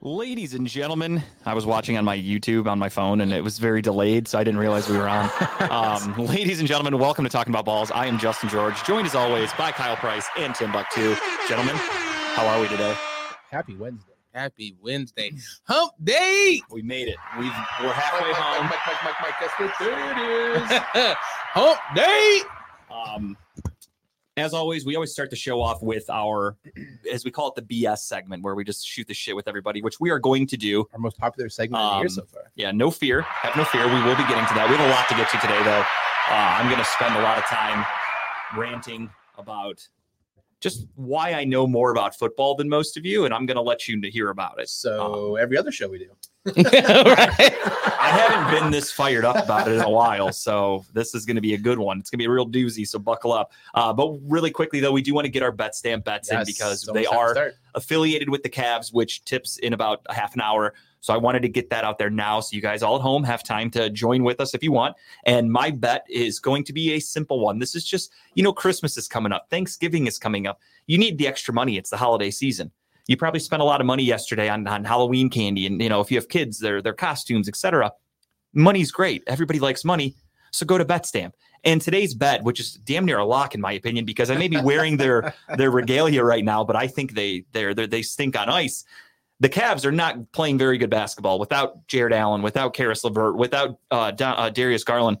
Ladies and gentlemen, I was watching on my YouTube on my phone and it was very delayed, so I didn't realize we were on. Um, ladies and gentlemen, welcome to Talking About Balls. I am Justin George, joined as always by Kyle Price and Tim Buck2. Gentlemen, how are we today? Happy Wednesday. Happy Wednesday. Hump day. We made it. We've, we're halfway home. Mike, Mike, Mike, Mike, guess what day it is? Hump day. Um, as always, we always start the show off with our, as we call it, the BS segment, where we just shoot the shit with everybody, which we are going to do. Our most popular segment of the year Um, so far. Yeah, no fear. Have no fear. We will be getting to that. We have a lot to get to today, though. Uh, I'm going to spend a lot of time ranting about just why I know more about football than most of you, and I'm going to let you hear about it. So every other show we do. right. I haven't been this fired up about it in a while, so this is going to be a good one. It's going to be a real doozy, so buckle up. Uh, but really quickly, though, we do want to get our bet stamp bets in because it's they almost time to are affiliated with the Cavs, which tips in about a half an hour. So I wanted to get that out there now so you guys all at home have time to join with us if you want. And my bet is going to be a simple one. This is just, you know, Christmas is coming up, Thanksgiving is coming up. You need the extra money. It's the holiday season. You probably spent a lot of money yesterday on, on Halloween candy. And, you know, if you have kids, their, their costumes, etc. Money's great. Everybody likes money. So go to BetStamp. And today's bet, which is damn near a lock in my opinion, because I may be wearing their their regalia right now, but I think they they're they stink on ice. The Cavs are not playing very good basketball without Jarrett Allen, without Caris LeVert, without uh, Da- uh, Darius Garland.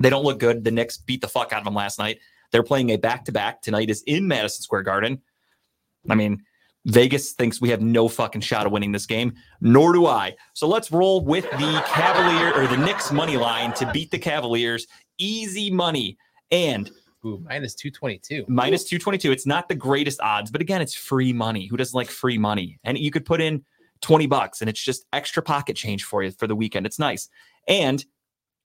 They don't look good. The Knicks beat the fuck out of them last night. They're playing a back to back. Tonight is in Madison Square Garden. I mean, Vegas thinks we have no fucking shot of winning this game, nor do I. So let's roll with the Cavalier or the Knicks money line to beat the Cavaliers. Easy money. And Ooh, minus 222. minus 222. It's not the greatest odds, but again, it's free money. Who doesn't like free money? And you could put in 20 bucks and it's just extra pocket change for you for the weekend. It's nice. And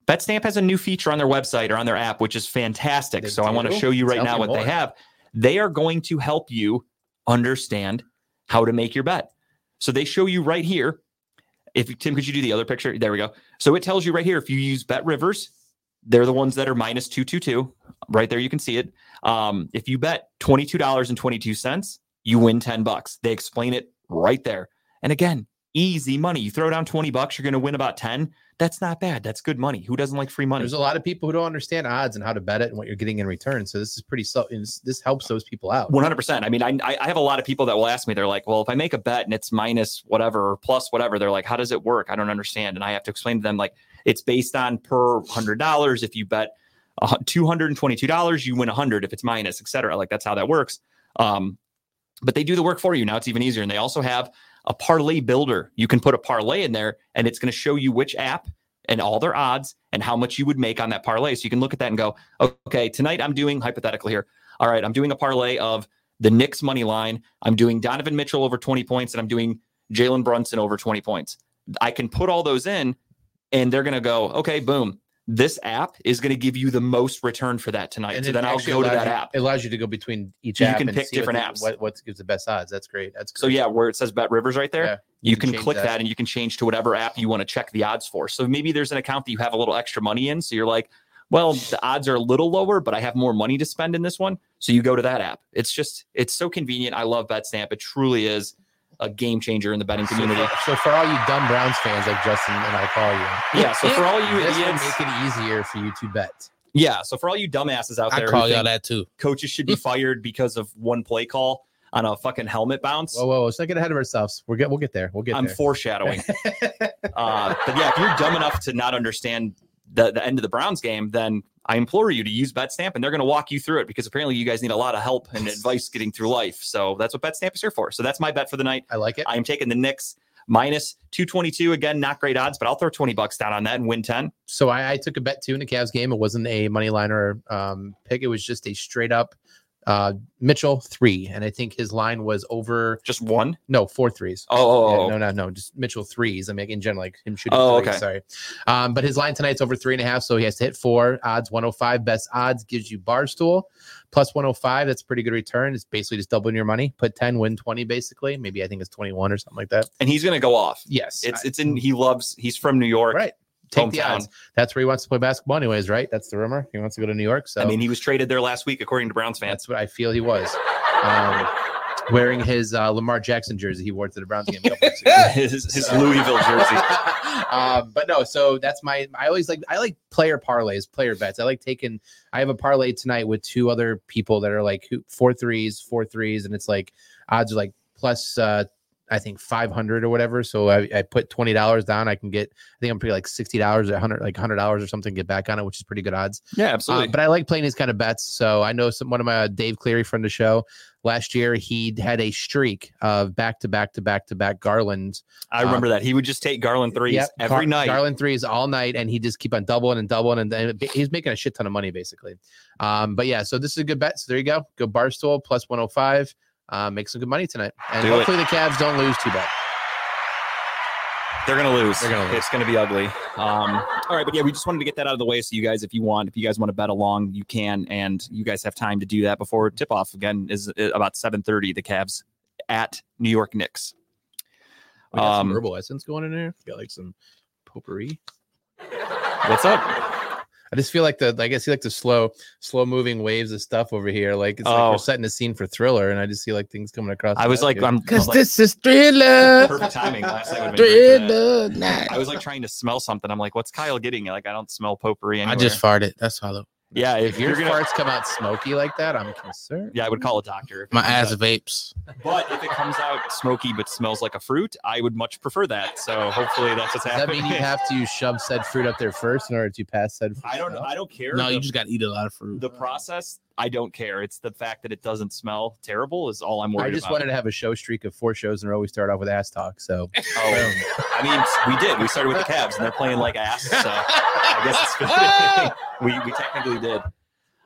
BetStamp has a new feature on their website or on their app, which is fantastic. They so I want to show you right Tell now what they have. They are going to help you understand how to make your bet. So they show you right here. If Tim, could you do the other picture? There we go. So it tells you right here if you use Bet Rivers, they're the ones that are minus 222. Right there, you can see it. Um, if you bet $22.22, you win 10 bucks. They explain it right there. And again, easy money. You throw down 20 bucks, you're going to win about 10. That's not bad. That's good money. Who doesn't like free money? There's a lot of people who don't understand odds and how to bet it and what you're getting in return. So this is pretty so this, helps those people out. 100%. I mean, I I have a lot of people that will ask me, they're like, well, if I make a bet and it's minus whatever or plus whatever, they're like, how does it work? I don't understand. And I have to explain to them, like, it's based on per $100. If you bet uh, $222, you win a 100 if it's minus, et cetera. Like, that's how that works. Um, but they do the work for you. Now it's even easier. And they also have a parlay builder. You can put a parlay in there and it's going to show you which app and all their odds and how much you would make on that parlay. So you can look at that and go, okay, tonight I'm doing hypothetically here. All right, I'm doing a parlay of the Knicks money line. I'm doing Donovan Mitchell over 20 points and I'm doing Jalen Brunson over 20 points. I can put all those in and they're going to go, okay, boom. This app is going to give you the most return for that tonight. so then I'll go to that you- app. It allows you to go between each you app can and pick see what different the- apps. What, what gives the best odds? That's great. That's So yeah, where it says Bet Rivers right there, Yeah, you, can, change click that. that. and you can change to whatever app you want to check the odds for. So maybe there's an account that you have a little extra money in. So you're like, well, the odds are a little lower, but I have more money to spend in this one. So you go to that app. It's just, it's so convenient. I love BetStamp. It truly is a game changer in the betting community. So for all you dumb Browns fans like Justin and I call you, Yeah. So for all you this will make it easier for you to bet. yeah. So for all you dumbasses out I there, who call y'all that too. coaches should be fired because of one play call on a fucking helmet bounce. Whoa, whoa, let's not get ahead of ourselves. We'll get we'll get there. We'll get I'm there. foreshadowing. uh, but yeah, if you're dumb enough to not understand the, the end of the Browns game, then I implore you to use BetStamp and they're going to walk you through it because apparently you guys need a lot of help and advice getting through life. So that's what BetStamp is here for. So that's my bet for the night. I like it. I am taking the Knicks minus 222. Again, not great odds, but I'll throw 20 bucks down on that and win 10. So I, I took a bet too in the Cavs game. It wasn't a money liner um, pick. It was just a straight up uh, Mitchell three, and I think his line was over Just one. no four threes. Oh, oh, Yeah, oh. no, no, no, just Mitchell threes. I mean, in general, like him shooting. Oh, okay. Sorry, um, but his line tonight's over three and a half, so he has to hit four. Odds one hundred five. Best odds gives you Barstool plus one hundred five. That's a pretty good return. It's basically just doubling your money. Put ten, win twenty, basically. Maybe I think it's twenty one or something like that. And he's going to go off. Yes, It's I- it's in. He loves. He's from New York. right. Take the odds. That's where he wants to play basketball, anyways. Right? That's the rumor. He wants to go to New York. So I mean, he was traded there last week, according to Browns fans. That's what I feel he was. Um, wearing his uh, Lamar Jackson jersey he wore to the Browns game. a couple weeks ago. his, his Louisville jersey. um, but no, so that's my. I always like. I like player parlays, player bets. I like taking. I have a parlay tonight with two other people that are like who- four threes, four threes, and it's like odds are like plus. uh I think 500 or whatever. So I, I put $20 down. I can get, I think I'm pretty like $60 or 100, like $100 or something, get back on it, which is pretty good odds. Yeah, Uh, absolutely. but I like playing these kind of bets. So I know some one of my uh, Dave Cleary friend of the show last year. He had a streak of back to back to back to back Garlands. I remember that he would just take Garland threes Yep, every Gar- night. Garland threes all night, and he just keep on doubling and doubling, and then he's making a shit ton of money basically. Um, but yeah, so this is a good bet. So there you go. Go Barstool plus 105. Uh, make some good money tonight, and Do it. hopefully the Cavs don't lose too bad. They're gonna lose. They're gonna lose. It's gonna be ugly. Um, all right, but yeah, we just wanted to get that out of the way. So you guys, if you want, if you guys want to bet along, you can, and you guys have time to do that before tip off. Again, is uh, about seven thirty. The Cavs at New York Knicks. We got Um, some herbal essence going in there. Got like some potpourri. What's up? I just feel like the like I see like the slow, slow moving waves of stuff over here. Like it's like Oh. we're setting a scene for thriller, and I just see like things coming across. I was like, here. I'm Because was like, this is thriller. perfect timing. Last night would've been great for that. Thriller night. I was like trying to smell something. I'm like, what's Kyle getting? Like, I don't smell potpourri I anywhere. just farted. That's all. Yeah. If, if your you're gonna, farts come out smoky like that, I'm concerned. yeah, I would call a doctor. if My ass out- vapes. But if it comes out smoky but smells like a fruit, I would much prefer that. So hopefully that's what's Does that mean you have to shove said fruit up there first in order to pass said fruit? I don't know. I don't care. No, the, you just got to eat a lot of fruit. the process. I don't care. It's the fact that it doesn't smell terrible is all I'm worried about. I just about. wanted to have a show streak of four shows in a row. We start off with ass talk. So Oh, I mean, we did. We started with the Cavs, and they're playing like ass. So I guess it's we we technically did.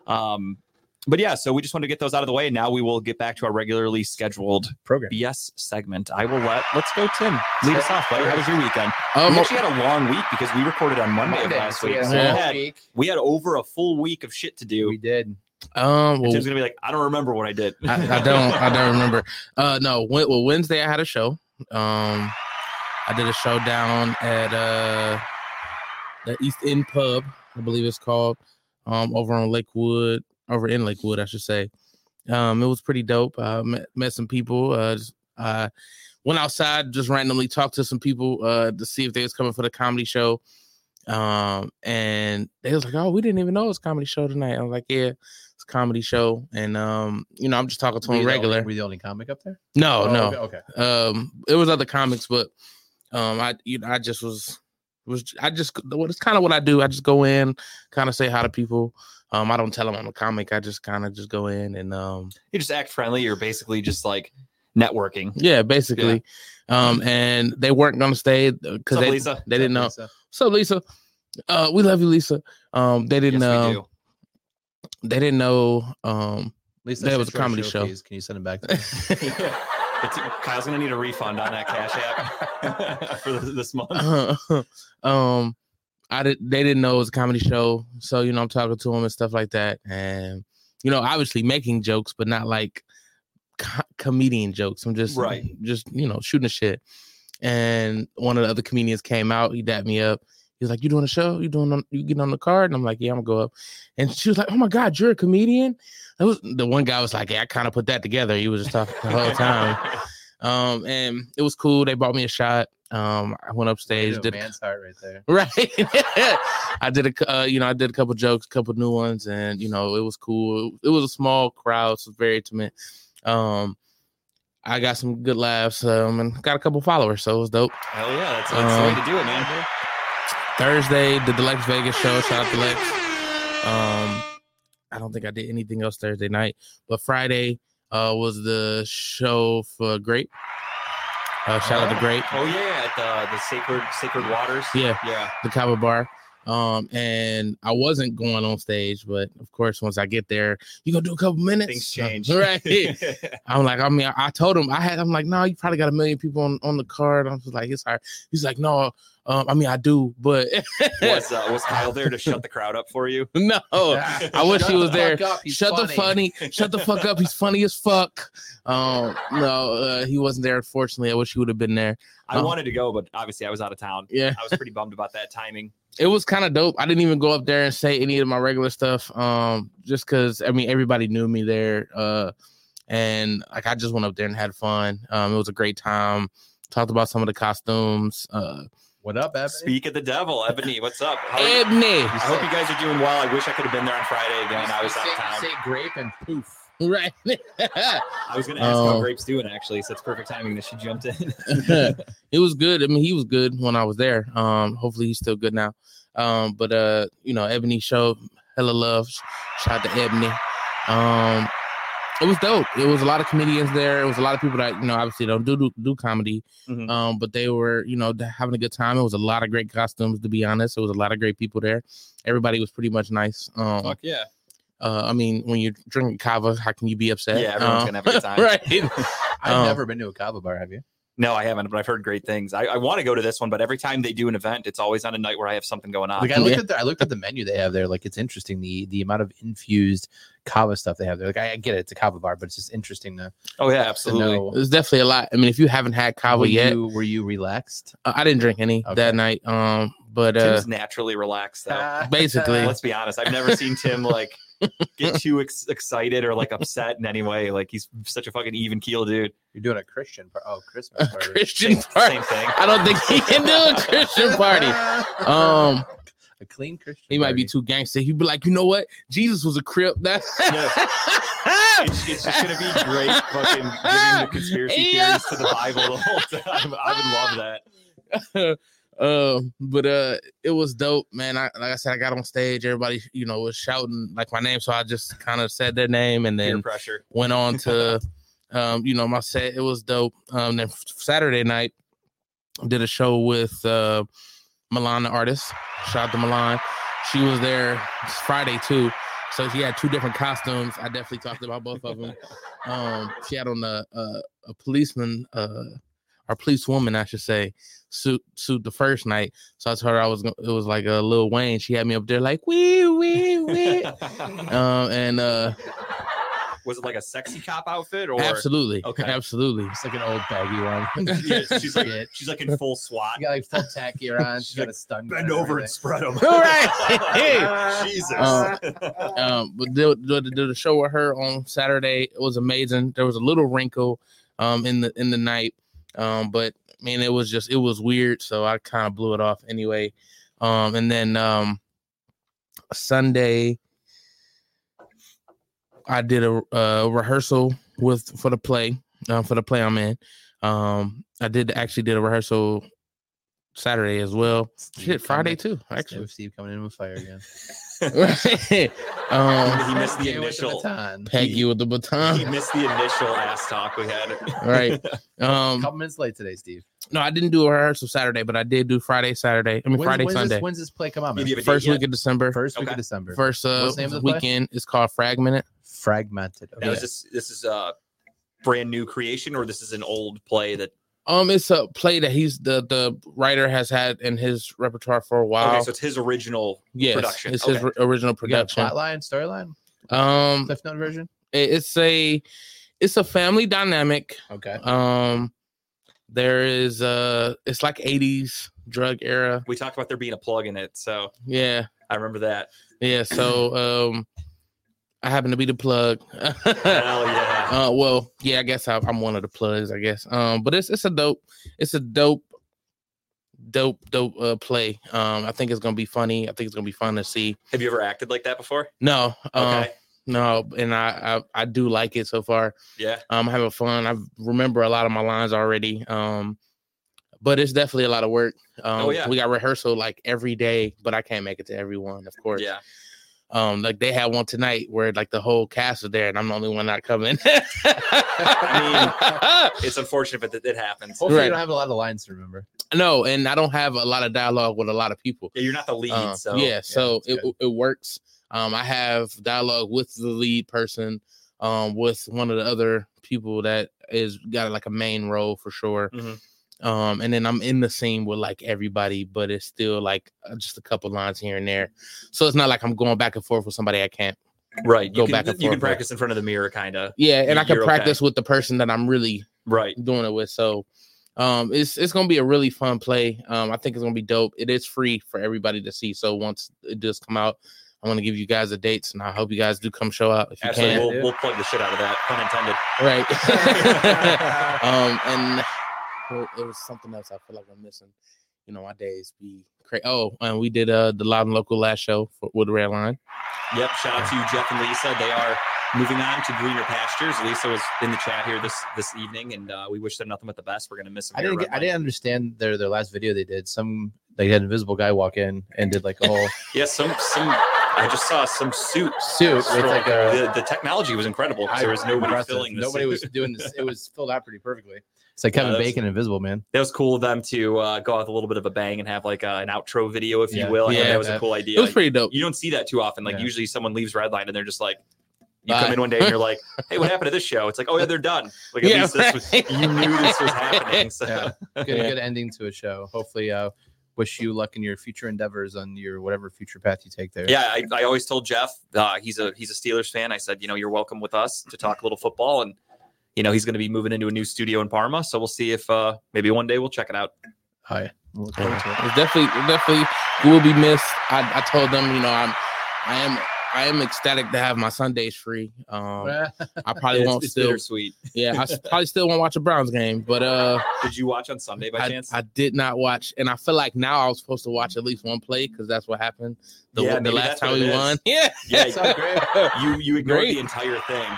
Um, but yeah, so we just wanted to get those out of the way. And now we will get back to our regularly scheduled program. BS segment. I will let. Let's go, Tim. Lead us off, buddy. How was your weekend? Um, we actually had a long week because we recorded on Monday, of last week. had So Yeah. whole had week. we had over a full week of shit to do. We did. Um, well, Tim's gonna be like, I don't remember what I did. I, I don't. I don't remember. Uh, no. Wed- Well, Wednesday I had a show. Um, I did a show down at uh the East End Pub, I believe it's called. Um, over on Lakewood, over in Lakewood, I should say. Um, it was pretty dope. I met met some people. Uh, just, uh, went outside, just randomly talked to some people uh to see if they was coming for the comedy show. Um, and they was like, "Oh, we didn't even know it was comedy show tonight." I was like, "Yeah." It's a comedy show, and um, you know, I'm just talking to Were them you the regular. only- were the only comic up there? No, Oh, no. Okay. okay. Um, it was other comics, but um, I you know I just was was I just what it's kind of what I do. I just go in, kind of say hi to people. Um, I don't tell them I'm a comic. I just kind of just go in and um, You just act friendly. You're basically just like networking. yeah, basically. Um, and they weren't gonna stay because they Lisa? they didn't know. Lisa? So Lisa, uh, we love you, Lisa. Um, they didn't Yes, um, do. They didn't know um Lisa, That that's was a comedy show. Please. Can you send it back to me? It's- Kyle's gonna need a refund on that cash app for this, this month. um I did they didn't know it was a comedy show. So, you know, I'm talking to them and stuff like that. And, you know, obviously making jokes, but not like co- comedian jokes. I'm just Right. just, you know, shooting the shit. And one of the other comedians came out, he dapped me up. He was like, You doing a show? You doing on you getting on the card? And I'm like, Yeah, I'm gonna go up. And she was like, Oh my God, you're a comedian? That was the one guy was like, Yeah, I kind of put that together. He was just talking the whole time. Um, and it was cool. They bought me a shot. Um, I went upstage, did man's heart right there. right. I did a, uh, you know, I did a couple jokes, a couple new ones, and you know, it was cool. It was a small crowd, so very intimate. Um, I got some good laughs, um, and got a couple followers, so it was dope. Hell yeah, that's, that's the way Um, to do it, man. Thursday, did the Lex Vegas show. Shout out to Lex. Um, I don't think I did anything else Thursday night, but Friday uh was the show for Grape. Uh, shout out to Grape. Oh yeah, at the the sacred sacred waters. Yeah. yeah. the Kava Bar. Um, and I wasn't going on stage, but of course, once I get there, you gonna do a couple minutes. Things change. right? I'm like, I mean, I, I told him I had. I'm like, no, you probably got a million people on, on the card. I was like, it's hard. He's like, no, um, I mean, I do, but was uh, was Kyle there to shut the crowd up for you? no. I wish he was the there. up, Shut the funny, shut the fuck up. He's funny as fuck. Um, no, uh, he wasn't there. Unfortunately, I wish he would have been there. I Oh. wanted to go, but obviously I was out of town. Yeah. I was pretty bummed about that timing. It was kind of dope. I didn't even go up there and say any of my regular stuff. Um, just because I mean everybody knew me there. Uh, and like I just went up there and had fun. Um, it was a great time. Talked about some of the costumes. Uh, What up, Ebony? Speak of the devil, Ebony. What's up? How? Ebony, I hope you guys are doing well. I wish I could have been there on Friday again. I was out of say, town. say grape and poof. Right? I was going to ask how Um, Grape's doing actually, so it's perfect timing that she jumped in. it was good. I mean, he was good when I was there. Um, hopefully he's still good now. Um, but uh, you know, Ebony showed hella love. Shout out to Ebony. Um, it was dope. It was a lot of comedians there. It was a lot of people that you know obviously don't do do, do comedy. Mhm. Um, but they were you know having a good time. It was a lot of great costumes. To be honest, it was a lot of great people there. Everybody was pretty much nice. Um, Fuck yeah. Uh, I mean, when you're drinking kava, how can you be upset? Yeah, everyone's Um, gonna have a good time. right? I've Um, never been to a kava bar. Have you? No, I haven't, but I've heard great things. I, I want to go to this one, but every time they do an event, it's always on a night where I have something going on. Like I looked yeah. at the I looked at the menu they have there. Like it's interesting the the amount of infused kava stuff they have there. Like I, I get it, it's a kava bar, but it's just interesting to, oh yeah, absolutely. There's definitely a lot. I mean, if you haven't had kava were yet, you were you relaxed? Uh, I didn't drink any Okay. that night. Um, but uh, Tim's naturally relaxed though. basically- Let's be honest. I've never seen Tim like get too ex- excited or like upset in any way. Like he's such a fucking even keel dude. You're doing a Christian par- oh Christmas party. Christian Same, party. same thing. I don't think he can do a Christian party. Um, a clean Christian. he might be too gangster. He'd be like, you know what? Jesus was a crip. That It's, it's just gonna be great fucking giving the conspiracy Yeah. theories to the Bible the whole time. I would love that. uh, but uh, it was dope, man. I like I said, I got on stage. Everybody, you know, was shouting like my name, so I just kind of said their name and then pressure. went on to um you know my set it was dope um then saturday night did a show with uh milan the artist shout out to milan she was there friday too so she had two different costumes i definitely talked about both of them um she had on a a, a policeman uh or policewoman i should say suit suit the first night so i told her i was it was like a Lil wayne she had me up there like wee wee wee um and uh Was it like a sexy cop outfit or absolutely Okay. absolutely It's like an old baggy one. Yeah, she's like Shit. she's like in full SWAT. You got like full tack gear on. She's She's got like, a stun. gun Bend over and everything. spread them. All right. Hey. Jesus. Um, um, but did, did, did the show with her on Saturday. It was amazing. There was a little wrinkle um in the in the night. Um, but I mean it was just it was weird, so I kind of blew it off anyway. Um, and then um Sunday I did a, uh rehearsal with for the play, uh, for the play I'm in. Um, I did actually did a rehearsal Saturday as well. Steve Shit, Friday coming- too, actually. Steve coming in with fire again. um, He missed the Hit you with initial- baton. peg you with the baton. he missed the initial ass talk we had. Right. Um, couple minutes late today, Steve. no, I didn't do a rehearsal Saturday, but I did do Friday, Saturday. I mean When's- Friday, when's Sunday. This, when's this play come out? Did Man? you have a First week yet? of December. First week of December. First uh, What's the name of the play? weekend is called Fragmented. Fragmented. Now, Okay. is this this is a brand new creation or this is an old play that Um, it's a play that he's the the writer has had in his repertoire for a while. okay, so it's his original yes, production. it's his Okay. ri- original You got a production. plot line, storyline, Um, Cliff Note version. it's a it's a family dynamic. Okay. Um, there is uh, it's like '80s drug era. we talked about there being a plug in it, so Yeah, I remember that. yeah. So um, I happen to be the plug. Hell yeah. Uh, well, yeah, I guess I, I'm one of the plugs, I guess. Um, but it's it's a dope, it's a dope, dope, dope uh play. Um, I think it's gonna be funny. I think it's gonna be fun to see. Have you ever acted like that before? No, um, Okay. no, and I, I I do like it so far. yeah. I'm having fun. I remember a lot of my lines already. Um, but it's definitely a lot of work. Um, Oh, yeah. we got rehearsal like every day, but I can't make it to everyone, of course. Yeah. Um, like they had one tonight where like the whole cast was there, and I'm the only one not coming. It's unfortunate, but that it happens. Hopefully, Right. you don't have a lot of lines to remember. no, and I don't have a lot of dialogue with a lot of people. Yeah, you're not the lead, Um, so yeah, so that's it, it works. Um, I have dialogue with the lead person, um, with one of the other people that is got like a main role for sure. Mhm. Um, and then I'm in the scene with like everybody, but it's still like uh, just a couple lines here and there. So it's not like I'm going back and forth with somebody I can't. right. You go can, back and forth. you can with. practice in front of the mirror, kind of. Yeah, and I can You're okay. practice with the person that I'm really Right. doing it with. So um it's it's gonna be a really fun play. Um I think it's gonna be dope. It is free for everybody to see. So once it does come out, I'm gonna give you guys the dates, and I hope you guys do come show out if you Absolutely, can. we'll, we'll plug the shit out of that. Pun intended. Right. um, and it was something else I feel like I'm missing. You know, my days be crazy. Oh, and we did uh the loud and local last show for with red line. Yep. Shout out to Jeff and Lisa. They are moving on to greener pastures. Lisa was in the chat here this this evening, and uh, we wish them nothing but the best. We're gonna miss them. I didn't. Get, I didn't understand their their last video they did. Some they had an invisible guy walk in and did like a whole. Yeah, some some. I just saw some suit. suit with like a. the, the technology was incredible. There was nobody impressive. filling Nobody suit. was doing this. It was filled out pretty perfectly. It's like Kevin that's- Bacon, Invisible Man. that was cool of them to uh, go out with a little bit of a bang and have like uh, an outro video, if Yeah. you will. I Yeah, that was a cool idea. It idea. was pretty dope. you don't see that too often. Like Yeah. usually someone leaves Redline and they're just like, you Bye. come in one day and you're like, hey, what happened to this show? It's like, oh yeah, they're done. Like at Yeah, least this was, you knew this was happening. So Yeah. Good, Yeah. good ending to a show. Hopefully, uh, wish you luck in your future endeavors on your whatever future path you take there. yeah, I, I always told Jeff, uh, he's a he's a Steelers fan. I said, you know, you're welcome with us to talk a little football, and you know, he's going to be moving into a new studio in Parma. So we'll see if uh, maybe one day we'll check it out. Hi. Look forward it. It's definitely definitely will be missed. I, I told them, you know, I'm I am I am ecstatic to have my Sundays free. Um, I probably It's, won't it's still. sweet. Yeah, I probably still won't watch a Browns game, but uh, Did you watch on Sunday by I, chance? I did not watch, and I feel like now I was supposed to watch at least one play because that's what happened the, Yeah, the last time what we won. Yeah, yeah, you you ignored Great. the entire thing.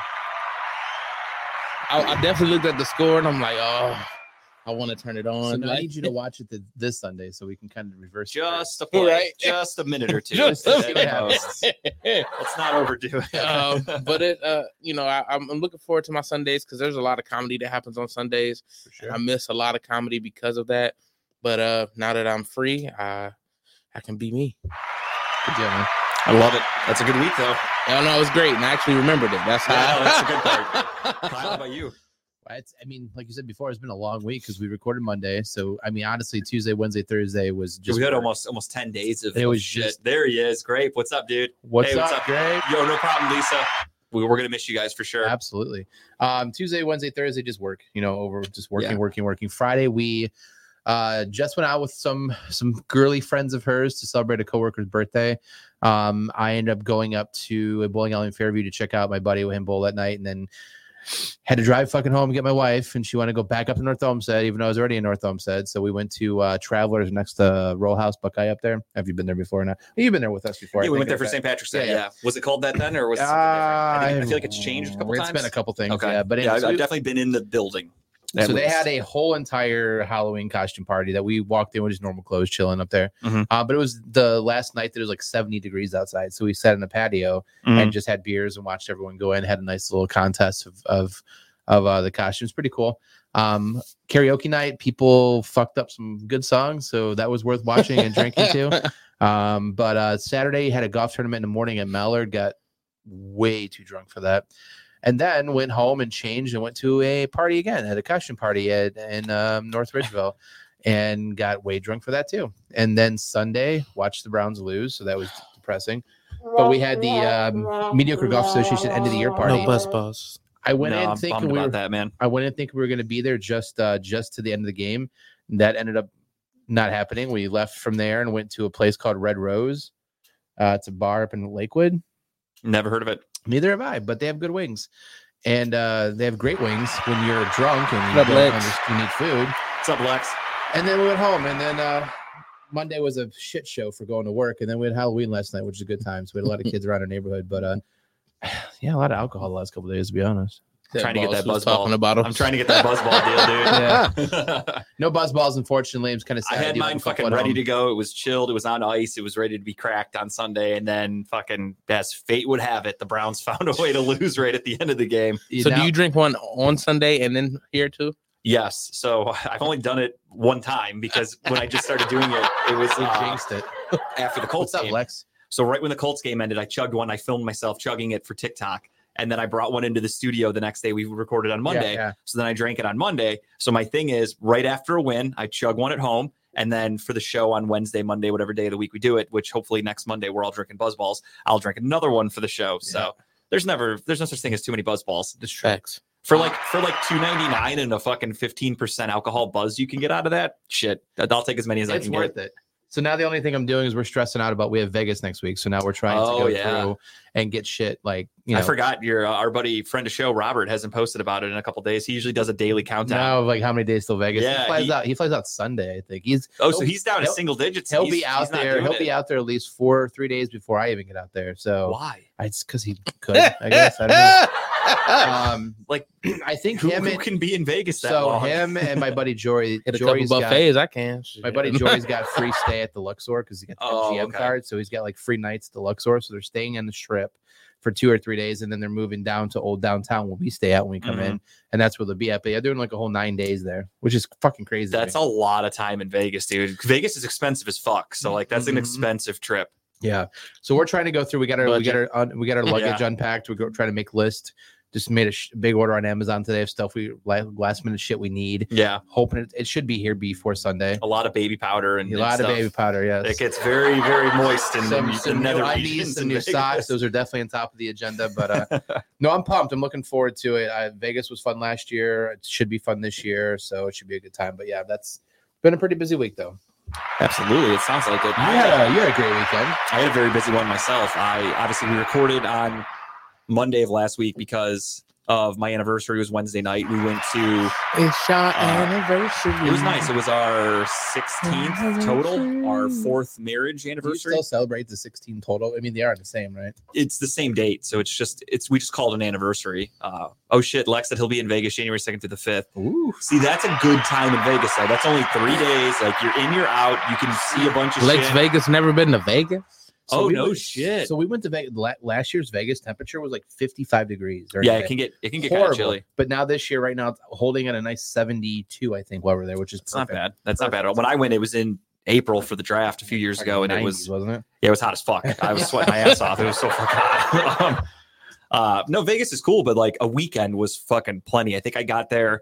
I, I definitely looked at the score and I'm like, oh, I want to turn it on. So now I need you to watch it th- this Sunday so we can kind of reverse. the curve. Just a play, Right. just a minute or two. Just a minute. Let's not overdo it. um, but it, uh, you know, I, I'm, I'm looking forward to my Sundays because there's a lot of comedy that happens on Sundays. For sure. I miss a lot of comedy because of that. But uh, now that I'm free, I I can be me. Good deal, man. I love it. That's a good week though. I know it was great, and I actually remembered it. That's how. Yeah, that's a good part. Kyle, how about you? It's, I mean, like you said before, it's been a long week because we recorded Monday. So, I mean, honestly, Tuesday, Wednesday, Thursday was just. we had almost almost ten days of, It was shit. just- there he is. Great. What's up, dude? What's, Hey, what's up, up? Greg? Yo, no problem, Lisa. We, we're gonna miss you guys for sure. Absolutely. Um, Tuesday, Wednesday, Thursday, just work. You know, over just working, Yeah. working, working. Friday, we uh just went out with some some girly friends of hers to celebrate a coworker's birthday. Um, I ended up going up to a bowling alley in Fairview to check out my buddy with him bowl that night, and then had to drive fucking home and get my wife, and she wanted to go back up to North Olmsted, even though I was already in North Olmsted. So we went to uh Travelers next to Roll House Buckeye up there. Have you been there before? Now you've been there with us before. I yeah, we went there for. St. Patrick's Day. Yeah, Yeah, yeah. Was it called that then, or was it different? I, think, I feel like it's Uh, changed a couple It's times. been a couple things, Okay. yeah. But yeah, I've, I've definitely been in the building. So they had a whole entire Halloween costume party that we walked in with just normal clothes, chilling up there. Mhm. Uh, but it was the last night that it was like 70 degrees outside, so we sat in the patio Mm-hmm. and just had beers and watched everyone go in. Had a nice little contest of of of uh, the costumes, pretty cool. Um, karaoke night, people fucked up some good songs, so that was worth watching and drinking too. Um, but uh, Saturday had a golf tournament in the morning at Mallard. Got way too drunk for that, and then went home and changed and went to a party again. Had a costume party at in um, North Ridgeville, and got way drunk for that too. And then Sunday watched the Browns lose, so that was depressing. But we had the um, Mediocre Golf Association end of the year party. no bus balls. I went no, in I'm thinking bummed we about were, that, man. I went in thinking we were going to be there just uh, just to the end of the game. That ended up not happening. We left from there and went to a place called Red Rose. Uh, it's a bar up in Lakewood. Never heard of it. Neither have I, but they have good wings, and uh, they have great wings when you're drunk and you, don't understand- you need food. What's up, Lex? And then we went home, and then uh, Monday was a shit show for going to work, and then we had Halloween last night, which is a good time. So we had a lot of kids around our neighborhood, but uh, yeah, a lot of alcohol the last couple of days, to be honest. Trying to get that boss buzz was ball. talking about him. I'm trying to get that buzzball deal, dude. Yeah. No buzz balls, unfortunately. I'm kind of I sad. had mine fucking ready to go. It was chilled. It was on ice. It was ready to be cracked on Sunday. And then fucking as fate would have it, the Browns found a way to lose right at the end of the game. So do you drink one on Sunday and then here too? Yes. So I've only done it one time because when I just started doing it, it was We uh, jinxed it. after the Colts What's up, game. Lex? So right when the Colts game ended, I chugged one. I filmed myself chugging it for TikTok. And then I brought one into the studio the next day. We recorded on Monday. Yeah, So then I drank it on Monday. So my thing is right after a win, I chug one at home. And then for the show on Wednesday, Monday, whatever day of the week we do it, which hopefully next Monday we're all drinking buzz balls, I'll drink another one for the show. So there's never there's no such thing as too many buzz balls. Facts. For like for like two ninety nine and a fucking fifteen percent alcohol buzz you can get out of that shit. I'll take as many as I it's can worth get. it. So now the only thing I'm doing is we're stressing out about we have Vegas next week. So now we're trying Oh, to go yeah. through and get shit like you know. I forgot your uh, our buddy friend of show Robert hasn't posted about it in a couple days. He usually does a daily countdown. Now, like how many days till Vegas? Yeah, he flies he- out. He flies out Sunday, I think. He's oh, so he's down to single digits. he'll He's- be out there. He'll it. be out there at least four or three days before I even get out there. So Why? it's because he could. I guess I don't know. Um, Like, I think Who, him who and can be in Vegas that so long? him and my buddy Jory. Hit a couple Jory's got. I can. my buddy Jory's got free stay at the Luxor because he got the Oh, GM okay. card, so he's got like free nights at the Luxor. So they're staying on the Strip for two or three days, and then they're moving down to old downtown where we stay at when we come Mhm. in, and that's where they'll be at. But yeah, doing like a whole nine days there, which is fucking crazy. That's me. a lot of time in Vegas, dude. Vegas is expensive as fuck. So like that's an Mhm. expensive trip. Yeah. So we're trying to go through. We got our we got our un, we got our luggage unpacked. We're trying to make list. Just made a sh- big order on Amazon today of stuff we la- last minute shit we need. Yeah, Hoping it, it should be here before Sunday. a lot of baby powder and A and lot of baby powder. Yes. It gets very very moist in some, the, some the new undies, some in new Vegas. socks. Those are definitely on top of the agenda. But uh, no, I'm pumped. I'm looking forward to it. Uh, Vegas was fun last year. It should be fun this year, so it should be a good time. But yeah, that's been a pretty busy week though. Absolutely, it sounds like it. You had a you had a great weekend. I had a very busy one myself. I obviously we recorded on Monday of last week because of my anniversary was Wednesday night. We went to It's your Uh, anniversary. it was nice. It was our 16th total, our fourth marriage Do you anniversary. still celebrate the 16 total? I mean, they are the same, right? It's the same date, so it's just it's we just called an anniversary. Uh, oh shit, Lex said he'll be in Vegas January 2nd through the 5th. Ooh. See, that's a good time in Vegas. Though. That's only three days. Like you're in, you're out. You can see a bunch of Lex shit. Vegas never been to Vegas. Oh, we no went- shit. So we went to Vegas. Last year's Vegas temperature was like 55 degrees. yeah, it can get it can get kind of chilly. But now this year, right now, it's holding at a nice 72, I think, while we're there, which is not bad. That's not bad. at all. When I went, it was in April for the draft a few years Like ago, and it was wasn't it? yeah, it was hot as fuck. I was sweating my ass off. It was so fucking hot. um, uh, no, Vegas is cool, but like a weekend was fucking plenty. I think I got there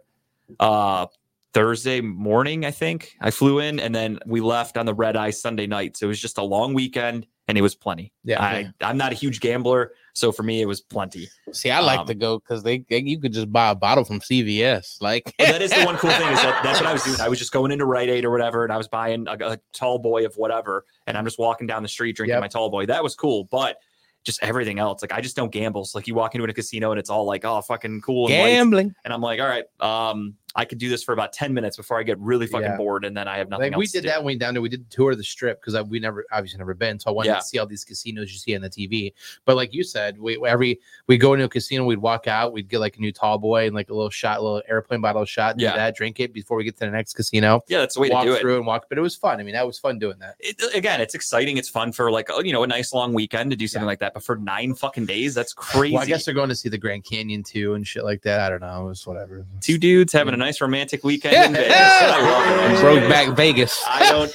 uh Thursday morning, I think. I flew in and then we left on the red eye Sunday night. So it was just a long weekend and it was plenty. Yeah. I, I'm not a huge gambler, so for me it was plenty. See, I like Um, to go because they, they you could just buy a bottle from CVS. Like But that is the one cool thing is that that's what I was doing. I was just going into Rite Aid or whatever, and I was buying a, a tall boy of whatever, and I'm just walking down the street drinking Yep. my tall boy. That was cool, but just everything else, like I just don't gamble. So like you walk into a casino and it's all like, oh, fucking cool and lights. gambling. and I'm like, all right, um, I could do this for about ten minutes before I get really fucking Yeah. bored, and then I have nothing Like we did do. that when we down there. We did the tour of the strip because we never obviously never been. So I wanted Yeah. to see all these casinos you see on the TV. But like you said, we every we go into a casino, we'd walk out, we'd get like a new tall boy and like a little shot, a little airplane bottle shot, do Yeah. that, drink it before we get to the next casino. Yeah, that's the way walk to do it. through and walk. But it was fun. I mean, that was fun doing that. it. Uh, again, it's exciting. It's fun for like oh, you know a nice long weekend to do something Yeah. like that. But for nine fucking days, that's crazy. Well, I guess they're going to see the Grand Canyon too and shit like that. I don't know. It was whatever. two dudes having a nice romantic weekend in Vegas. I love. Broke back Vegas. I don't.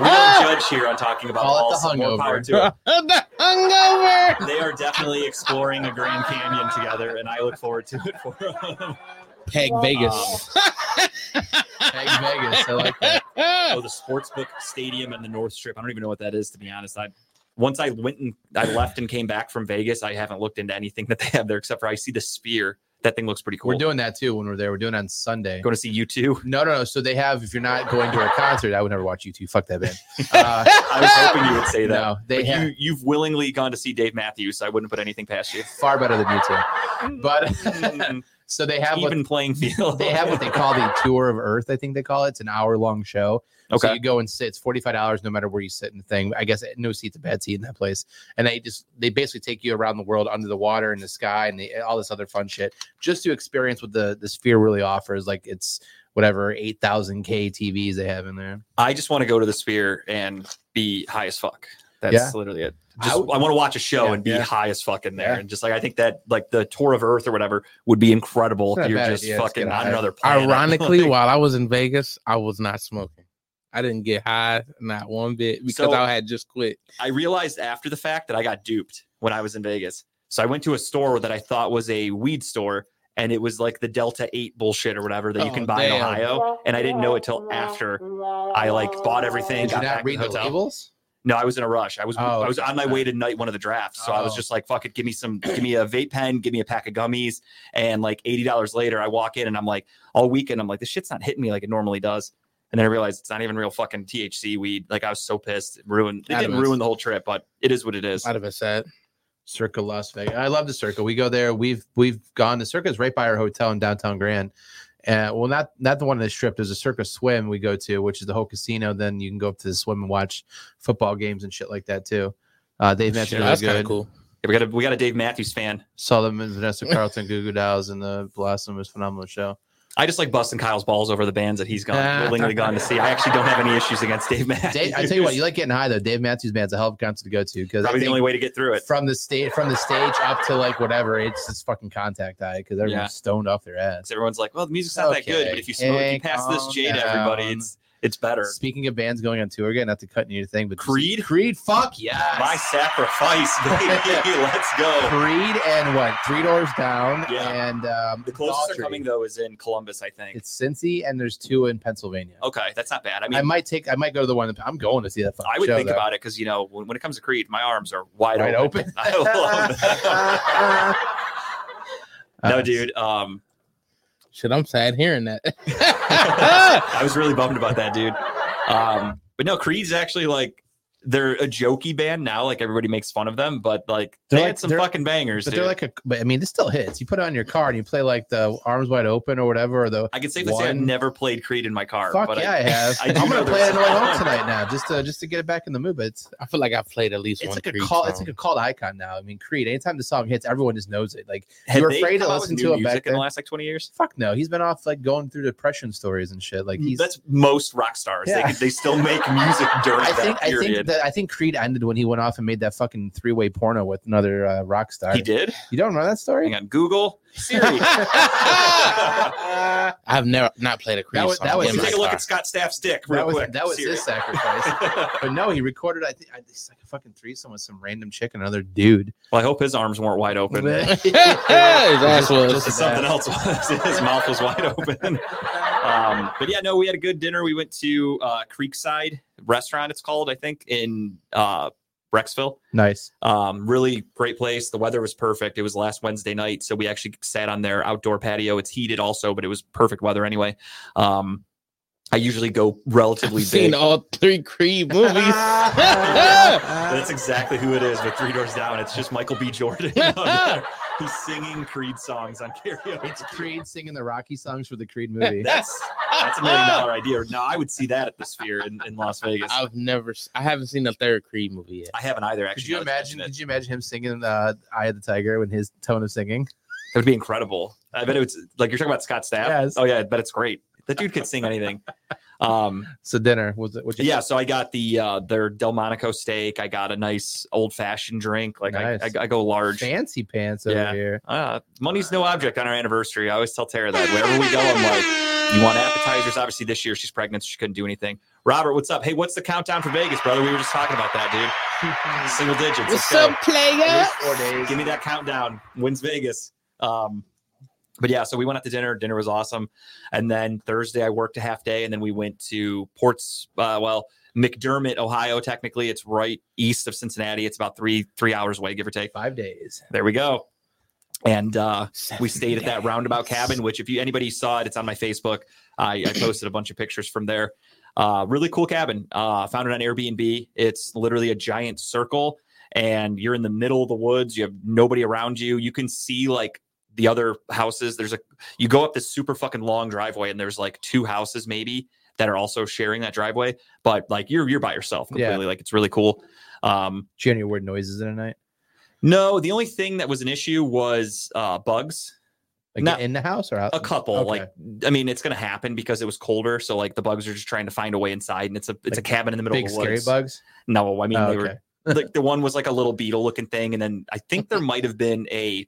We don't judge here on talking about Call it all the so more power hungover. to 'em. the hungover. They are definitely exploring a Grand Canyon together, and I look forward to it for them. Peg um, Vegas. Peg Vegas. I like that. oh, the Sportsbook Stadium and the North Strip. I don't even know what that is, to be honest. I once I went and I left and came back from Vegas, I haven't looked into anything that they have there except for I see the Sphere. That thing looks pretty cool. We're doing that too when we're there. We're doing it on Sunday. going to see U2. No, no, no. So they have. If you're not going to a concert, I would never watch U2. Fuck that band. Uh, I was hoping you would say that. no, they But have you, you've willingly gone to see Dave Matthews, so I wouldn't put anything past you. far better than U2. But Mm, so they have what even playing field. they have what they call the tour of Earth. I think they call it. It's an hour long show. So Okay. you go and sit. It's forty five dollars no matter where you sit in the thing. I guess no seat's a bad seat in that place. And they just they basically take you around the world under the water and the sky and they, all this other fun shit just to experience what the the sphere really offers. Like it's whatever eight thousand k TVs they have in there. I just want to go to the Sphere and be high as fuck. That's Yeah. literally it. I Just, I, would- want to watch a show Yeah, and be yeah. high as fuck in there, Yeah. and just like I think that like the tour of Earth or whatever would be incredible if you're just idea. Fucking on high. another planet. Ironically, while I was in Vegas, I was not smoking. I didn't get high, not one bit, because So- I had just quit. I realized after the fact that I got duped when I was in Vegas. So I went to a store that I thought was a weed store, and it was like the Delta Eight bullshit or whatever that you Oh, can buy in. Ohio. And I didn't know it till after I like bought everything. Did got back not read the hotel. labels? No, I was in a rush. I was Oh, I was on my way to night one of the drafts, so I was Oh. just like, "Fuck it, give me some, give me a vape pen, give me a pack of gummies." And like eighty dollars later, I walk in and I'm like, all weekend, I'm like, this shit's not hitting me like it normally does. And then I realized it's not even real fucking THC weed. Like I was so pissed. It ruined. It didn't ruin the whole trip, but it is what it is. Out of a set. Circa Las Vegas. I love the Circa. We go there. We've we've gone. The Circa is right by our hotel in downtown Grand. Uh, well, not not the one in the strip. There's a Circa Swim we go to, which is the whole casino. Then you can go up to the swim and watch football games and shit like that too. Uh, Dave Matthews Shit, really That's kind of cool. Yeah, we got a we got a Dave Matthews fan. Saw them in Vanessa Carlton, Goo Goo Dolls, and the Blossom was phenomenal show. I just like busting Kyle's balls over the bands that he's gone ah. willingly gone to see. I actually don't have any issues against Dave Matthews. Dave, I tell you what, you like getting high though. Dave Matthews Band's a hell of a concert to go to because probably the only way to get through it. from the stage from the stage up to like whatever, it's just fucking contact high because everyone's Yeah. stoned off their ass. everyone's like, well, the music's not that good, but if you smoke, Hey, you pass this calm J to everybody, it's it's better. Speaking of bands going on tour again, not to cut your thing, but Creed? Creed, fuck yes, My sacrifice, baby. Let's go. Creed and what? Three Doors Down, Yeah. and um, The closest Daughtry. they're coming though is in Columbus, I think. It's Cincy, and there's two in Pennsylvania. okay, that's not bad. I mean, I, might take, I might go to the one. in- I'm going to see that. I would think though. about it because you know when, when it comes to Creed, my arms are wide, Wide open. open. I love that. no, dude. Um, Shit, I'm sad hearing that. I was really bummed about that, dude. Um, but no, Creed's actually like they're a jokey band now. Like everybody makes fun of them, but like They're they like- had some fucking bangers. But dude. they're like a, but I mean, this still hits. You put it on your car and you play like the arms wide open or whatever, or the I can safely say I've never played Creed in my car. fuck but yeah, I, have. I do I'm gonna play it on the way home tonight now, just to just to get it back in the mood. But it's I feel like I've played at least it's one like a call. song. It's like a called icon now. I mean, Creed. Anytime the song hits, everyone just knows it. Like Have you're afraid to come out with listen to it back music in the last like twenty years. fuck no, he's been off like going through depression stories and shit. Like he's. That's most rock stars. Yeah. They, they still make music during I that think I period. think that I think Creed ended when he went off and made that fucking three way porno with another uh, rock star. he did. You don't know that story? Hang on, Google Siri. I've never not played a Creed That was- song. that was- in Let's my take a look car. at Scott Stapp's dick real That was quick. that was Siri. his sacrifice. but no, he recorded. I think I- it's like a fucking threesome with some random chick and another dude. well, I hope his arms weren't wide open. His ass was. Just- It's something else was. His mouth was wide open. Um, but yeah, no, we had a good dinner. We went to uh, Creekside Restaurant, it's called, I think, in uh, Brecksville. Nice. Um, really great place. The weather was perfect. It was last Wednesday night, so we actually sat on their outdoor patio. It's heated also, but it was perfect weather anyway. Um, I usually go relatively I've seen all three Creed movies. That's exactly who it is with Three Doors Down. It's just Michael B. Jordan. He's singing Creed songs on karaoke. It's Creed singing the Rocky songs for the Creed movie. That's that's a million dollar idea. No, I would see that at the Sphere in, in Las Vegas. I've never, s- I haven't seen the third Creed movie yet. I haven't either. Actually, Could you imagine? Could you imagine him singing uh, "Eye of the Tiger" when his tone of singing? That would be incredible. I bet it's like you're talking about Scott Stapp. Yes. Oh yeah, I bet it's great. That dude could sing anything. Um, So dinner was it? What yeah, so I got the uh their Delmonico steak. I got a nice old fashioned drink. Like I, Nice. I, I go large. fancy pants over Yeah. here. Uh, money's no object on our anniversary. I always tell Tara that wherever we go, I'm like, you want appetizers? Obviously, this year she's pregnant, so she couldn't do anything. Robert, what's up? Hey, what's the countdown for Vegas, brother? We were just talking about that, dude. Single digits. Let's What's up, player? Four days. Give me that countdown. Wins Vegas. Um, but yeah, so we went out to dinner. Dinner was awesome. And then Thursday, I worked a half day, and then we went to Ports. Uh, well, McDermott, Ohio. Technically, it's right east of Cincinnati. It's about three three hours away, give or take. Five days. There we go. And uh, we stayed at that roundabout cabin, which if you anybody saw it, it's on my Facebook. I, I posted a bunch of pictures from there. Uh, really cool cabin. Uh, found it on Airbnb. It's literally a giant circle, and you're in the middle of the woods. You have nobody around you. You can see like the other houses. There's a you go up this super fucking long driveway, and there's like two houses maybe that are also sharing that driveway. But like you're you're by yourself Yeah. completely. Like it's really cool. Um, Did you any weird noises in the night? no, the only thing that was an issue was uh, bugs. Like Not- in the house or out? A couple, Okay. like I mean, it's gonna happen because it was colder. So like the bugs are just trying to find a way inside, and it's a it's Like a cabin in the middle big of the scary woods. bugs. No, I mean Oh, they okay. were like the one was like a little beetle looking thing, and then I think there might have been a,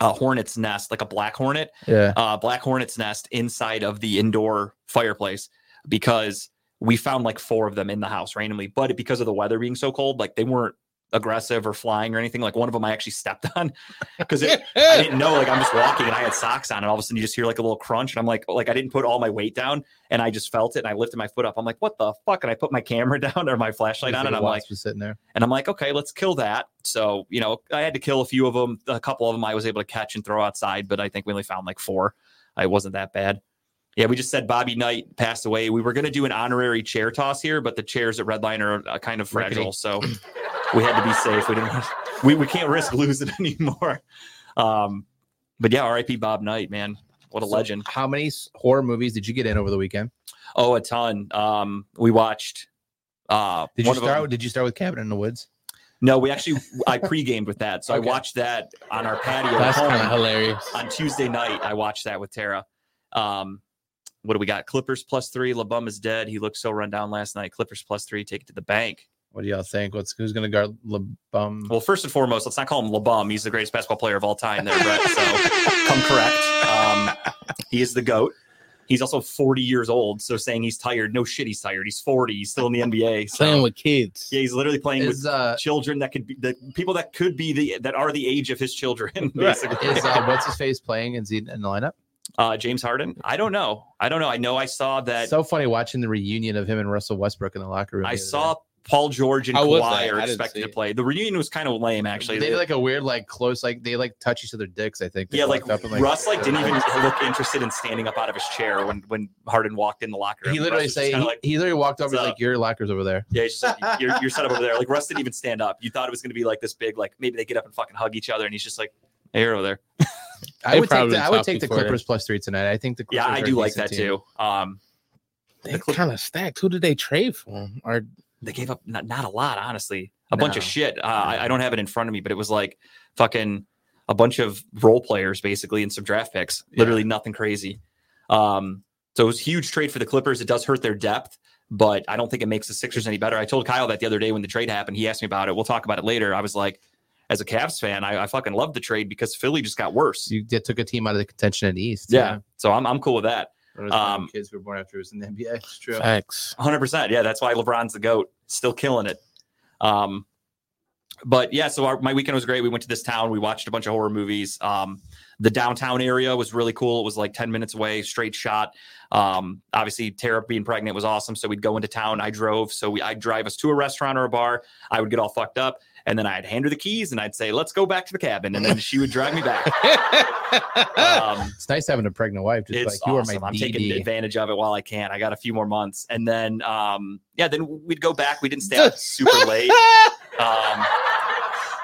a hornet's nest, like a black hornet, Yeah. uh, black hornet's nest inside of the indoor fireplace because we found like four of them in the house randomly. But because of the weather being so cold, like they weren't aggressive or flying or anything. Like one of them I actually stepped on because I didn't know. Like I'm just walking and I had socks on, and all of a sudden you just hear like a little crunch, and I'm like, like I didn't put all my weight down, and I just felt it, and I lifted my foot up. I'm like, what the fuck? And I put my camera down or my flashlight on, and I'm like, sitting there. and I'm like, okay, let's kill that. So, you know, I had to kill a few of them. A couple of them I was able to catch and throw outside, but I think we only found like four. It wasn't that bad. Yeah, we just said Bobby Knight passed away. We were going to do an honorary chair toss here, but the chairs at Redline are uh, kind of fragile, Rickety. so we had to be safe. We didn't. want- We we can't risk losing anymore. Um, but yeah, R.I.P. Bob Knight, man, what a So legend. How many horror movies did you get in over the weekend? Oh, a ton. Um, we watched. Uh, Did you start? them- Did you start with Cabin in the Woods? No, we actually I pre-gamed with that, so Okay. I watched that on our patio That's kind of hilarious. on Tuesday night, I watched that with Tara. Um, what do we got? Clippers plus three. LeBum is dead. He looked so run down last night. Clippers plus three. Take it to the bank. What do y'all think? What's who's going to guard LeBum? Well, first and foremost, let's not call him LeBum. He's the greatest basketball player of all time. There, Brett. So come correct. Um, he is the goat. He's also 40 years old. So saying he's tired, no shit, he's tired. He's 40. He's still in the NBA. So, Playing with kids. yeah, he's literally playing with Is uh children that could be the people that could be the that are the age of his children. Basically, is uh what's his face playing? Is he in the lineup? uh, James Harden. I don't know. I don't know. I know I saw that. so funny watching the reunion of him and Russell Westbrook in the locker room. I the other saw Paul George and How Kawhi are expected to play. The reunion was kind of lame, actually. They did like a weird, like close, like they like touch each other dicks. I think. They yeah, like, walked up and, Russ like didn't even look interested in standing up out of his chair when when Harden walked in the locker room. He literally Russ say he, like, he literally walked over. "What's He's up?" like, "Your locker's over there." yeah, he's just like, you're, you're set up over there. Like Russ didn't even stand up. You thought it was going to be like this big, like maybe they get up and fucking hug each other, and he's just like, hey, you're over there. I They would take the, I would take the before Clippers plus three tonight. I think the Yeah, I do like that team. too. Um, They kind of stacked. Who did they trade for? Or they gave up not, not a lot, honestly. A bunch of shit. Uh, I, I don't have it in front of me, but it was like fucking a bunch of role players basically and some draft picks. Literally nothing crazy. Um, so it was a huge trade for the Clippers. It does hurt their depth, but I don't think it makes the Sixers any better. I told Kyle that the other day when the trade happened. He asked me about it. We'll talk about it later. I was like, as a Cavs fan, I, I fucking love the trade because Philly just got worse. You took a team out of the contention in the East. yeah. So I'm, I'm cool with that. One of the Um, kids who were born after it was in the NBA. It's true. facts? 100%. Yeah, that's why LeBron's the GOAT, still killing it. Um, but yeah, so our, my weekend was great. We went to this town, we watched a bunch of horror movies. Um, the downtown area was really cool. It was like 10 minutes away, straight shot. Um, obviously, Tara being pregnant was awesome. So we'd go into town. I drove. So we, I'd drive us to a restaurant or a bar. I would get all fucked up. And then I'd hand her the keys and I'd say, let's go back to the cabin. And then she would drive me back. Um, It's nice having a pregnant wife. Just it's like you awesome. are my I'm taking advantage of it while I can. I got a few more months, and then um, yeah, then we'd go back. We didn't stay out super late. Um,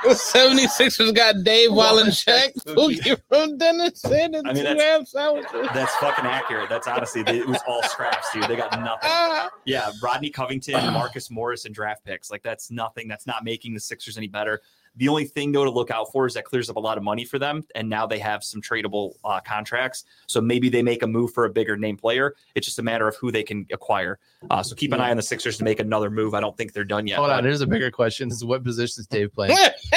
The 76ers got Dave Wallencheck, Spooky. Pookie from Dennis, and I mean, two that's- ham sandwiches. that's fucking accurate. That's honestly, they, it was all scraps, dude. They got nothing. Ah. Yeah, Rodney Covington, Marcus Morris, and draft picks. Like that's nothing. That's not making the Sixers any better. The only thing though to look out for is that clears up a lot of money for them, and now they have some tradable uh, contracts. So maybe they make a move for a bigger name player. It's just a matter of who they can acquire. Uh, so keep an eye on the Sixers to make another move. I don't think they're done yet. Hold but- on, here's a bigger question: Is what position is Dave playing?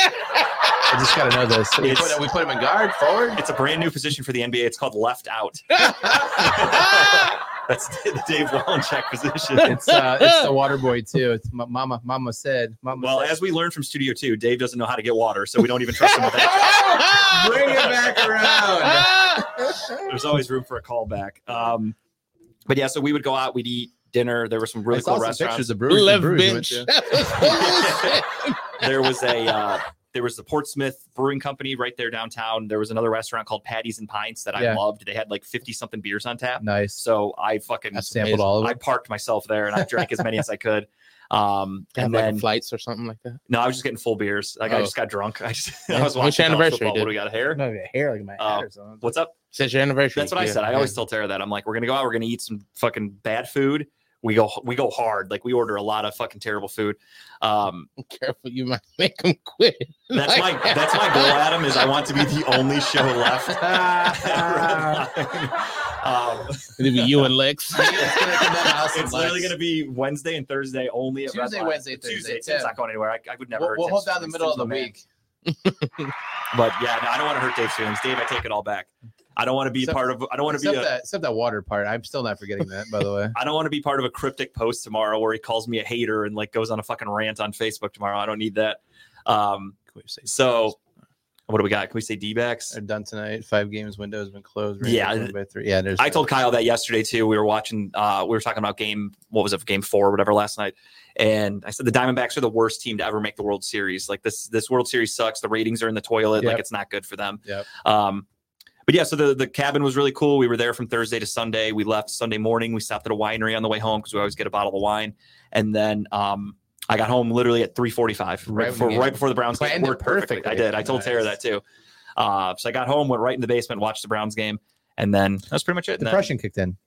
I just gotta know this. We put, we put him in guard, forward. It's a brand new position for the NBA. It's called left out. That's the Dave Wallencheck position. It's uh, it's the water boy too. It's ma- mama. Mama said. Mama Well, said. as we learned from Studio Two, Dave doesn't know how to get water, so we don't even trust him with that. Bring it back around. There's always room for a callback. Um, but yeah, so we would go out, we'd eat dinner. There were some really I saw cool some restaurants. pictures of breweries. Left breweries you bench. there was a uh, there was the Portsmouth Brewing Company right there downtown. There was another restaurant called Patties and Pints that I Yeah. loved. They had like 50 something beers on tap. Nice. So I fucking That's Sampled all of I parked myself there and I drank as many as I could. Um, and like then flights or something like that. no, I was just getting full beers. Like I Oh. just got drunk. I just Yeah. I was What's watching your anniversary, football. What dude? do we got? Hair? No, hair like my something. What's up? Since your anniversary. That's what I said. I yeah. always tell Tara that. I'm like, we're gonna go out. We're gonna eat some fucking bad food. We go we go hard. Like we order a lot of fucking terrible food. Um, careful. You might make them quit. that's my that's my goal, Adam. Is I want to be the only show left. um, It'll be you and Lex. It's gonna come down to us and it's literally going to be Wednesday and Thursday only. At Tuesday, Line. Wednesday, Tuesday. Thursday, Tim's not going anywhere. I, I would never. We'll, hurt we'll hold down the middle of the man. week. But yeah, no, I don't want to hurt Dave's feelings. Dave, I take it all back. I don't want to be Except- part of. I don't want to be. Except A, that, except that water part. I'm still not forgetting that, by the way. I don't want to be part of a cryptic post tomorrow where he calls me a hater and like goes on a fucking rant on Facebook tomorrow. I don't need that. Um, Can we say so what do we got? Can we say D backs? They're done tonight. Five games window has been closed. Rangers Yeah, by three. Yeah, there's. I told Kyle that yesterday too. We were watching. Uh, we were talking about game. What was it? Game four, or whatever, last night. And I said the Diamondbacks are the worst team to ever make the World Series. Like this, this World Series sucks. The ratings are in the toilet. Like it's not good for them. Yep. Um, but yeah, so the, the cabin was really cool. We were there from Thursday to Sunday. We left Sunday morning. We stopped at a winery on the way home because we always get a bottle of wine. And then um, I got home literally at 3:45, right, Right before right before the Browns game. planned Worked perfectly. I did. I told Tara that too. Uh, so I got home, went right in the basement, watched the Browns game, and then that's pretty much it. And then Depression kicked in.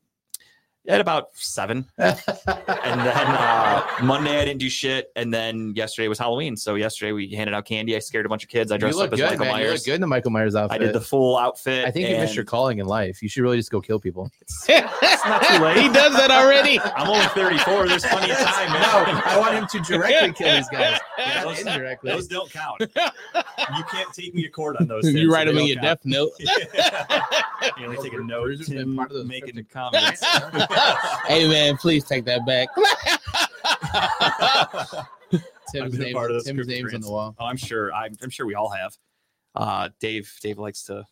At about seven, and then uh, Monday I didn't do shit, and then yesterday was Halloween. So yesterday we handed out candy. I scared a bunch of kids. I dressed up as good, Michael man. You look good in the Michael Myers outfit. I did the full outfit. I think you missed your calling in life. You should really just go kill people. It's not too late. he does that already. I'm only 34. There's plenty of time, man. no, I want him to directly kill these guys. Yeah, those- indirectly. Those don't count. You can't take me to court on those. you write so them they in don't your count. death note. you only take a note. Bruiser's been Tim part of those making cryptic- comments. hey man, please take that back. Tim's, name, part of Tim's name's on the wall. Oh, I'm sure. I'm, I'm sure we all have. Uh, Dave. Dave likes to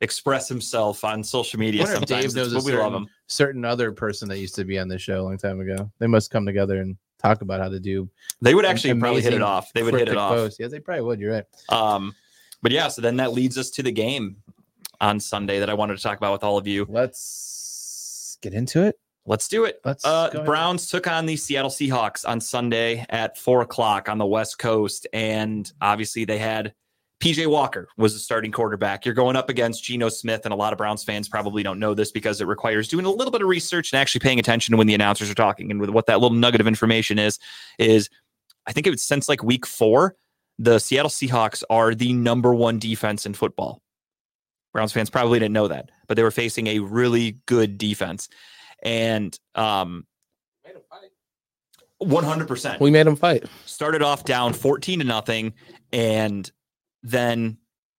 express himself on social media. I Sometimes Dave knows It's a what we love certain, him. certain other person that used to be on this show a long time ago. They must come together and talk about how to do. They would actually probably hit it off. They would hit it off. posts. Yes, they probably would. You're right. Um, but yeah, so then that leads us to the game on Sunday that I wanted to talk about with all of you. Let's get into it. Let's do it. Let's Uh, go ahead. Browns took on the Seattle Seahawks on Sunday at four o'clock on the West Coast, and obviously they had PJ Walker was the starting quarterback. You're going up against Geno Smith, and a lot of Browns fans probably don't know this because it requires doing a little bit of research and actually paying attention to when the announcers are talking. And with what that little nugget of information is, is I think it was since like week four, the Seattle Seahawks are the number one defense in football. Browns fans probably didn't know that, but they were facing a really good defense. And um, 100% We made them fight. started off down 14 to nothing. And then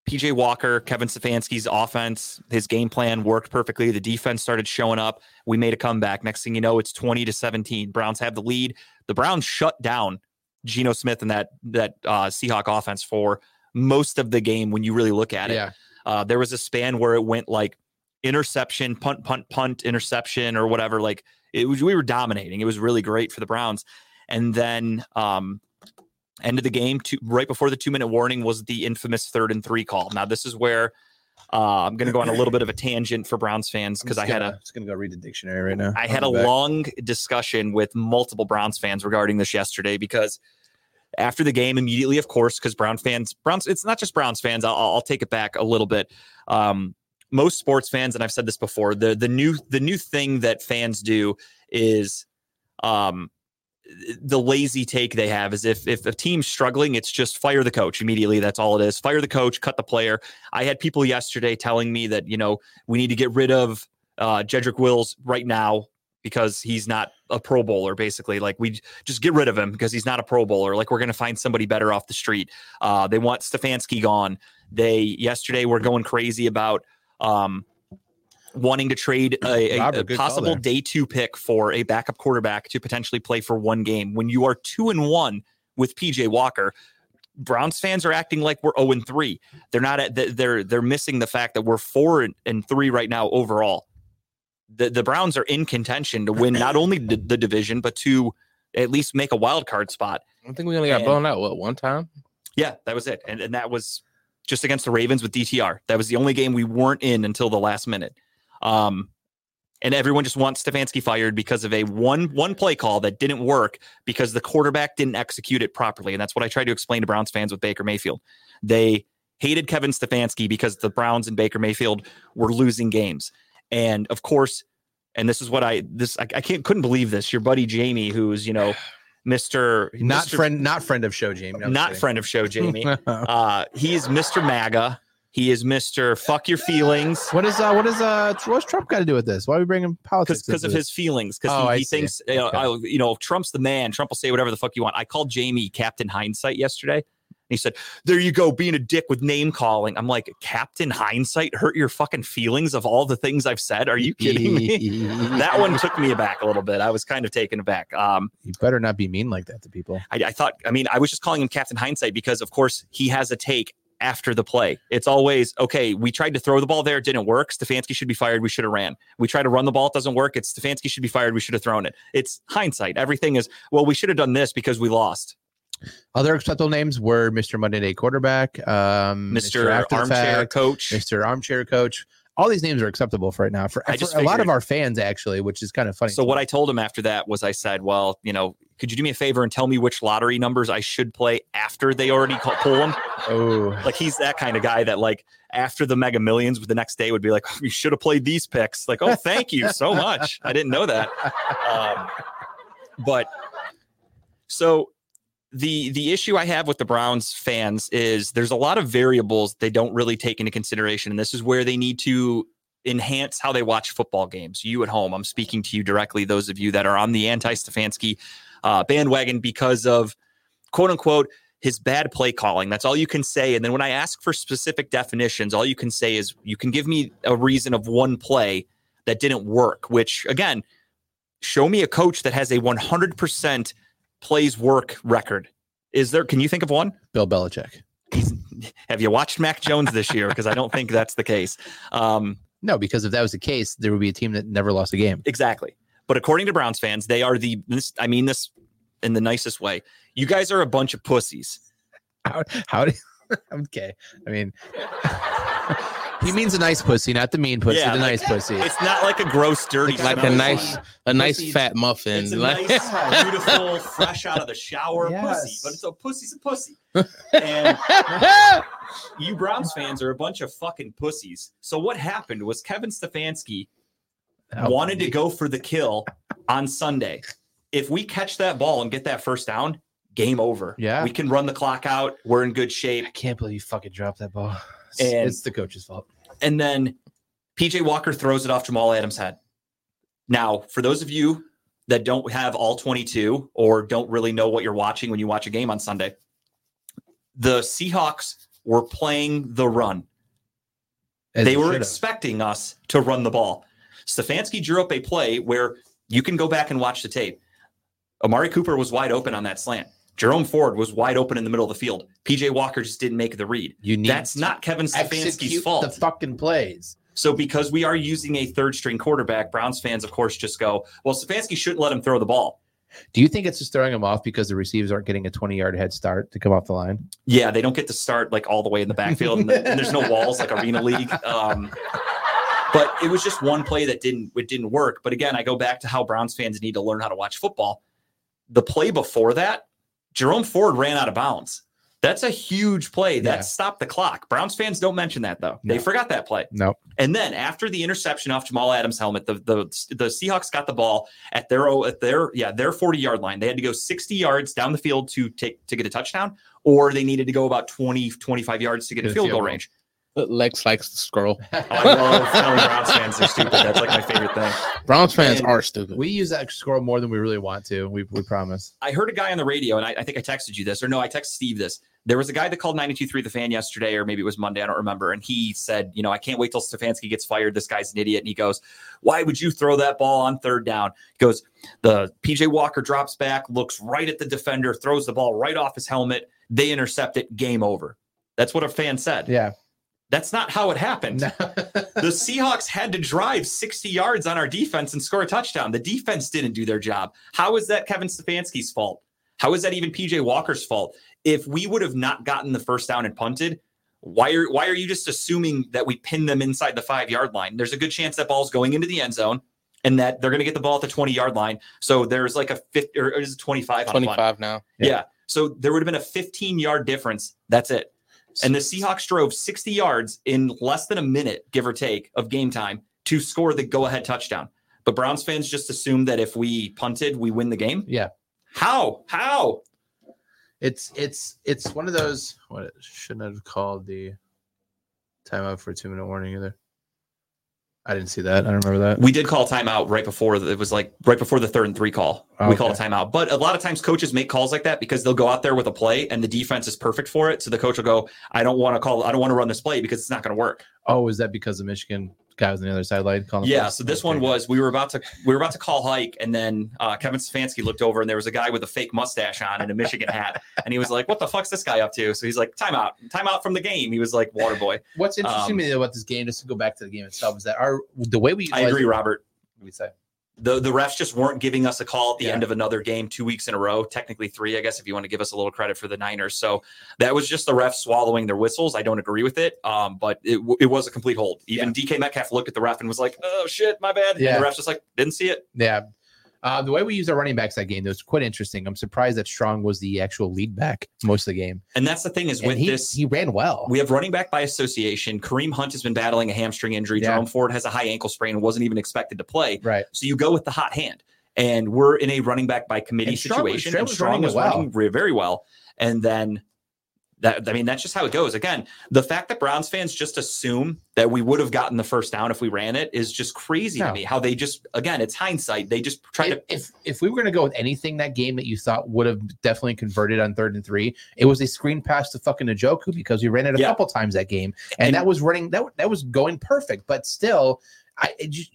PJ Walker, Kevin Stefanski's offense, his game plan worked perfectly. The defense started showing up. We made a comeback. Next thing you know, it's 20 to 17. Browns have the lead. The Browns shut down Geno Smith and that that uh, Seahawk offense for most of the game when you really look at it. Yeah. Uh, there was a span where it went like interception, punt, punt, punt, interception, or whatever. Like it was, we were dominating. It was really great for the Browns. And then um, end of the game, two, right before the two minute warning was the infamous third and three call. Now this is where uh, I'm going to go on a little bit of a tangent for Browns fans because I had a just gonna go read the dictionary right now. I had a back. long discussion with multiple Browns fans regarding this yesterday because after the game, immediately, of course, because Brown fans, Browns, it's not just Browns fans. I'll, I'll take it back a little bit. Um, most sports fans, and I've said this before, the the new the new thing that fans do is um the lazy take they have is if if a team's struggling, it's just fire the coach immediately. That's all it is. Fire the coach, cut the player. I had people yesterday telling me that you know we need to get rid of uh, Jedrick Wills right now because he's not a Pro Bowler. Basically, like we just get rid of him because he's not a Pro Bowler. Like we're going to find somebody better off the street. Uh, they want Stefanski gone. They yesterday were going crazy about um, wanting to trade a, a- Robert, a possible day two pick for a backup quarterback to potentially play for one game. When you are two and one with PJ Walker, Browns fans are acting like we're 0 and 3. They're not at they're they're missing the fact that we're 4 and- and 3 right now overall. The the Browns are in contention to win not only the, the division but to at least make a wild card spot. I think we only got And- blown out what one time. Yeah, that was it. And and that was just against the Ravens with DTR. That was the only game we weren't in until the last minute. Um and everyone just wants Stefanski fired because of a one one play call that didn't work because the quarterback didn't execute it properly. And that's what I tried to explain to Browns fans with Baker Mayfield. They hated Kevin Stefanski because the Browns and Baker Mayfield were losing games. And of course, and this is what I this I, I can't couldn't believe this. Your buddy Jamie, who's you know, Mr. not Mr. friend, not friend of show, Jamie. I'm not kidding. friend of show Jamie. uh, he is Mr. MAGA. He is Mr. Fuck your feelings What is uh what is uh what's Trump got to do with this? Why are we bringing politics? because of his feelings. Because Oh, he, he thinks you know, Okay. I, you know Trump's the man. Trump will say whatever the fuck you want. I called Jamie Captain Hindsight yesterday. And he said, "There you go, being a dick with name calling." I'm like, Captain Hindsight hurt your fucking feelings of all the things I've said. Are you kidding me? that one took me aback a little bit. I was kind of taken aback. Um, You better not be mean like that to people. I, I thought, I mean, I was just calling him Captain Hindsight because, of course, he has a take after the play. It's always, okay, we tried to throw the ball there, it didn't work. Stefanski should be fired. We should have ran. We tried to run the ball, it doesn't work. It's Stefanski should be fired. We should have thrown it. It's hindsight. Everything is, well, we should have done this because we lost. Other acceptable names were Mr. Monday Day Quarterback, um, Mr. The Armchair Fact, Coach. Mr. Armchair Coach. All these names are acceptable for right now for, I for a lot of our fans, actually, which is kind of funny. So what I told him after that was I said, well, you know, could you do me a favor and tell me which lottery numbers I should play after they already call, pull them? oh, Like he's that kind of guy that like after the Mega Millions, the next day would be like, you should have played these picks. Like, oh, thank you so much. I didn't know that. Um, but so the the issue I have with the Browns fans is there's a lot of variables they don't really take into consideration, and this is where they need to enhance how they watch football games. You at home, I'm speaking to you directly. Those of you that are on the anti Stefanski uh, bandwagon because of quote unquote his bad play calling. That's all you can say. And then when I ask for specific definitions, all you can say is you can give me a reason of one play that didn't work. Which again, show me a coach that has a 100% plays work record. Is there? Can you think of one? Bill Belichick. He's, have you watched Mac Jones this year? Because I don't think that's the case. Um, No, because if that was the case, there would be a team that never lost a game. exactly. But according to Browns fans, they are the. This, I mean this in the nicest way. You guys are a bunch of pussies. How, how do okay? I mean, he means a nice pussy, not the mean pussy. Yeah, the like- nice pussy. It's not like a gross, dirty, Like a nice, a nice Pussy- fat muffin. It's a Like- nice, beautiful, fresh out of the shower pussy, but it's a pussy's a pussy. And you Browns fans are a bunch of fucking pussies. So what happened was Kevin Stefanski How wanted to go for the kill on Sunday. If we catch that ball and get that first down, game over. Yeah. we can run the clock out. We're in good shape. I can't believe you fucking dropped that ball. It's, And- it's the coach's fault. And then PJ Walker throws it off Jamal Adams' head. Now, for those of you that don't have all 22 or don't really know what you're watching when you watch a game on Sunday, the Seahawks were playing the run. As they were should've. expecting us to run the ball. Stefanski drew up a play where you can go back and watch the tape. Amari Cooper was wide open on that slant. Jerome Ford was wide open in the middle of the field. PJ Walker just didn't make the read. You need That's not Kevin Stefanski's fault. The fucking plays. So because we are using a third string quarterback, Browns fans, of course, just go, well, Stefanski shouldn't let him throw the ball. Do you think it's just throwing him off because the receivers aren't getting a 20 yard head start to come off the line? Yeah, they don't get to start like all the way in the backfield, and, and there's no walls like Arena League. Um, but it was just one play that didn't it didn't work. But again, I go back to how Browns fans need to learn how to watch football. The play before that, Jerome Ford ran out of bounds. That's a huge play. That Yeah. stopped the clock. Browns fans don't mention that though. They forgot that play. No. And then after the interception off Jamal Adams' helmet, the the the Seahawks got the ball at their at their yeah their 40 yard line. They had to go 60 yards down the field to take to get a touchdown, or they needed to go about 20 25 yards to get a field field goal. range. Lex likes to scroll. Oh, I love telling Browns fans they're stupid. That's like my favorite thing. Browns fans And are stupid. We use that score more than we really want to. We, we promise. I heard a guy on the radio, and I, I think I texted you this, or no, I texted Steve this. There was a guy that called 92.3 The Fan yesterday, or maybe it was Monday, I don't remember. And he said, you know, I can't wait till Stefanski gets fired. This guy's an idiot. And he goes, why would you throw that ball on third down? He goes, the PJ Walker drops back, looks right at the defender, throws the ball right off his helmet. They intercept it, game over. That's what a fan said. Yeah. That's not how it happened. the Seahawks had to drive 60 yards on our defense and score a touchdown. The defense didn't do their job. How is that Kevin Stefanski's fault? How is that even PJ Walker's fault? If we would have not gotten the first down and punted, why are why are you just assuming that we pin them inside the five yard line? There's a good chance that ball's going into the end zone and that they're going to get the ball at the 20 yard line. So there's like a 50 or is it 25 on a punt? 25 now. Yeah. Yeah. So there would have been a 15 yard difference. That's it. And the Seahawks drove 60 yards in less than a minute, give or take, of game time to score the go ahead touchdown. But Browns fans just assume that if we punted, we win the game. Yeah. How? How? It's it's it's one of those what it shouldn't have called the timeout for a two minute warning either. I didn't see that. I don't remember that. We did call timeout right before it was like right before the third and three call. We call a timeout. But a lot of times coaches make calls like that because they'll go out there with a play and the defense is perfect for it. So the coach will go, I don't want to call, I don't want to run this play because it's not going to work. Oh, is that because of Michigan guy was on the other sideline calling? Yeah, so this one was we were about to we were about to call hike, and then uh, Kevin Stefanski looked over, and there was a guy with a fake mustache on and a Michigan hat, and he was like, "What the fuck's this guy up to?" So he's like, "Timeout, timeout from the game." He was like, "Water boy." What's interesting um, to me about this game, just to go back to the game itself, is that our the way we I agree, Robert. we say the the refs just weren't giving us a call at the Yeah. end of another game two weeks in a row technically three i guess if you want to give us a little credit for the niners so that was just the refs swallowing their whistles i don't agree with it um, but it, it was a complete hold even dk metcalf looked at the ref and was like oh shit my bad Yeah. and the refs just like didn't see it Yeah. Uh, the way we used our running backs that game was quite interesting. I'm surprised that Strong was the actual lead back most of the game. and that's the thing is And with he, this he ran well. we have running back by association kareem hunt has been battling a hamstring injury Yeah. jerome ford has a high ankle sprain and wasn't even expected to play right. So you go with the hot hand. And we're in a running back by committee And Strong was- situation. Strong and was Strong running was it well. running very well. And then that I mean, that's just how it goes. Again, the fact that Browns fans just assume that we would have gotten the first down if we ran it is just crazy No. to me. How they just again, it's hindsight. They just try if, to if if we were going to go with anything that game that you thought would have definitely converted on third and three, it was a screen pass to fucking Njoku because we ran it a Yeah. couple times that game, and, And- that was running that that was going perfect. But still, I it just,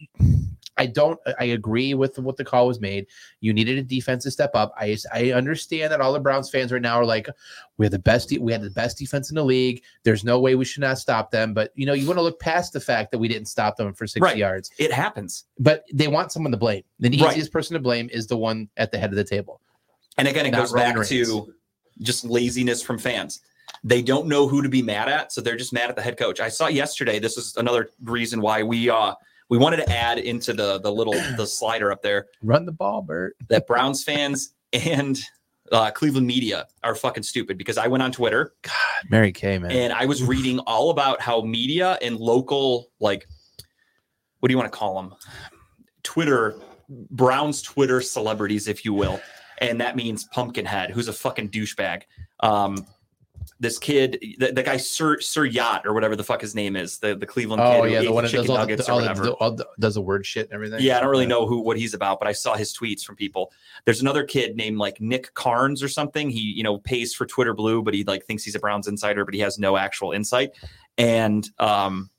I don't I agree with what the call was made. You needed a defense to step up. I I understand that all the Browns fans right now are like, we're the best. de- We had the best defense in the league. There's no way we should not stop them. But you know, you want to look past the fact that we didn't stop them for sixty Right. yards it happens. but they want someone to blame. The Right. easiest person to blame is the one at the head of the table. And again, it Not goes back to just laziness from fans. They don't know who to be mad at, so they're just mad at the head coach. I saw yesterday. This is another reason why we uh we wanted to add into the the little the slider up there Run the ball, Bert. that Browns fans and uh, Cleveland media are fucking stupid because I went on Twitter God, Mary Kay, man. and I was reading all about how media and local like what do you want to call them? Twitter Browns Twitter celebrities, if you will, and that means Pumpkinhead, who's a fucking douchebag. Um, this kid, the, the guy Sir Sir Yacht or whatever the fuck his name is, the the Cleveland oh kid who yeah, the one that does all, the, all, the, all the- does the word shit and everything. Yeah, I don't really know who what he's about, but I saw his tweets from people. There's another kid named like Nick Carnes or something. He, you know, pays for Twitter Blue, but he like thinks he's a Browns insider, but he has no actual insight. And um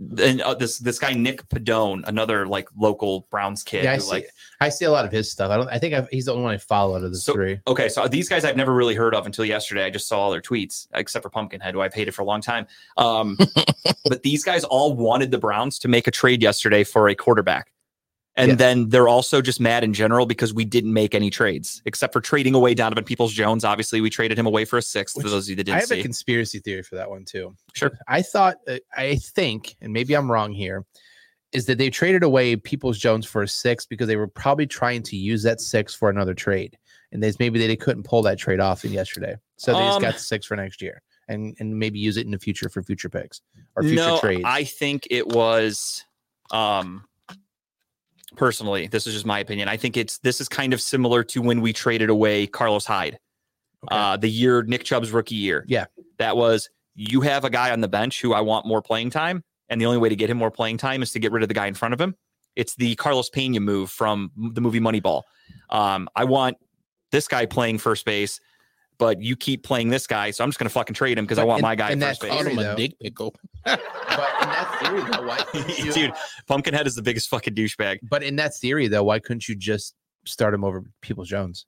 then uh, this this guy Nick Padone, another like local Browns kid, Yeah, I who, see. like I see a lot of his stuff. I don't. I think I've, he's the only one I follow out of the So- three. okay, so these guys I've never really heard of until yesterday. I just saw all their tweets, except for Pumpkinhead, who I've hated for a long time. Um, but these guys all wanted the Browns to make a trade yesterday for a quarterback. And Yeah. then they're also just mad in general because we didn't make any trades, except for trading away Donovan Peoples Jones. Obviously, we traded him away for a sixth. Which for those of you that didn't I have a conspiracy theory for that one too. Sure. I thought, uh, I think, and maybe I'm wrong here, is that they traded away Peoples Jones for a six because they were probably trying to use that six for another trade, and they maybe they couldn't pull that trade off in yesterday, so they just Um, got the six for next year, and and maybe use it in the future for future picks or future no, trades. I think it was. Um, personally, this is just my opinion. I think it's this is kind of similar to when we traded away Carlos Hyde. Okay. uh, the year Nick Chubb's rookie year. Yeah. That was you have a guy on the bench who I want more playing time. And the only way to get him more playing time is to get rid of the guy in front of him. It's the Carlos Pena move from the movie Moneyball. Um, I want this guy playing first base, but you keep playing this guy. So I'm just going to fucking trade him because I want in- my guy in at that first base. Called him a though. dick pickle. but in that theory, though, why you, Dude, Pumpkinhead is the biggest fucking douchebag. But in that theory, though, why couldn't you just start him over Peoples Jones?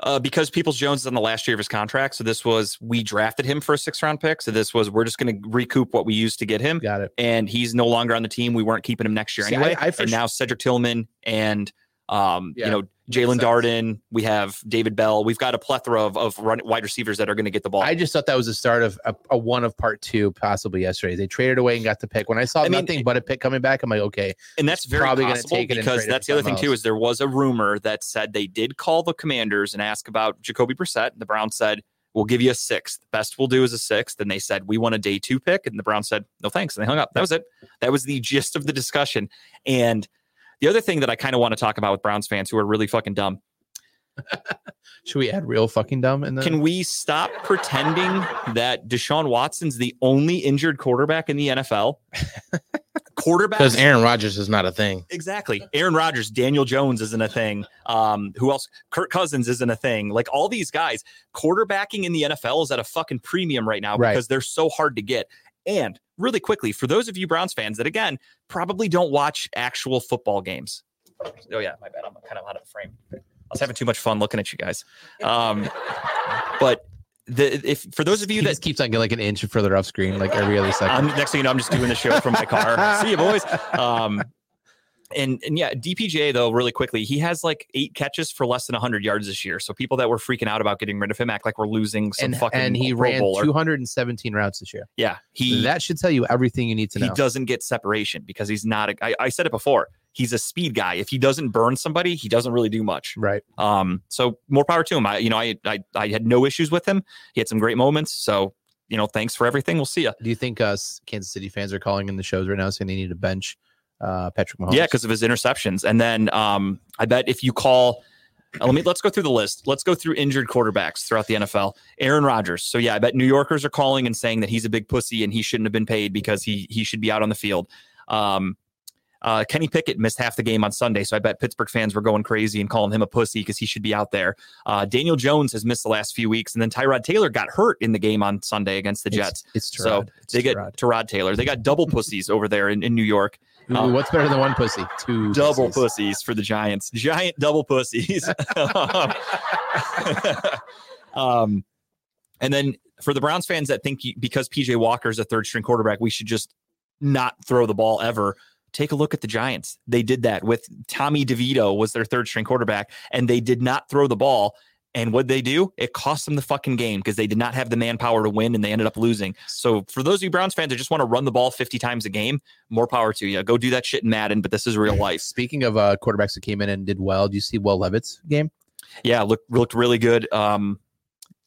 Uh, because Peoples Jones is on the last year of his contract. So this was, we drafted him for a six round pick. So this was, we're just going to recoup what we used to get him. Got it. and he's no longer on the team. We weren't keeping him next year See, anyway. I for and su- now Cedric Tillman and um, Yeah, you know Jaelon. Darden. We have David Bell. We've got a plethora of, of run, wide receivers that are going to get the ball. I just thought that was the start of a, a one of part two, possibly yesterday. They traded away and got the pick. When I saw I mean, nothing but a pick coming back, I'm like, okay, and that's very probably gonna possible take it because that's the other thing something too is there was a rumor that said they did call the Commanders and ask about Jacoby Brissett. The Browns said we'll give you a sixth. Best we'll do is a sixth. And they said we want a day two pick, and the Browns said no thanks, and they hung up. That was it. That was the gist of the discussion. And the other thing that I kind of want to talk about with Browns fans who are really fucking dumb should we add real fucking dumb in the Can we stop pretending that Deshaun Watson's the only injured quarterback in the NFL? Quarterback Because Aaron Rodgers is not a thing. Exactly. Aaron Rodgers, Daniel Jones isn't a thing. Um, who else? Kirk Cousins isn't a thing. Like all these guys, quarterbacking in the NFL is at a fucking premium right now Right. because they're so hard to get. And really quickly, for those of you Browns fans that again probably don't watch actual football games. Oh yeah, my bad. I'm kind of out of frame. I was having too much fun looking at you guys. Um, but the if for those of you he that just keeps on getting like an inch further off screen, like every other second. I'm next thing you know, I'm just doing the show from my car. See you, boys. Um, and and yeah, DPJ though, really quickly, he has like eight catches for less than 100 yards this year. So people that were freaking out about getting rid of him act like we're losing some And, fucking and he Pro ran Bowler. 217 routes this year. yeah, he that should tell you everything you need to know. he doesn't get separation because he's not. A, I, I said it before. He's a speed guy. If he doesn't burn somebody, he doesn't really do much. Right. Um, so more power to him. I, you know, I, I, I had no issues with him. He had some great moments. So, you know, thanks for everything. We'll see you. Do you think us Kansas City fans are calling in the shows right now saying they need a bench uh, Patrick Mahomes? Yeah, because of his interceptions. And then um, I bet if you call, uh, let me let's go through the list. Let's go through injured quarterbacks throughout the NFL. Aaron Rodgers. So yeah, I bet New Yorkers are calling and saying that he's a big pussy and he shouldn't have been paid because he he should be out on the field. Um, uh, Kenny Pickett missed half the game on Sunday, so I bet Pittsburgh fans were going crazy and calling him a pussy because he should be out there. Uh, Daniel Jones has missed the last few weeks, and then Tyrod Taylor got hurt in the game on Sunday against the Jets. It's, it's So It's they get Tyrod. Tyrod Taylor. They got double pussies over there in, in New York. Ooh, uh, What's better than one pussy? Two double pussies. pussies for the Giants. Giant double pussies. um, and then for the Browns fans that think you- because PJ Walker is a third string quarterback, we should just not throw the ball ever. Take a look at the Giants. They did that with Tommy DeVito was their third string quarterback, and they did not throw the ball. And what they do? It cost them the fucking game because they did not have the manpower to win, and they ended up losing. So for those of you Browns fans that just want to run the ball 50 times a game, more power to you. Go do that shit in Madden, but this is real life. Speaking of uh, quarterbacks that came in and did well, do you see Will Levis's game? Yeah, looked looked really good. Um,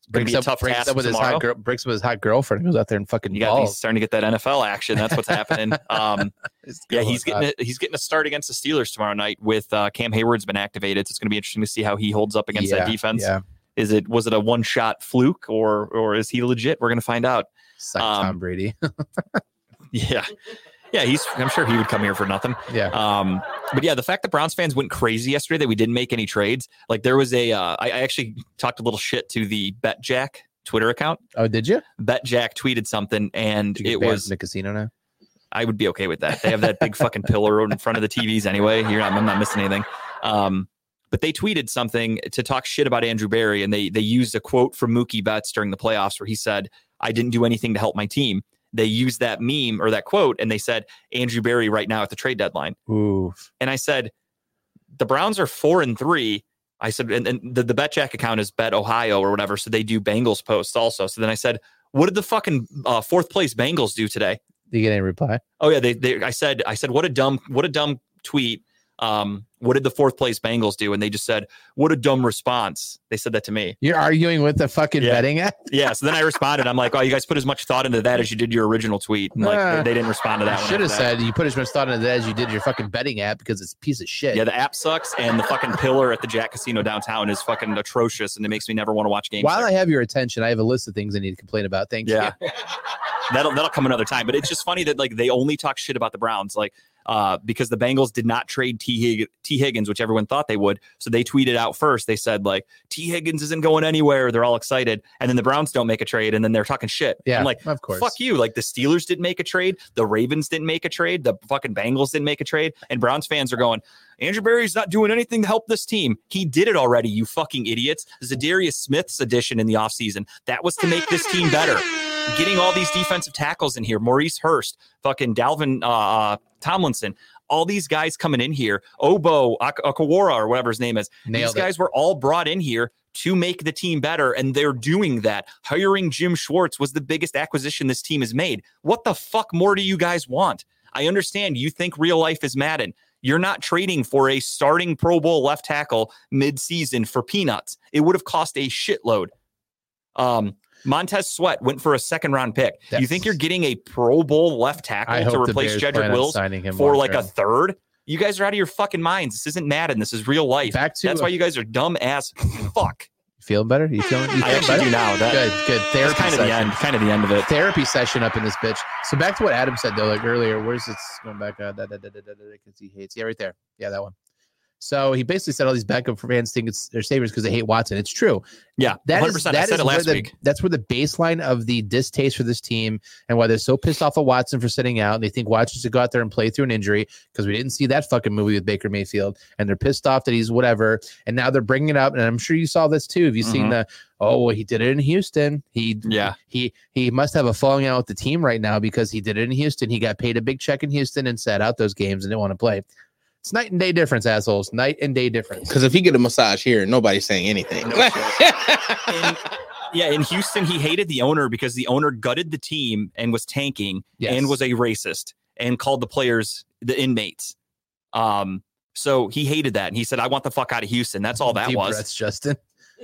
Breaks up, tough breaks up with his hot girl, breaks up with his hot girlfriend, goes out there and fucking You got he's starting to get that NFL action. That's what's happening. Um, yeah, he's getting a, he's getting a start against the Steelers tomorrow night with uh, Cam Heyward's been activated. So it's going to be interesting to see how he holds up against that defense. Yeah, Is it was it a one shot fluke or or is he legit? We're going to find out. Suck Um, Tom Brady. Yeah, yeah, he's. I'm sure he would come here for nothing. yeah, Um, but yeah, the fact that Browns fans went crazy yesterday that we didn't make any trades, like there was a, uh, I, I actually talked a little shit to the BetJack Twitter account. oh, did you? BetJack tweeted something, and Did you get it was from the casino now. I would be okay with that. They have that big fucking pillar in front of the TVs anyway. You're not, I'm not missing anything. Um, but they tweeted something to talk shit about Andrew Berry, and they they used a quote from Mookie Betts during the playoffs where he said, "I didn't do anything to help my team." They used that meme or that quote, and they said Andrew Berry right now at the trade deadline. Ooh, And I said, the Browns are four and three. I said, and, and the, the BetJack account is Bet Ohio or whatever. So they do Bengals posts also. So then I said, what did the fucking uh, fourth place Bengals do today? did you get any reply? Oh yeah, they, they I said I said what a dumb what a dumb tweet. Um, what did the fourth place Bengals do? And they just said, "What a dumb response." They said that to me. You're arguing with the fucking Yeah. betting app. Yeah. So then I responded. I'm like, "Oh, you guys put as much thought into that as you did your original tweet." And like Ah. they didn't respond to that. one Should have that. said you put as much thought into that as you did your fucking betting app because it's a piece of shit. Yeah, the app sucks, and the fucking pillar at the Jack Casino downtown is fucking atrocious, and it makes me never want to watch games. While there. I have your attention, I have a list of things I need to complain about. Thank Yeah. you. that'll that'll come another time. But it's just funny that like they only talk shit about the Browns, like uh, because the Bengals did not trade T Hig- Tee Higgins, which everyone thought they would. So they tweeted out first. They said like Tee Higgins isn't going anywhere. They're all excited, and then the Browns don't make a trade, and then they're talking shit. Yeah, I'm like. of course. Fuck you. Like the Steelers didn't make a trade. The Ravens didn't make a trade. The fucking Bengals didn't make a trade. And Browns fans are going, Andrew Berry's not doing anything to help this team. He did it already, you fucking idiots. Zadarius Smith's addition in the offseason. That was to make this team better. Getting all these defensive tackles in here, Maurice Hurst, fucking Dalvin uh, uh, Tomlinson, all these guys coming in here, Obo Ak- Akawara or whatever his name is. Nailed these guys were all brought in here to make the team better, and they're doing that. Hiring Jim Schwartz was the biggest acquisition this team has made. What the fuck more do you guys want? I understand you think real life is Madden. You're not trading for a starting Pro Bowl left tackle mid-season for peanuts. It would have cost a shitload. Um, Montez Sweat went for a second round pick. you think you're getting a Pro Bowl left tackle to replace Jedrick Wills for like a third? You guys are out of your fucking minds. This isn't Madden. This is real life. Back to That's why you guys are dumb ass fuck. feeling better. You feeling? You I actually better? do now. That, Good, good. Therapy kind of the end. Kind of the end of it. Therapy session up in this bitch. So back to what Adam said though, like earlier. Where's this going back? Uh, because he hates. Yeah, right there. Yeah, that one. So he basically said all these backup fans think it's they're savers because they hate Watson. It's true. Yeah, That 100%. is I said is it where last the, week. That's where the baseline of the distaste for this team and why they're so pissed off at Watson for sitting out. And they think Watson should go out there and play through an injury because we didn't see that fucking movie with Baker Mayfield, and they're pissed off that he's whatever. And now they're bringing it up, and I'm sure you saw this too. Have you seen Mhm. the? Oh, well, he did it in Houston. He Yeah. he he must have a falling out with the team right now because he did it in Houston. He got paid a big check in Houston and sat out those games and didn't want to play. It's night and day difference, assholes. Night and day difference. Because if he get a massage here, nobody's saying anything. No In- yeah, in Houston, he hated the owner because the owner gutted the team and was tanking Yes. and was a racist and called the players the inmates. Um, so he hated that, and he said, "I want the fuck out of Houston." That's all that Deep was. breaths, Justin.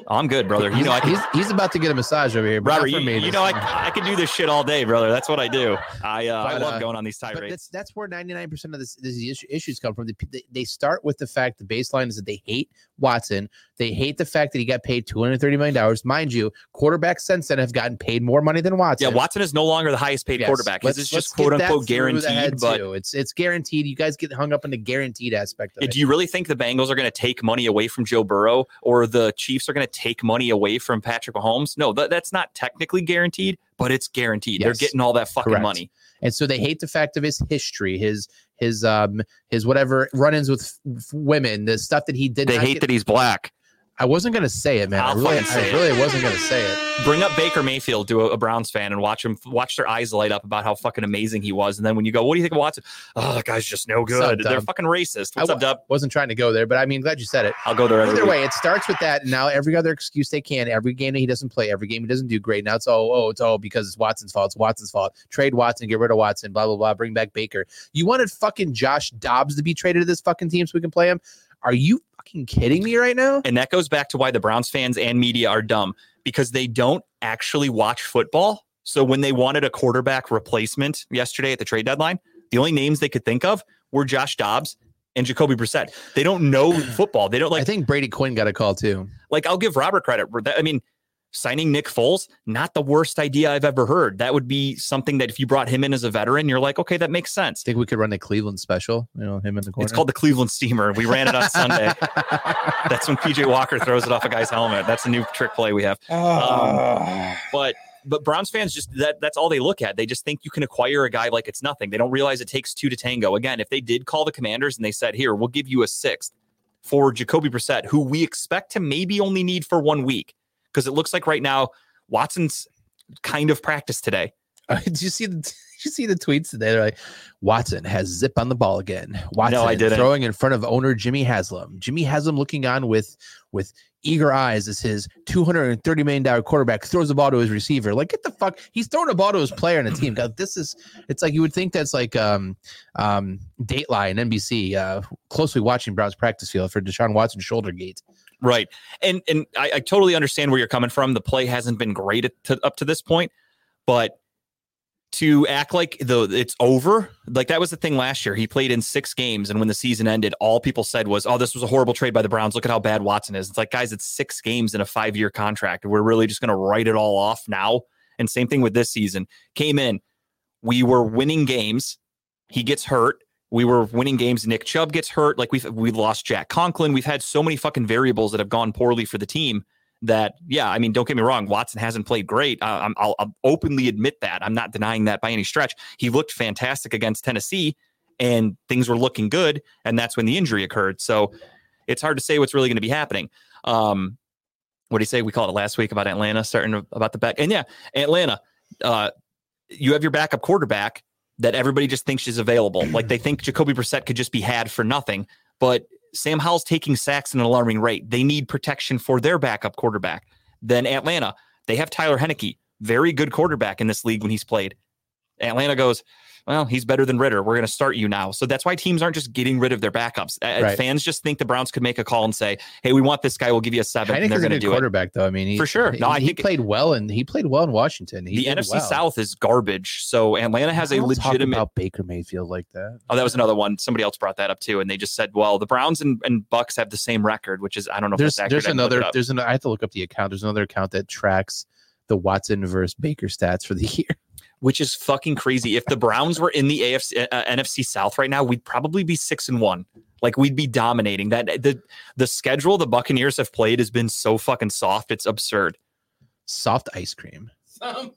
I'm good, brother. You know, I can, he's, he's about to get a massage over here. But Robert, you, me you know, I, time. I can do this shit all day, brother. That's what I do. I uh, I love uh, going on these But tirades. that's that's where ninety nine percent of this, these issues come from. They, they start with the fact the baseline is that they hate Watson. They hate the fact that he got paid two hundred thirty million dollars. Mind you, quarterbacks since then have gotten paid more money than Watson. Yeah, Watson is no longer the highest paid Yes. quarterback. His Let's- is just quote unquote through the head, guaranteed. But too. it's it's guaranteed. You guys get hung up on the guaranteed aspect of Yeah, it. do you really think the Bengals are going to take money away from Joe Burrow or the Chiefs are going to take money away from Patrick Mahomes? No, that, that's not technically guaranteed, but it's guaranteed. They're getting all that fucking Correct. money. and so they hate the fact of his history, his his um his whatever run-ins with f- women, the stuff that he did. They hate get- that he's black. I wasn't gonna say it, man. I I'll really, fucking say I it. really wasn't gonna say it. Bring up Baker Mayfield to a, a Browns fan and watch him watch their eyes light up about how fucking amazing he was. And then when you go, what do you think of Watson? Oh, that guy's just no up, good. They're fucking racist. I What's wa- up, Dub? Wasn't trying to go there, but I mean, glad you said it. I'll go there Either way, it starts with that. And now every other excuse they can, every game that he doesn't play, every game he doesn't do great. Now it's oh, oh, it's all because it's Watson's fault. It's Watson's fault. Trade Watson, get rid of Watson, blah, blah, blah. Bring back Baker. You wanted fucking Josh Dobbs to be traded to this fucking team so we can play him? Are you fucking kidding me right now? And that goes back to why the Browns fans and media are dumb because they don't actually watch football. So when they wanted a quarterback replacement yesterday at the trade deadline, the only names they could think of were Josh Dobbs and Jacoby Brissett. They don't know football. They don't like. I think Brady Quinn got a call too. like I'll give Robert credit. I mean, signing Nick Foles, not the worst idea I've ever heard. That would be something that if you brought him in as a veteran, you're like, okay, that makes sense. I think we could run a Cleveland special, you know, him in the corner. It's called the Cleveland Steamer. We ran it on Sunday. That's when PJ Walker throws it off a guy's helmet. That's a new trick play we have. Um, but but Browns fans just that that's all they look at. They just think you can acquire a guy like it's nothing. They don't realize it takes two to tango. Again, if they did call the commanders and they said, here, we'll give you a sixth for Jacoby Brissett, who we expect to maybe only need for one week. Because it looks like right now, Watson's kind of practice today. Uh, did you see the did you see the tweets today? They're like, Watson has zip on the ball again. Watson I didn't. throwing in front of owner Jimmy Haslam. Jimmy Haslam looking on with with eager eyes as his two hundred and thirty million dollar quarterback throws the ball to his receiver. Like, get the fuck! He's throwing a ball to his player in the team. God, this is it's like you would think that's like um um Dateline NBC uh closely watching Browns practice field for Deshaun Watson shoulder gate. Right. And and I, I totally understand where you're coming from. The play hasn't been great at, to, up to this point, but to act like the it's over, like that was the thing last year. He played in six games, and when the season ended, all people said was, "Oh, this was a horrible trade by the Browns. Look at how bad Watson is." It's like, guys, it's six games in a five year contract. We're really just going to write it all off now. And same thing with this season. Came in, we were winning games. He gets hurt. We were winning games. Nick Chubb gets hurt. Like we've we lost Jack Conklin. We've had so many fucking variables that have gone poorly for the team. That yeah, I mean, don't get me wrong. Watson hasn't played great. I, I'm, I'll, I'll openly admit that. I'm not denying that by any stretch. He looked fantastic against Tennessee, and things were looking good. And that's when the injury occurred. So it's hard to say what's really going to be happening. Um, what do you say? We called it last week about Atlanta starting about the back. And yeah, Atlanta, uh, you have your backup quarterback that everybody just thinks is available. like they think Jacoby Brissett could just be had for nothing. But Sam Howell's taking sacks at an alarming rate. They need protection for their backup quarterback. Then Atlanta, they have Taylor Heinicke, very good quarterback in this league when he's played. Atlanta goes, well, he's better than Ridder. We're going to start you now. So that's why teams aren't just getting rid of their backups. Right. Fans just think the Browns could make a call and say, "Hey, we want this guy. We'll give you a seven, and Heinicke's they're going to do it." quarterback, though. I mean, he, For sure. No, he, I he played well, and he played well in Washington. He The NFC well. South is garbage. So Atlanta has a legitimate. about Baker Mayfield like that. Oh, that was another one. Somebody else brought that up too, and they just said, "Well, the Browns and, and Bucks have the same record," which is I don't know if There's that's there's I can look it another there's an I have to look up the account. There's another account that tracks the Watson versus Baker stats for the year. Which is fucking crazy. If the Browns were in the AFC uh, NFC South right now, we'd probably be six and one. Like we'd be dominating. That the the schedule the Buccaneers have played has been so fucking soft. It's absurd. Soft ice cream.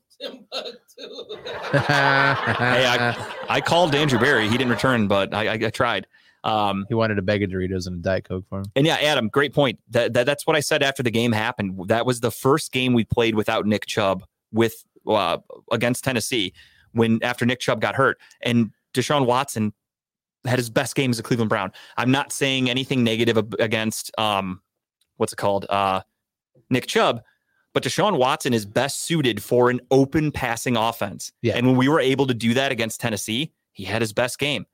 Hey, I called Andrew Berry. He didn't return, but I, I, I tried. Um, he wanted a bag of Doritos and a Diet Coke for him. and yeah, Adam, great point. That, that that's what I said after the game happened. That was the first game we played without Nick Chubb with uh, against Tennessee when after Nick Chubb got hurt and Deshaun Watson had his best game as a Cleveland Brown. I'm not saying anything negative against um, what's it called, uh, Nick Chubb, but Deshaun Watson is best suited for an open passing offense. Yeah. And when we were able to do that against Tennessee, he had his best game,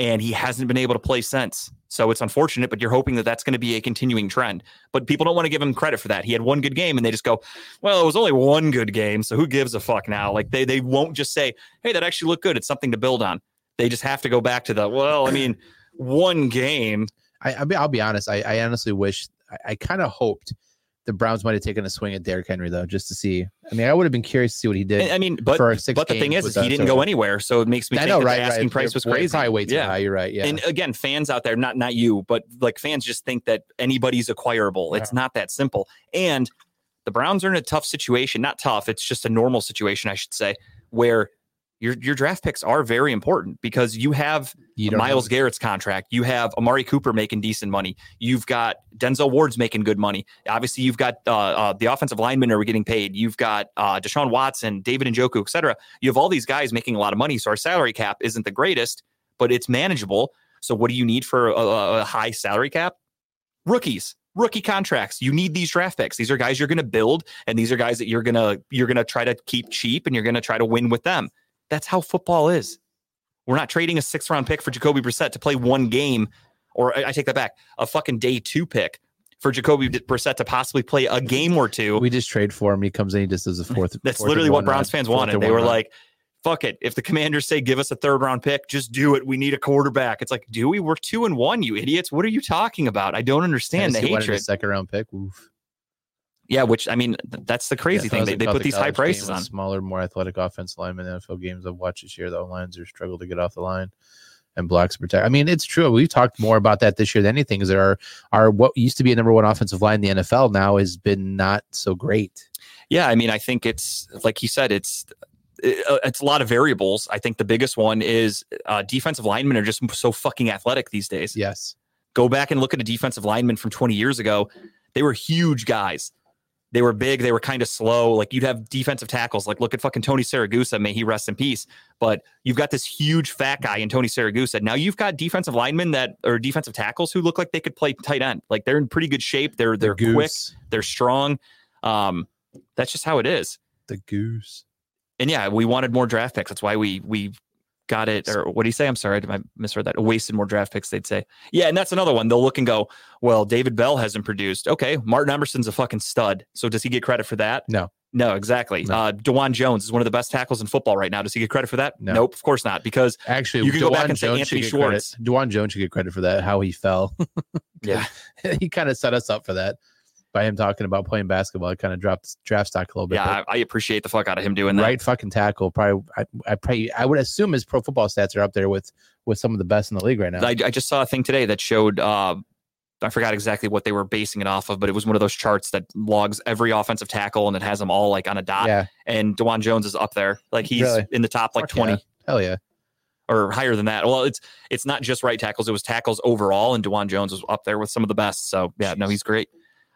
and he hasn't been able to play since. So it's unfortunate, but you're hoping that that's going to be a continuing trend. But people don't want to give him credit for that. He had one good game, and they just go, "Well, it was only one good game, so who gives a fuck now?" Like they they won't just say, "Hey, that actually looked good. It's something to build on." They just have to go back to the well. I mean, one game. I, I'll be, honest. I, I honestly wish I, I kind of hoped the Browns might have taken a swing at Derrick Henry though, just to see. I mean, I would have been curious to see what he did. I mean, but but the thing is, is he didn't go anywhere, so it makes me I think know, that right? the asking right. price was crazy. Probably way too yeah. high. You're right. Yeah. And again, fans out there, not not you, but like fans just think that anybody's acquirable. It's not that simple. And the Browns are in a tough situation. Not tough. It's just a normal situation, I should say, where your your draft picks are very important because you have you Myles have- Garrett's contract. You have Amari Cooper making decent money. You've got Denzel Ward's making good money. Obviously, you've got uh, uh, the offensive linemen are getting paid. You've got uh, Deshaun Watson, David Njoku, et cetera. You have all these guys making a lot of money. So our salary cap isn't the greatest, but it's manageable. So what do you need for a, a high salary cap? Rookies, rookie contracts. You need these draft picks. These are guys you're going to build, and these are guys that you're gonna you're gonna try to keep cheap, and you're gonna try to win with them. That's how football is. We're not trading a six round pick for Jacoby Brissett to play one game, or I I take that back, a fucking day two pick for Jacoby Brissett to possibly play a game or two. We just trade for him. He comes in. He just does a fourth. That's fourth literally what Browns fans wanted. They were like, fuck it. If the commanders say give us a third round pick, just do it. We need a quarterback. It's like, do we? We're two and one, you idiots. What are you talking about? I don't understand the Tennessee a hatred. second round pick. Oof. Yeah, which I mean, that's the crazy Yeah, thing. They, they put the these high prices on. Smaller, more athletic offensive linemen. NFL games I've watched this year, the lines are struggle to get off the line and blocks protect. I mean, it's true. We've talked more about that this year than anything. Is there are are what used to be a number one offensive line in the NFL now has been not so great. Yeah, I mean, I think it's like he said, it's uh, it's a lot of variables. I think the biggest one is uh, defensive linemen are just so fucking athletic these days. Yes. Go back and look at a defensive lineman from 20 years ago. They were huge guys. They were big. They were kind of slow. Like you'd have defensive tackles. Like look at fucking Tony Siragusa. May he rest in peace. But you've got this huge fat guy in Tony Siragusa. Now you've got defensive linemen that or defensive tackles who look like they could play tight end. Like they're in pretty good shape. They're they're the quick. They're strong. Um, that's just how it is. The goose. And yeah, we wanted more draft picks. That's why we we got it. Or what do you say? I'm sorry, did I misread that. Wasted more draft picks. They'd say, yeah, and that's another one. They'll look and go, well, David Bell hasn't produced. Okay, Martin Emerson's a fucking stud. So does he get credit for that? No. No, exactly. No. Uh, Dawand Jones is one of the best tackles in football right now. Does he get credit for that? No. Nope, of course not. Because Actually, You can go back and say Anthony credit. Schwartz. Dawand Jones should get credit for that. How he fell. yeah, he kind of set us up for that by him talking about playing basketball. It kind of dropped draft stock a little bit. yeah, I, I appreciate the fuck out of him doing that. right fucking tackle. Probably, I, I probably, I would assume his pro football stats are up there with with some of the best in the league right now. I, I just saw a thing today that showed. Uh, I forgot exactly what they were basing it off of, but it was one of those charts that logs every offensive tackle and it has them all like on a dot. yeah, And Dawand Jones is up there, like he's Really? in the top like Fuck twenty yeah. hell yeah. or higher than that. Well, it's it's not just right tackles; it was tackles overall, and Dawand Jones was up there with some of the best. So yeah, no, he's great.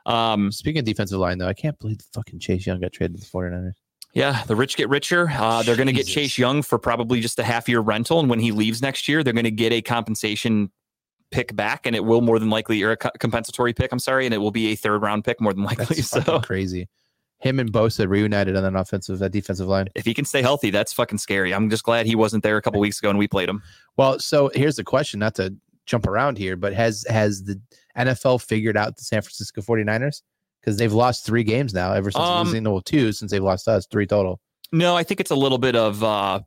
Um, Speaking of defensive line, though, I can't believe the fucking Chase Young got traded to the 49ers. yeah, the rich get richer. Uh, they're going to get Chase Young for probably just a half year rental, and when he leaves next year, they're going to get a compensation pick back, and it will more than likely or a compensatory pick. I'm sorry, and it will be a third round pick more than likely. That's So crazy. Him and Bosa reunited on an offensive, that defensive line. if he can stay healthy, that's fucking scary. I'm just glad he wasn't there a couple weeks ago and we played him. Well, so here's the question, not to jump around here, but has has the NFL figured out the San Francisco 49ers? Because they've lost three games now ever since Um, losing well, two since they've lost us, three total. No, I think it's a little bit of uh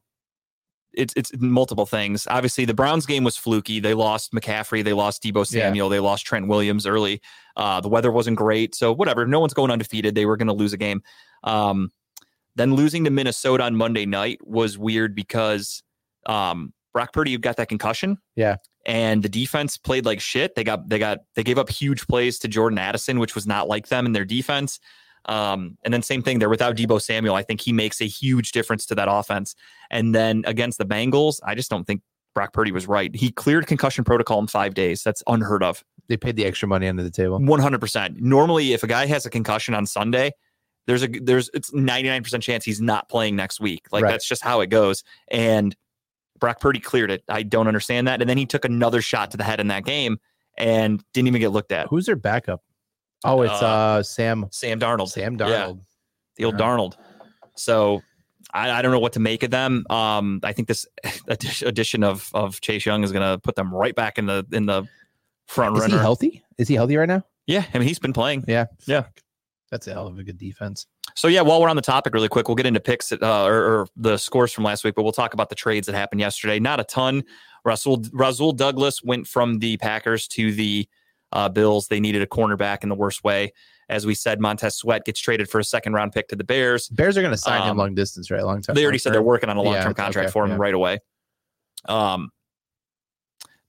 it's it's multiple things. Obviously, the Browns game was fluky. They lost McCaffrey, they lost Deebo Yeah. Samuel, they lost Trent Williams early. Uh the weather wasn't great, so whatever. No one's going undefeated. They were going to lose a game. Um then losing to Minnesota on Monday night was weird because um Brock Purdy got that concussion. Yeah. And the defense played like shit. They got they got they gave up huge plays to Jordan Addison, which was not like them in their defense. Um, and then same thing, they're without Deebo Samuel. I think he makes a huge difference to that offense. And then against the Bengals, I just don't think Brock Purdy was right. He cleared concussion protocol in five days. That's unheard of. They paid the extra money under the table. One hundred percent. Normally, if a guy has a concussion on Sunday, there's a there's it's ninety nine percent chance he's not playing next week. Like Right. that's just how it goes. And Brock Purdy cleared it. I don't understand that. And then he took another shot to the head in that game and didn't even get looked at. Who's their backup? Oh, it's Uh, uh, Sam Sam Darnold. Sam Yeah. Darnold. the old Yeah. Darnold. So I, I don't know what to make of them. Um, I think this addition of of Chase Young is going to put them right back in the in the front Is he runner. healthy? Is he healthy right now? Yeah, I mean he's been playing. Yeah. Yeah. That's a hell of a good defense. So yeah, while we're on the topic, really quick, we'll get into picks uh, or, or the scores from last week, but we'll talk about the trades that happened yesterday. Not a ton. Russell Rasul Douglas went from the Packers to the uh, Bills. They needed a cornerback in the worst way. As we said, Montez Sweat gets traded for a second round pick to the Bears. Bears are going to sign him Um, long distance, right? Long time. They already said they're working on a long term Yeah, contract okay, for him yeah. right away. Um,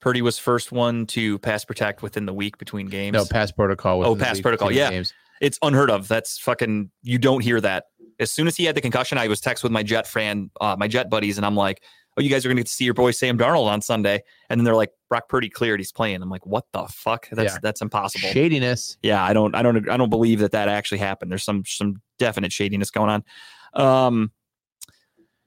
Purdy was first one to pass protect within the week between games. No pass protocol. Oh, pass protocol, yeah. games. It's unheard of. That's fucking. You don't hear that. As soon as he had the concussion, I was text with my Jet fan, uh, my Jet buddies, and I'm like, "Oh, you guys are going to get to see your boy Sam Darnold on Sunday." And then they're like, "Brock Purdy cleared. He's playing." I'm like, "What the fuck? That's Yeah. that's impossible." Shadiness. yeah, I don't, I don't, I don't believe that that actually happened. There's some some definite shadiness going on. Um.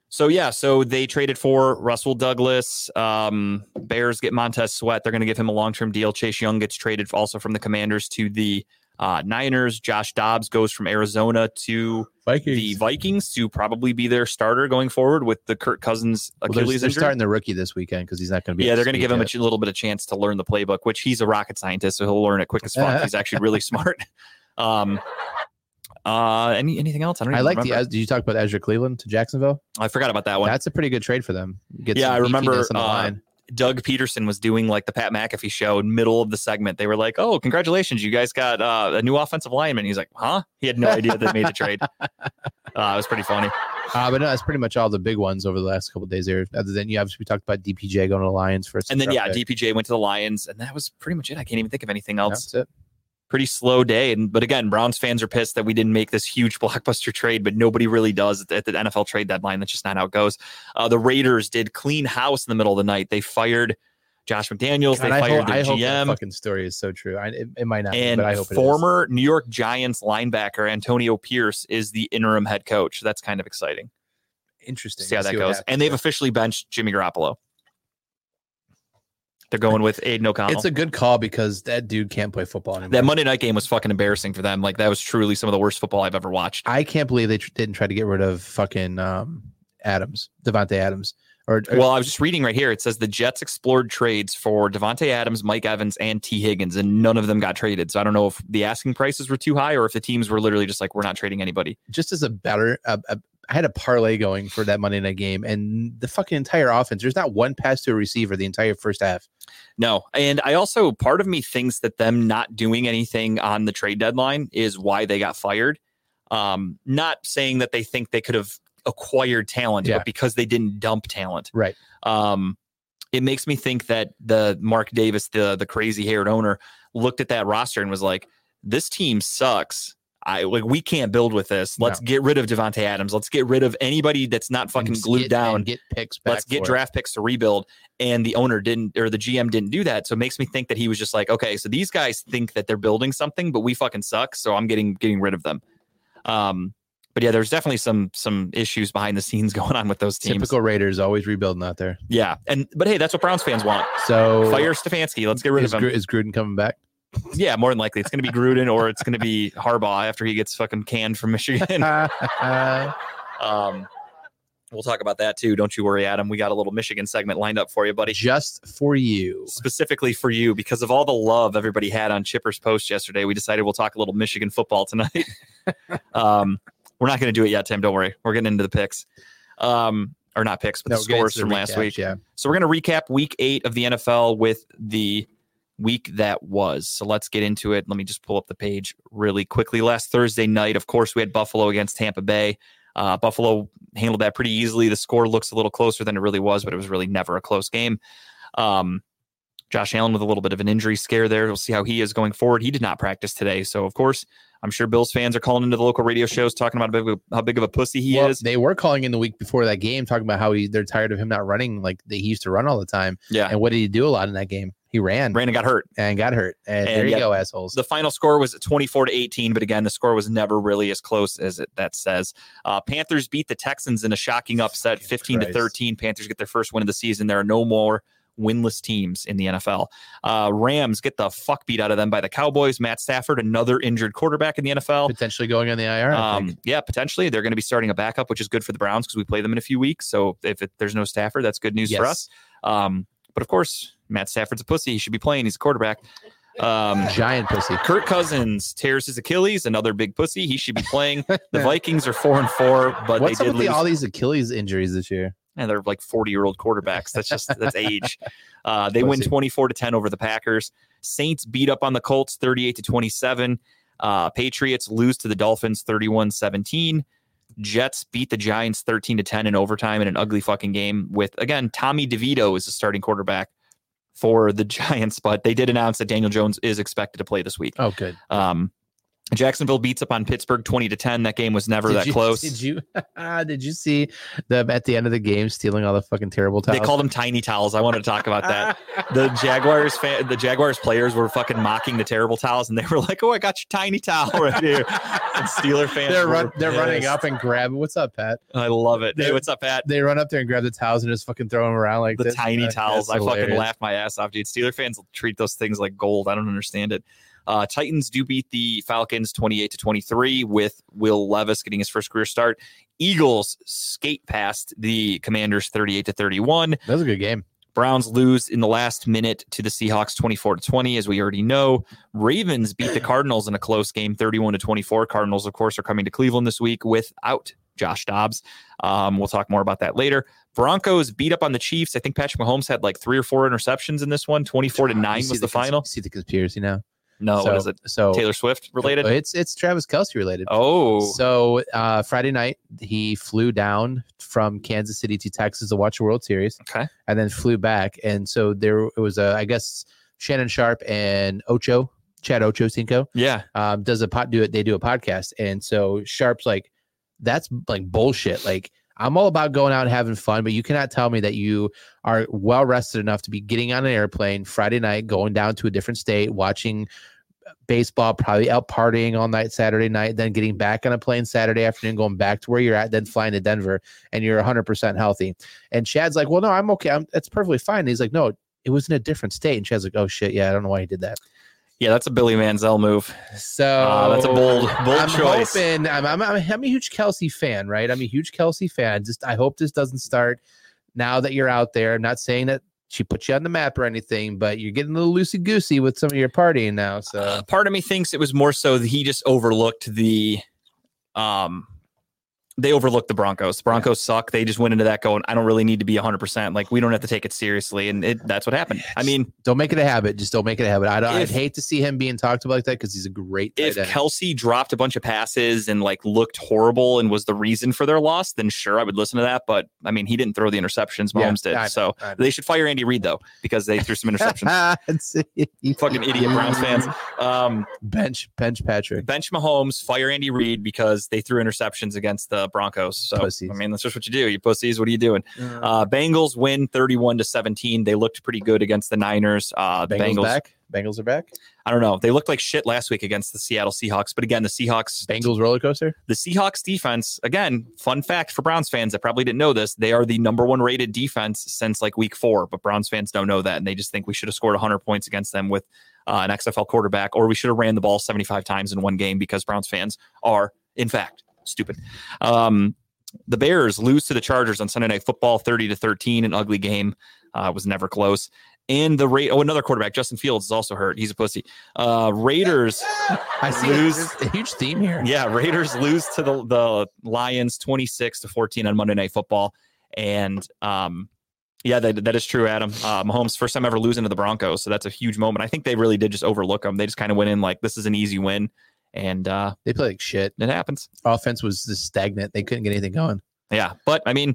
So yeah, so they traded for Russell Douglas. Um, Bears get Montez Sweat. They're going to give him a long term deal. Chase Young gets traded also from the Commanders to the uh, Niners. Josh Dobbs goes from Arizona to Vikings. the Vikings to probably be their starter going forward with the Kirk Cousins Well, they're, Achilles they're injury. starting the rookie this weekend because he's not going to be. yeah, they're going to give him a yet. little bit of chance to learn the playbook, which he's a rocket scientist, so he'll learn it quick as fuck. he's actually really smart. Um, uh, any anything else? I don't. I like the. Did you talk about Ezra Cleveland to Jacksonville? I forgot about that one. That's a pretty good trade for them. Get Yeah, I remember, beefiness on the uh. Doug Pederson was doing like the Pat McAfee show in middle of the segment. They were like, "Oh, congratulations, you guys got uh, a new offensive lineman." He's like, "Huh?" He had no idea they made the trade. Uh, it was pretty funny. Uh, but no, that's pretty much all the big ones over the last couple of days there. Other than you obviously we talked about DPJ going to the Lions first, And then yeah, pick. DPJ went to the Lions, and that was pretty much it. I can't even think of anything else. That's it. Pretty slow day, and but again, Browns fans are pissed that we didn't make this huge blockbuster trade, but nobody really does at the, NFL trade deadline. That's just not how it goes. Uh, the Raiders did clean house in the middle of the night. They fired Josh McDaniels. God, they I fired hope, the I GM. fucking story is so true. I, it, it might not, be, and but I hope it is. former New York Giants linebacker Antonio Pierce is the interim head coach. That's kind of exciting. Interesting. See how that what goes. happens And they've there. officially benched Jimmy Garoppolo. They're going with Aidan O'Connell. It's a good call because that dude can't play football anymore. that Monday night game was fucking embarrassing for them. Like that was truly some of the worst football I've ever watched. I can't believe they tr- didn't try to get rid of fucking um, Adams, Davante Adams, or, or Well, I was just reading right here. It says the Jets explored trades for Davante Adams, Mike Evans, and Tee Higgins, and none of them got traded. So I don't know if the asking prices were too high or if the teams were literally just like, we're not trading anybody. just as a better, uh, uh, I had a parlay going for that Monday night game, and the fucking entire offense. There's not one pass to a receiver the entire first half. No. And I also, part of me thinks that them not doing anything on the trade deadline is why they got fired. Um, not saying that they think they could have acquired talent, Yeah. but because they didn't dump talent. Right. Um, it makes me think that the Mark Davis, the the crazy haired owner, looked at that roster and was like, "This team sucks. I like we can't build with this. Let's get rid of Davante Adams. Let's get rid of anybody that's not fucking glued get- down. and get picks back. Let's get for it. draft picks to rebuild." And the owner didn't, or the GM didn't do that. So it makes me think that he was just like, "Okay, so these guys think that they're building something, but we fucking suck. So I'm getting getting rid of them." Um, but yeah, there's definitely some some issues behind the scenes going on with those teams. Typical Raiders always rebuilding out there. Yeah, and but hey, that's what Browns fans want. So Fire Stefanski. Let's get rid of him. Is Gruden coming back? Yeah, more than likely, it's going to be Gruden or it's going to be Harbaugh after he gets fucking canned from Michigan. um, we'll talk about that too. Don't you worry, Adam. We got a little Michigan segment lined up for you, buddy. Just for you. Specifically for you, because of all the love everybody had on Chipper's post yesterday, we decided we'll talk a little Michigan football tonight. um, we're not going to do it yet, Tim. Don't worry. We're getting into the picks, um, or not picks, but No, the scores from last week. Yeah. So we're going to recap week eight of the NFL with the week that was. So let's get into it. Let me just pull up the page really quickly. Last Thursday night, of course, we had Buffalo against Tampa Bay. Uh, Buffalo handled that pretty easily. The score looks a little closer than it really was, but it was really never a close game. Um, Josh Allen with a little bit of an injury scare there. We'll see how he is going forward. He did not practice today. So, of course, I'm sure Bills fans are calling into the local radio shows talking about how big of a, how big of a pussy he Well, is. They were calling in the week before that game, talking about how he they're tired of him not running like they, he used to run all the time. Yeah. And what did he do a lot in that game? He ran Brandon got hurt. and got hurt. And, And there you go, assholes. The final score was 24 to 18, but again, the score was never really as close as it, that says. Uh, Panthers beat the Texans in a shocking upset, Jesus 15 to 13. Panthers get their first win of the season. There are no more winless teams in the NFL. Uh, Rams get the fuck beat out of them by the Cowboys. Matt Stafford, another injured quarterback in the NFL. Potentially going on the IR. I think. Um, yeah, potentially they're going to be starting a backup, which is good for the Browns because we play them in a few weeks. So if it, there's no Stafford, that's good news for us. Um, but of course, Matt Stafford's a pussy. He should be playing. He's a quarterback. Um, Giant pussy. Kirk Cousins tears his Achilles, another big pussy. He should be playing. The Vikings are four and four, but What's they did lose. all these Achilles injuries this year? And they're like 40 year old quarterbacks. That's just that's age. Uh, they win 24 to 10 over the Packers. Saints beat up on the Colts 38 to 27. Uh, Patriots lose to the Dolphins 31 17. Jets beat the Giants 13 to 10 in overtime in an ugly fucking game with again Tommy DeVito is the starting quarterback for the Giants, but they did announce that Daniel Jones is expected to play this week. Oh, good. Um, Jacksonville beats up on Pittsburgh 20 to 10. That game was never Did that you, close. Did you did you see them at the end of the game stealing all the fucking terrible towels? They called them tiny towels. I wanted to talk about that. the Jaguars fan, the Jaguars players were fucking mocking the terrible towels, and they were like, "Oh, I got your tiny towel right here." And Steeler fans, they're run, they're running up and grab. What's up, Pat? I love it. Hey, They're- what's up, Pat? They run up there and grab the towels and just fucking throw them around like The this. tiny towels. I fucking laugh my ass off, dude. Steeler fans treat those things like gold. I don't understand it. Uh, Titans do beat the Falcons 28 to 23 with Will Levis getting his first career start. Eagles skate past the Commanders 38 to 31. That was a good game. Browns lose in the last minute to the Seahawks 24 to 20, as we already know. Ravens beat the Cardinals in a close game 31 to 24. Cardinals, of course, are coming to Cleveland this week without Josh Dobbs. Um, we'll talk more about that later. Broncos beat up on the Chiefs. I think Patrick Mahomes had like three or four interceptions in this one. 24 to 9 was the, cons- final. See the conspiracy now. No, so, what is it? So Taylor Swift related? It's it's Travis Kelce related. Oh, So uh, Friday night he flew down from Kansas City to Texas to watch the World Series. Okay. And then flew back, and so there it was a I guess Shannon Sharpe and Ocho Chad Ocho Cinco yeah. um, does a pot do it. They do a podcast, and so Sharpe's like, that's like bullshit. Like I'm all about going out and having fun, but you cannot tell me that you are well rested enough to be getting on an airplane Friday night, going down to a different state, watching baseball, probably out partying all night Saturday night, then getting back on a plane Saturday afternoon, going back to where you're at, then flying to Denver, and you're 100% healthy. And Chad's like, well, no, I'm okay. I'm, that's perfectly fine. And he's like, no, it was in a different state. And Chad's like, oh shit, yeah, I don't know why he did that. Yeah, that's a Billy Manziel move. So Uh, that's a bold, bold I'm choice. hoping I'm, I'm, I'm, I'm a huge Kelce fan, right? I'm a huge Kelce fan. Just I hope this doesn't start now that you're out there. I'm not saying that she put you on the map or anything, but you're getting a little loosey goosey with some of your partying now. So Uh, part of me thinks it was more so that he just overlooked the um they overlooked the Broncos. The Broncos suck. They just went into that going, I don't really need to be 100%. Like, we don't have to take it seriously. And it, that's what happened. I mean, don't make it a habit. Just don't make it a habit. I don't, I'd hate to see him being talked about like that because he's a great if end. Kelce dropped a bunch of passes and like looked horrible and was the reason for their loss, then sure, I would listen to that. But I mean, he didn't throw the interceptions. Yeah, Mahomes did. Know, so they should fire Andy Reid, though, because they threw some interceptions. Fucking idiot Browns fans. Um, Bench, bench Patrick. bench Mahomes, fire Andy Reid because they threw interceptions against the Broncos. So Pussies. I mean, that's just what you do. You pussies. What are you doing? Uh, Bengals win 31 to 17. They looked pretty good against the Niners. Uh, the Bengals, Bengals, back. Bengals are back. I don't know. They looked like shit last week against the Seattle Seahawks. But again, the Seahawks, Bengals roller coaster. the Seahawks defense, again, fun fact for Browns fans that probably didn't know this, they are the number one rated defense since like week four. But Browns fans don't know that. And they just think we should have scored 100 points against them with uh, an XFL quarterback, or we should have ran the ball 75 times in one game because Browns fans are, in fact, stupid. Um, the Bears lose to the Chargers on Sunday Night Football, 30 to 13, an ugly game. Uh, it was never close. And the rate. oh, another quarterback, Justin Fields, is also hurt. He's a pussy. Uh, Raiders I see Lose. a huge theme here. yeah, Raiders lose to the the Lions 26 to 14 on Monday Night Football. And um yeah, that, that is true, Adam. Uh, Mahomes first time ever losing to the Broncos, so that's a huge moment. I think they really did just overlook them. They just kind of went in like this is an easy win, and uh, They play like shit. it happens. Offense was just stagnant. They couldn't get anything going. Yeah, but I mean,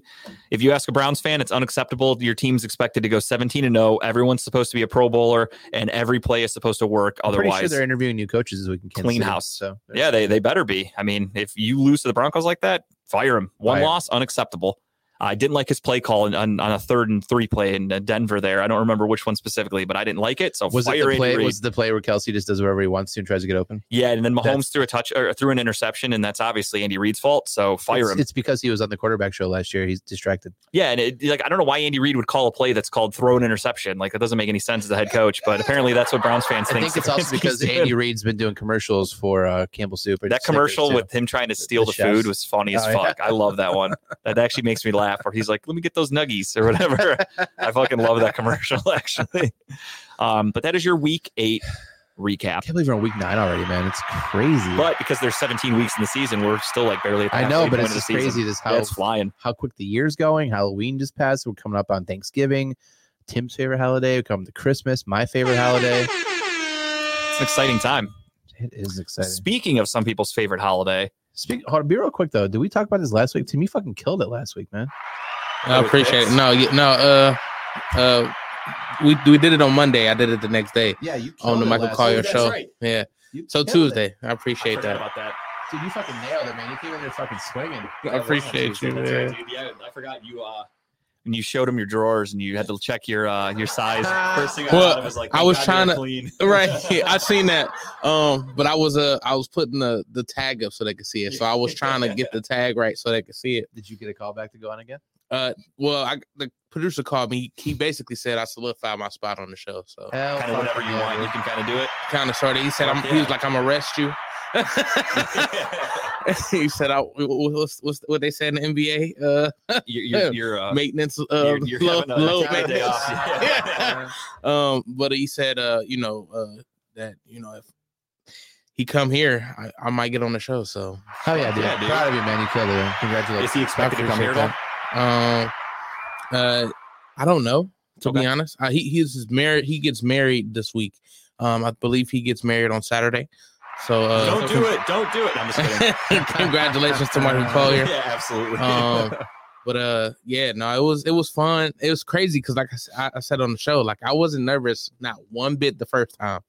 if you ask a Browns fan, it's unacceptable. Your team's expected to go 17 and 0. Everyone's supposed to be a Pro Bowler, and every play is supposed to work. I'm Otherwise, sure they're interviewing new coaches as we can Clean house. So yeah, they they better be. I mean, if you lose to the Broncos like that, fire them. One Fire. loss, unacceptable. I didn't like his play call on, on, on a third and three play in uh, Denver. There, I don't remember which one specifically, but I didn't like it. So was it the play? Was the play where Kelce just does whatever he wants to and tries to get open? yeah, and then Mahomes That's- threw a touch or threw an interception, and that's obviously Andy Reid's fault. So fire it's, him. It's because he was on the quarterback show last year. He's distracted. Yeah, and it, like I don't know why Andy Reid would call a play that's called throw an interception. Like that doesn't make any sense as a head coach, but apparently that's what Browns fans think. I think. it's also because Andy Reid's been doing commercials for uh, Campbell Soup. that commercial with him trying to steal the the, food was funny as Oh, yeah. fuck. I love that one. That actually makes me laugh. Where he's like, "Let me get those nuggies" or whatever. I fucking love that commercial actually. Um, but that is your week eight I recap. can't believe we're on week nine already, man. It's crazy. But because there's 17 weeks in the season, we're still like barely. At the I know, but it's just crazy just how Yeah, it's flying. how quick the year's going. Halloween just passed. We're coming up on Thanksgiving. Tim's favorite holiday. We come to Christmas. My favorite holiday. It's an exciting time. It is exciting. Speaking of some people's favorite holiday, Speak. Hold on, be real quick though. Did we talk about this last week? Tim, you fucking killed it last week, man. I appreciate it. No, yeah, no, uh, uh, we we did it on Monday. I did it the next day Yeah, you on the Michael Collier that's show. right. Yeah. You So killed it. Tuesday. I I appreciate forgot that. about that. Dude, you fucking nailed it, man. You came in there fucking swinging. I appreciate you, man. right, dude. Yeah, I forgot you. Uh, when you showed him your drawers and you had to check your uh your size. First thing I Well, thought was like, I was God trying to- clean. Right. I seen that. Um, but I was uh I was putting the the tag up so they could see it. So I was trying to get the tag right so they could see it. Did you get a call back to go on again? Uh, well, I the producer called me. He basically said I solidified my spot on the show. So Kind of whatever you want, you can kind of do it. kind of sort of. He said I'm. Fuck He was like I'm arrest you. he said I what's, what's what they said in the NBA uh you're, you're, you're, uh, maintenance uh you're, you're low, a low having a maintenance. Yeah. um but he said uh you know uh that you know if he come here I, I might get on the show so Oh yeah, dude. Yeah, dude. Proud of you, man. You killed it. man. Is Congratulations. he expected to come here um uh I don't know to be honest uh, he he's married he gets married this week um I believe he gets married on Saturday so uh Don't do it. Don't do it. I'm just kidding. congratulations to Martin Collier Yeah, absolutely. um but uh yeah no it was it was fun it was crazy because like I said on the show like i wasn't nervous not one bit the first time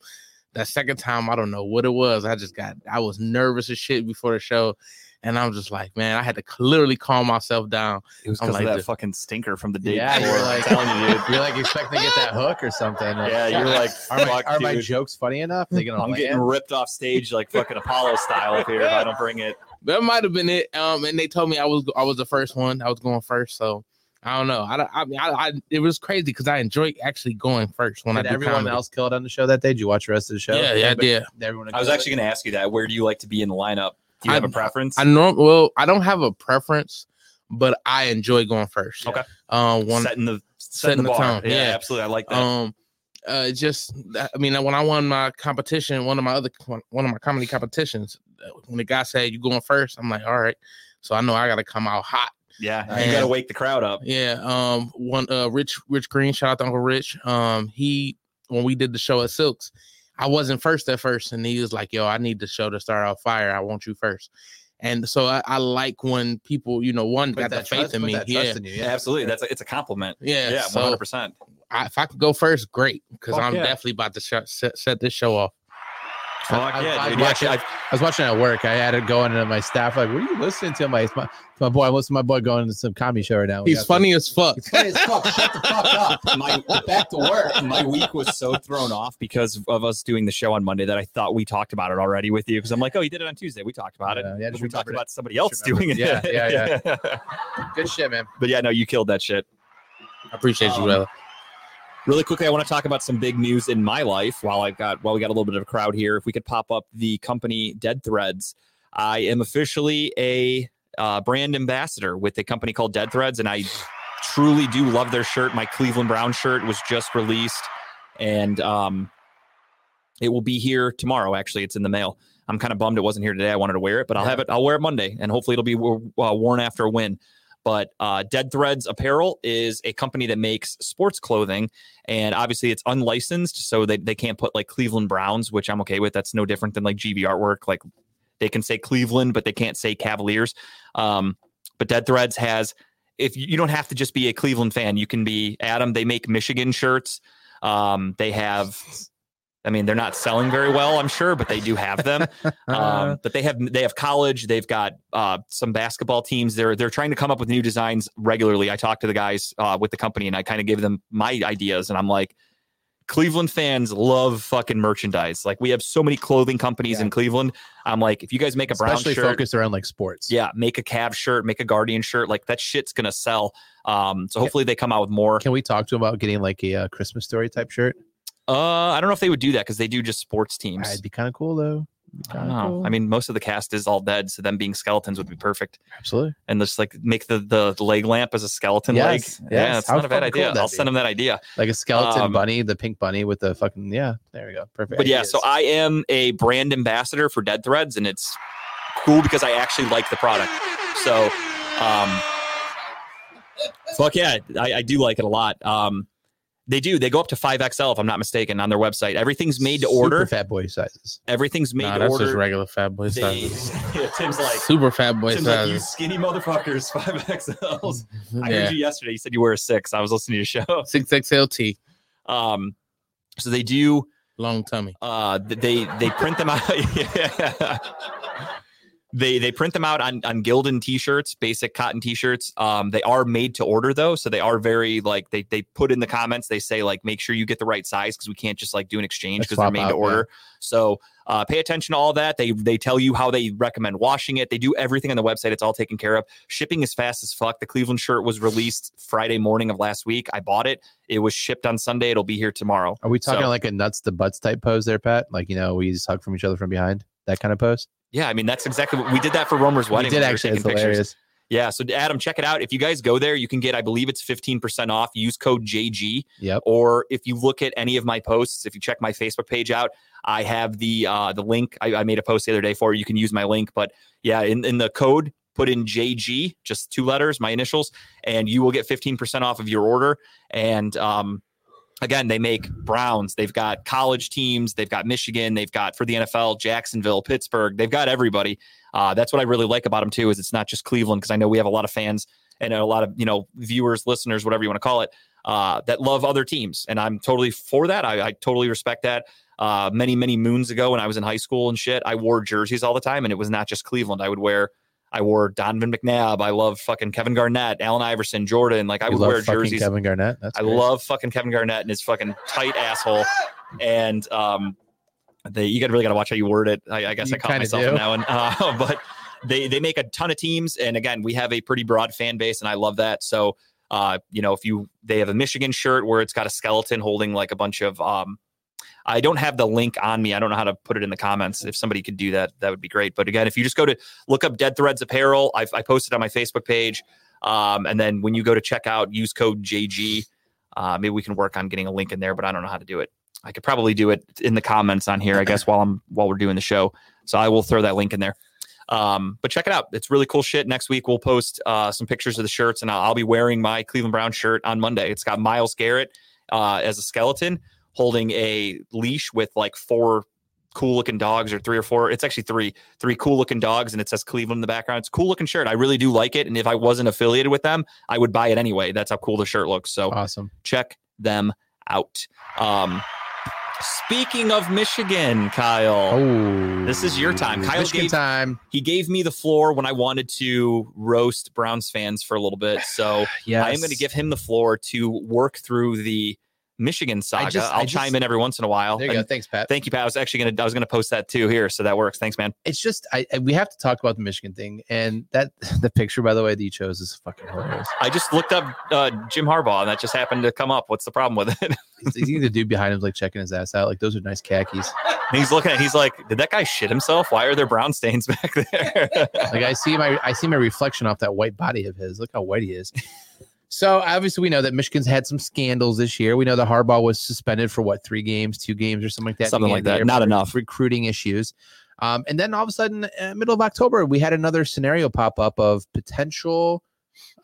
that second time i don't know what it was i just got i was nervous as shit before the show and i'm just like man i had to literally calm myself down it was because like of that the- fucking stinker from the day Yeah, before. you're I'm like, telling you, dude. you're like expecting to get that hook or something. Like, Yeah, you're like, are my, are my jokes funny enough? They gonna I'm land? getting ripped off stage like fucking Apollo style up here if I don't bring it. that might have been it um and they told me i was i was the first one i was going first so I don't know. I don't- I mean, I, I it was crazy because I enjoyed actually going first when Did I do everyone comedy. else killed on the show that day? Did you watch the rest of the show? Yeah, yeah, I did. Everyone. I was actually going to ask you that. Where do you like to be in the lineup? Do you have a preference? I norm well, I don't have a preference, but I enjoy going first. Okay. Um, one setting the setting setting, the the tone, Yeah, yeah. absolutely. I like that. um, uh, just I mean, when I won my competition, one of my other one of my comedy competitions, uh, when the guy said you going first, I'm like, all right. So I know I got to come out hot. yeah, you got to wake the crowd up. Yeah. Um. One. Uh. Rich. Rich Green. Shout out to Uncle Rich. Um. He when we did the show at Silks, I wasn't first at first, and he was like, "Yo, I need the show to start off fire. I want you first. And so I, I like when people, you know, one Put got the that faith trust- in me. that Yeah. trust in you, Yeah, absolutely. That's a, it's a compliment. Yeah. Yeah, hundred percent. I, if I could go first, great, because Fuck I'm yeah. definitely about to sh- set, set this show off. Fuck I- yeah, I- dude. I- Yeah, actually, I've, I was watching at work. I had it going into my staff like, "What are you listening to?" My my, my boy, I'm listening to my boy going to some comedy show right now. We He's got as fuck. He's funny as fuck. Shut the fuck up. my Back to work. my week was so thrown off because of us doing the show on Monday that I thought we talked about it already with you. Because I'm like, oh, you did it on Tuesday. We talked about Yeah, it. yeah, But just we talked it. about somebody else doing it. remembered. Yeah, yeah, Good shit, man. but yeah, no, you killed that shit. I appreciate you, Um, brother. Really quickly, I want to talk about some big news in my life while I've got while we got a little bit of a crowd here. If we could pop up the company Dead Threads, I am officially a uh, brand ambassador with a company called Dead Threads, and I truly do love their shirt. My Cleveland Brown shirt was just released, and um, it will be here tomorrow. Actually, it's in the mail. I'm kind of bummed it wasn't here today. I wanted to wear it, but I'll have it. I'll wear it Monday, and hopefully it'll be uh, worn after a win. But uh, Dead Threads Apparel is a company that makes sports clothing, and obviously it's unlicensed, so they, they can't put like Cleveland Browns, which I'm okay with. That's no different than like GB artwork. Like they can say Cleveland, but they can't say Cavaliers. Um, but Dead Threads has. If you, you don't have to just be a Cleveland fan, you can be Adam. They make Michigan shirts. Um, they have. I mean, they're not selling very well, I'm sure, but they do have them. Um, but they have they have college. They've got uh, some basketball teams. They're they're trying to come up with new designs regularly. I talk to the guys uh, with the company, and I kind of give them my ideas, and I'm like, Cleveland fans love fucking merchandise. Like we have so many clothing companies Yeah. in Cleveland. I'm like, if you guys make a brown Especially shirt, focused around like sports. yeah, make a Cavs shirt, make a Guardian shirt. Like that shit's gonna sell. Um, so hopefully they come out with more. Can we talk to him about getting like a uh, Christmas story type shirt? Uh, I don't know if they would do that because they do just sports teams. It'd be kind of cool though. I don't know. cool. I mean, most of the cast is all dead, so them being skeletons would be perfect. absolutely. And just like make the the leg lamp as a skeleton Yes, leg. yes. Yeah, it's How not a bad cool idea. I'll be? send them that idea. Like a skeleton Um, bunny, the pink bunny with the fucking yeah. There we go. Perfect. But yeah, so I am a brand ambassador for Dead Threads, and it's cool because I actually like the product. So, um, fuck yeah, I, I do like it a lot. Um, they do. They go up to five XL if I'm not mistaken on their website. Everything's made to order. Super fat boy sizes. Everything's made Nah, to that's order. just regular fat boy They, sizes. yeah, Tim's like, Super fat boy Tim's like, you skinny motherfuckers, five XLs. I yeah. heard you yesterday. You said you wear a six. I was listening to your show. Six XLT, Um, so they do. long tummy. Uh, they they print them out. yeah. They they print them out on on Gildan t-shirts, basic cotton t-shirts. Um, they are made to order though, so they are very like they they put in the comments. They say like make sure you get the right size because we can't just like do an exchange because they're made out, to order. So uh, pay attention to all that. They they tell you how they recommend washing it. They do everything on the website. It's all taken care of. Shipping is fast as fuck. The Cleveland shirt was released Friday morning of last week. I bought it. It was shipped on Sunday. It'll be here tomorrow. Are we talking So- like a nuts to butts type pose there, Pat? Like you know, we just hug from each other from behind. That kind of pose. Yeah, I mean that's exactly what we did that for Romer's wedding. we did actually. taking pictures. hilarious. Yeah, so Adam, check it out. If you guys go there, you can get, I believe it's 15% off. Use code JG. Yep. Or if you look at any of my posts, if you check my Facebook page out, I have the uh the link. I, I made a post the other day for you. You can use my link. But yeah, in, in the code, put in JG, just two letters, my initials, and you will get 15% off of your order. And um again, they make Browns, they've got college teams, they've got Michigan, they've got for the NFL, Jacksonville, Pittsburgh, they've got everybody. Uh, that's what I really like about them too, is it's not just Cleveland, because I know we have a lot of fans and a lot of you know viewers, listeners, whatever you want to call it, uh, that love other teams, and I'm totally for that. I, I totally respect that. Uh, many many moons ago, when I was in high school and shit, I wore jerseys all the time, and it was not just Cleveland. I would wear. I wore Donovan McNabb. I love fucking Kevin Garnett, Allen Iverson, Jordan. Like I You would wear jerseys. Kevin Garnett. That's I love fucking Kevin Garnett and his fucking tight asshole. And um, they you got really got to watch how you word it. I, I guess You I caught myself do. on that one. Uh, but they they make a ton of teams, and again, we have a pretty broad fan base, and I love that. So uh, you know, if you they have a Michigan shirt where it's got a skeleton holding like a bunch of um. I don't have the link on me. I don't know how to put it in the comments. If somebody could do that, that would be great. But again, if you just go to look up Dead Threads Apparel, I've, I posted on my Facebook page. Um, and then when you go to checkout, use code JG. Uh, maybe we can work on getting a link in there, but I don't know how to do it. I could probably do it in the comments on here, I guess, while I'm while we're doing the show. So I will throw that link in there. Um, but check it out; it's really cool shit. Next week we'll post uh, some pictures of the shirts, and I'll, I'll be wearing my Cleveland Brown shirt on Monday. It's got Myles Garrett uh, as a skeleton holding a leash with like four cool looking dogs or three or four it's actually three three cool looking dogs and it says cleveland in the background it's a cool looking shirt i really do like it and if i wasn't affiliated with them i would buy it anyway that's how cool the shirt looks so awesome. check them out um speaking of michigan kyle Oh, This is your time. Kyle Michigan gave- time. he gave me the floor when i wanted to roast browns fans for a little bit so Yeah, i am going to give him the floor to work through the michigan saga just- i'll I chime in every once in a while There you go. Thanks, Pat. thank you pat i was actually going to i was going to post that too here so that works thanks man it's just I, I we have to talk about the Michigan thing, and that the picture, by the way, that you chose is fucking hilarious. I just looked up uh, Jim Harbaugh, and that just happened to come up. What's the problem with it? He's- think the dude behind him's like checking his ass out. Like those are nice khakis. And he's looking at. He's like, "Did that guy shit himself? Why are there brown stains back there?" Like I see my I see my reflection off that white body of his. Look how white he is. So obviously we know that Michigan's had some scandals this year. We know that Harbaugh was suspended for what three games, two games, or something like that. Something like that. Not enough. recruiting issues. Um, and then all of a sudden, uh, middle of October, we had another scenario pop up of potential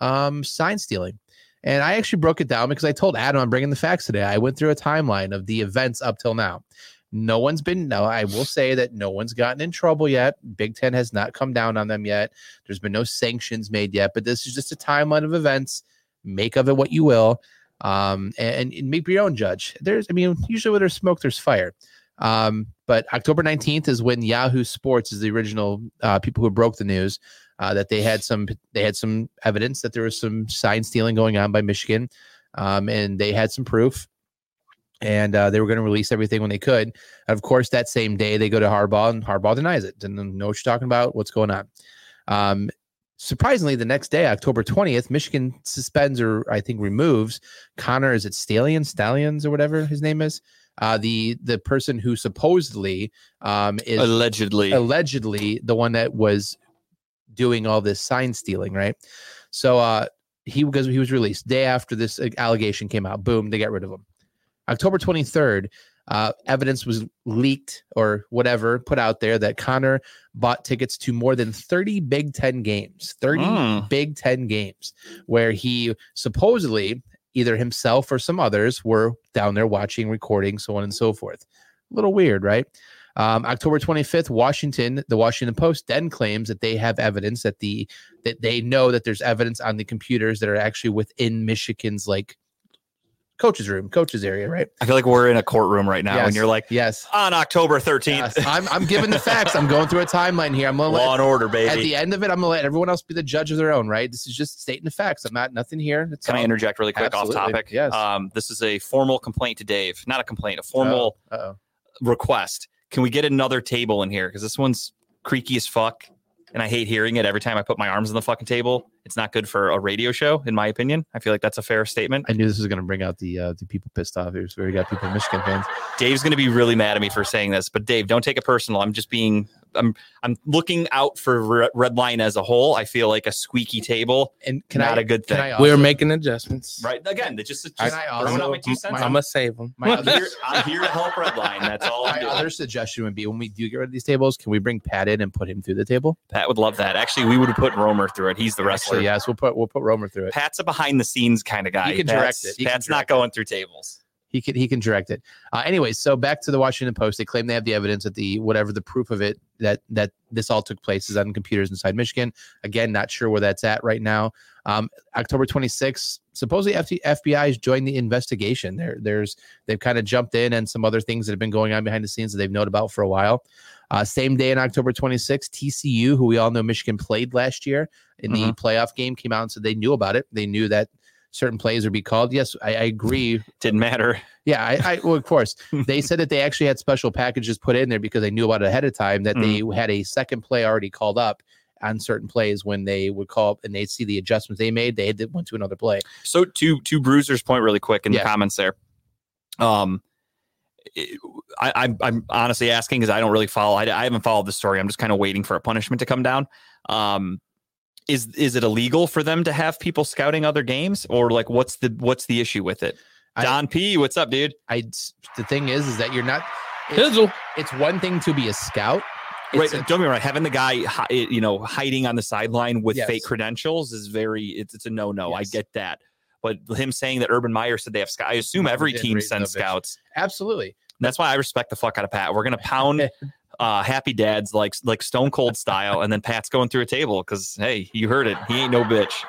um, sign stealing. And I actually broke it down because I told Adam I'm bringing the facts today. I went through a timeline of the events up till now. No one's been no, I will say that no one's gotten in trouble yet. Big Ten has not come down on them yet. There's been no sanctions made yet, but this is just a timeline of events. Make of it what you will. Um, and, and make your own judge. There's, I mean, usually where there's smoke, there's fire. Um, but October 19th is when Yahoo Sports is the original uh, people who broke the news uh, that they had some they had some evidence that there was some sign stealing going on by Michigan, um, and they had some proof, and uh, they were going to release everything when they could. And of course, that same day they go to Harbaugh, and Harbaugh denies it. Didn't know what you're talking about. What's going on? Um, surprisingly, the next day, October 20th, Michigan suspends or I think removes Connor. Is it Stallion, Stallions, or whatever his name is? Uh, the the person who supposedly um, is Allegedly. allegedly the one that was doing all this sign stealing, right? So uh he because he was released day after this uh, allegation came out. Boom, they got rid of him. October 23rd, uh, evidence was leaked or whatever put out there that Connor bought tickets to more than 30 Big Ten games, 30 Mm. Big Ten games, where he supposedly either himself or some others were down there watching, recording, so on and so forth. A little weird, right? Um, October 25th, Washington, the Washington Post then claims that they have evidence that the that they know that there's evidence on the computers that are actually within Michigan's like coach's room, coach's area, right? I feel like we're in a courtroom right now, Yes. and you're like, Yes. on October 13th, yes. I'm I'm giving the facts. I'm going through a timeline here. I'm gonna law let and order, baby. at the end of it, I'm gonna let everyone else be the judge of their own, right? This is just stating the facts. I'm not nothing here. It's Can I interject really quick Absolutely. off topic? Yes. Um, this is a formal complaint to Dave, not a complaint, a formal Oh, request. Can we get another table in here? Because this one's creaky as fuck. And I hate hearing it every time I put my arms on the fucking table. It's not good for a radio show, in my opinion. I feel like that's a fair statement. I knew this was going to bring out the uh, the people pissed off. Here's where we got people Michigan fans. Dave's going to be really mad at me for saying this, but Dave, don't take it personal. I'm just being, I'm, I'm looking out for Red Line as a whole. I feel like a squeaky table, And can not I, a good thing. Also, We're making adjustments. right? Again, it's just, just Can I also, out my two cents. My, I'm gonna save them. My I'm, other, here, I'm here to help Red Line. That's all I'm my doing. other suggestion would be when we do get rid of these tables, can we bring Pat in and put him through the table? Pat would love that. Actually, we would have put Romer through it. He's the wrestler. Actually, yes, we'll put we'll put Romer through it. Pat's a behind the scenes kind of guy. He can Pat's, direct it. He Pat's direct not going through tables. He can he can direct it. Uh, anyways, so back to the Washington Post. They claim they have the evidence that the whatever the proof of it that that this all took place is on computers inside Michigan. Again, not sure where that's at right now. Um, October 26th, supposedly FT, FBI has joined the investigation. There, there's they've kind of jumped in and some other things that have been going on behind the scenes that they've known about for a while. Uh, same day on October 26th, TCU, who we all know Michigan played last year in the playoff game, came out and said they knew about it. They knew that certain plays would be called. Yes, I, I agree. Didn't matter. Yeah, I, I well, of course. they said that they actually had special packages put in there because they knew about it ahead of time. That they had a second play already called up on certain plays when they would call up and they'd see the adjustments they made. They had went to another play. So to to Bruiser's point, really quick in Yeah. the comments there. Um, I, I'm I'm honestly asking because I don't really follow. I, I haven't followed the story. I'm just kind of waiting for a punishment to come down. Um, is is it illegal for them to have people scouting other games, or like what's the what's the issue with it? Don P, what's up, dude? I the thing is, is that you're not. It's, it's one thing to be a scout. Right, a- don't get me wrong. Having the guy, you know, hiding on the sideline with Yes. fake credentials is very. It's it's a no no. I get that, but him saying that Urban Meyer said they have scouts. I assume every team sends scouts. absolutely. That's why I respect the fuck out of Pat. We're gonna pound uh, Happy Dads like like Stone Cold style, and then Pat's going through a table because hey, you heard it. He ain't no bitch.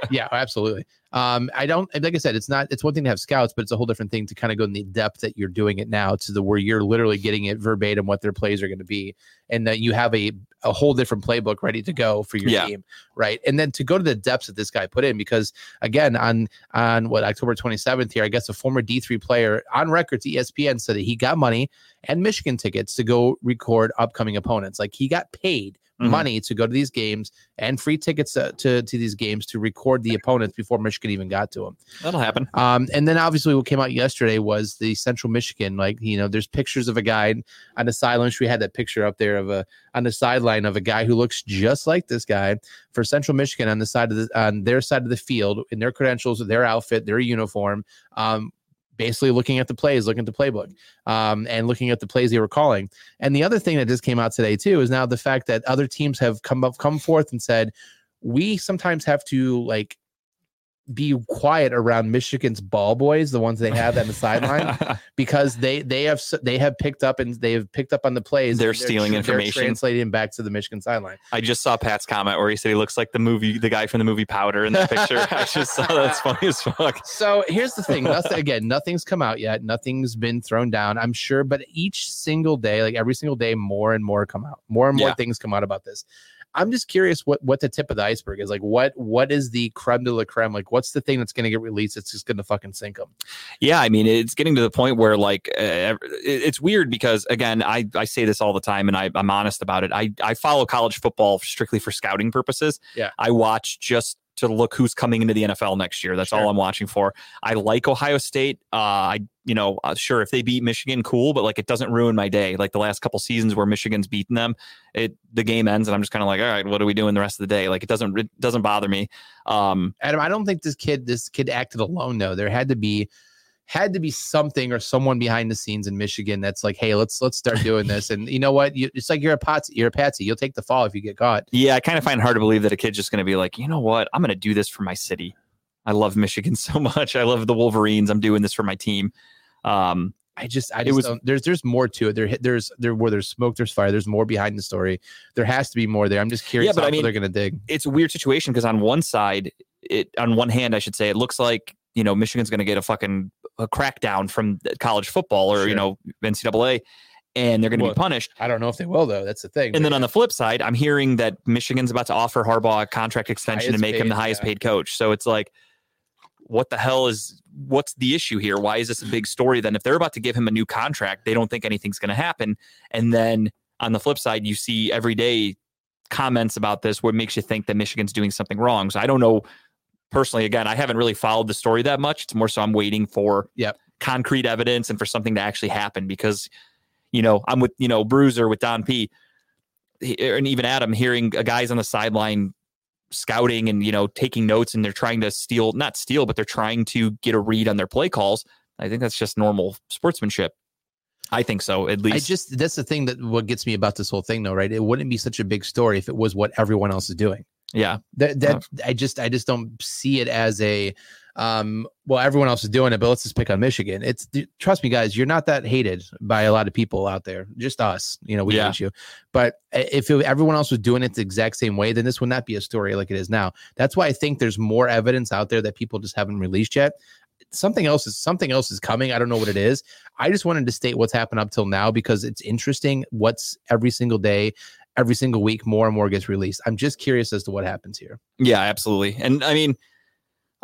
yeah, absolutely. Um, I don't like I said, it's not it's one thing to have scouts, but it's a whole different thing to kind of go in the depth that you're doing it now to the where you're literally getting it verbatim what their plays are going to be, and that you have a a whole different playbook ready to go for your Yeah. team, right? And then to go to the depths that this guy put in, because again, on on what October 27th here, I guess a former D3 player on record to ESPN said that he got money and Michigan tickets to go record upcoming opponents. Like he got paid Mhm. money to go to these games and free tickets to, to, to these games to record the opponents before Michigan even got to them. That'll happen. Um, and then obviously what came out yesterday was the Central Michigan, like, you know, there's pictures of a guy on the sideline. We had that picture up there of a on the sideline of a guy who looks just like this guy for Central Michigan on the side of the on their side of the field in their credentials, their outfit, their uniform. Um, basically looking at the plays, looking at the playbook, um, and looking at the plays they were calling. And the other thing that just came out today too is now the fact that other teams have come up, come forth and said we sometimes have to like be quiet around Michigan's ball boys, the ones they have on the sideline, because they they have they have picked up and they have picked up on the plays. They're and stealing tr- information. translating back to the Michigan sideline. I just saw Pat's comment where he said he looks like the movie, the guy from the movie Powder in the picture. I just saw that's funny as fuck. So here's the thing. Nothing, again, nothing's come out yet. Nothing's been thrown down. I'm sure, but each single day, like every single day, more and more come out. More and more Yeah. things come out about this. I'm just curious what what the tip of the iceberg is. Like, what what is the creme de la creme? Like, what's the thing that's going to get released? It's just going to fucking sink them. Yeah, I mean, it's getting to the point where like uh, it's weird because again, I I say this all the time and I, I'm honest about it. I I follow college football strictly for scouting purposes. Yeah. I watch just to look who's coming into the NFL next year. That's Sure. all I'm watching for. I like Ohio State. Uh, I you know uh, sure if they beat Michigan, cool, but like it doesn't ruin my day. Like the last couple seasons where Michigan's beaten them, it the game ends and I'm just kind of like, all right, what are we doing the rest of the day? Like it doesn't it doesn't bother me. Um, Adam, I don't think this kid this kid acted alone though. There had to be had to be something or someone behind the scenes in Michigan that's like, hey, let's let's start doing this. And you know what? You, it's like you're a patsy. You're a patsy. You'll take the fall if you get caught. Yeah, I kind of find it hard to believe that a kid's just going to be like, you know what? I'm going to do this for my city. I love Michigan so much. I love the Wolverines. I'm doing this for my team. Um, I just, I It just was- don't. There's, there's more to it. There, there's, there where there's smoke, there's fire. There's more behind the story. There has to be more there. I'm just curious Yeah, but I mean- they're gonna dig. it's a weird situation because on one side, it on one hand, I should say, it looks like you know Michigan's going to get a fucking a crackdown from college football or Sure. you know NCAA, and they're going to Well, be punished. I don't know if they will though. That's the thing. And then on the flip side, I'm hearing that Michigan's about to offer Harbaugh a contract extension to Highest make him the highest yeah. paid coach. So it's like, what the hell is what's the issue here? Why is this a big story? Then if they're about to give him a new contract, they don't think anything's going to happen. And then on the flip side, you see every day comments about this, what makes you think that Michigan's doing something wrong. So I don't know personally. Again, I haven't really followed the story that much. It's more so I'm waiting for Yep. concrete evidence and for something to actually happen because you know I'm with you know Bruiser with Don P he- er, and even Adam hearing a guys on the sideline scouting and you know taking notes and they're trying to steal not steal but they're trying to get a read on their play calls. I think that's just normal sportsmanship. I think so at least. I just that's the thing that what gets me about this whole thing though, right? It wouldn't be such a big story if it was what everyone else is doing. Yeah. That that I just I just don't see it as a um well everyone else is doing it but let's just pick on Michigan. It's trust me guys, you're not that hated by a lot of people out there. Just us, you know, we Yeah. hate you. But if it, everyone else was doing it the exact same way, then this would not be a story like it is now. That's why I think there's more evidence out there that people just haven't released yet. Something else is something else is coming. I don't know what it is. I just wanted to state what's happened up till now because it's interesting what's every single day, every single week, more and more gets released. I'm just curious as to what happens here. Yeah, absolutely. And I mean,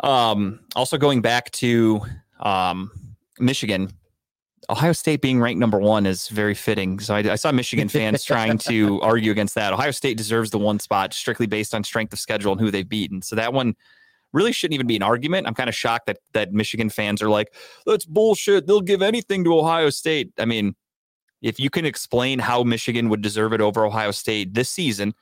um, also going back to um, Michigan, Ohio State being ranked number one is very fitting. So I, I saw Michigan fans trying to argue against that. Ohio State deserves the one spot strictly based on strength of schedule and who they've beaten. So that one really shouldn't even be an argument. I'm kind of shocked that that Michigan fans are like, "That's bullshit. They'll give anything to Ohio State." I mean, if you can explain how Michigan would deserve it over Ohio State this season,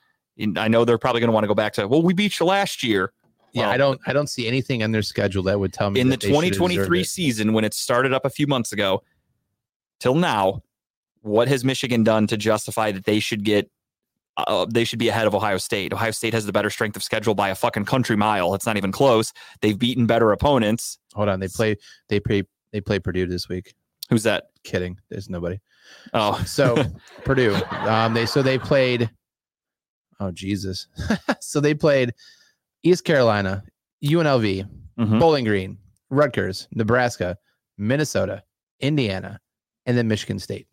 I know they're probably going to want to go back to, "Well, we beat you last year." Yeah, I don't I don't see anything on their schedule that would tell me in the that they should have deserved 2023 season when it started up a few months ago till now what has michigan done to justify that they should get uh, they should be ahead of ohio state? Ohio state has the better strength of schedule by a fucking country mile. It's not even close. They've beaten better opponents. Hold on, they play they play they play Purdue this week. who's that? Kidding, there's nobody. Oh So Purdue, um, they so they played. Oh Jesus! so they played East Carolina, UNLV, mhm. Bowling Green, Rutgers, Nebraska, Minnesota, Indiana, and then Michigan State.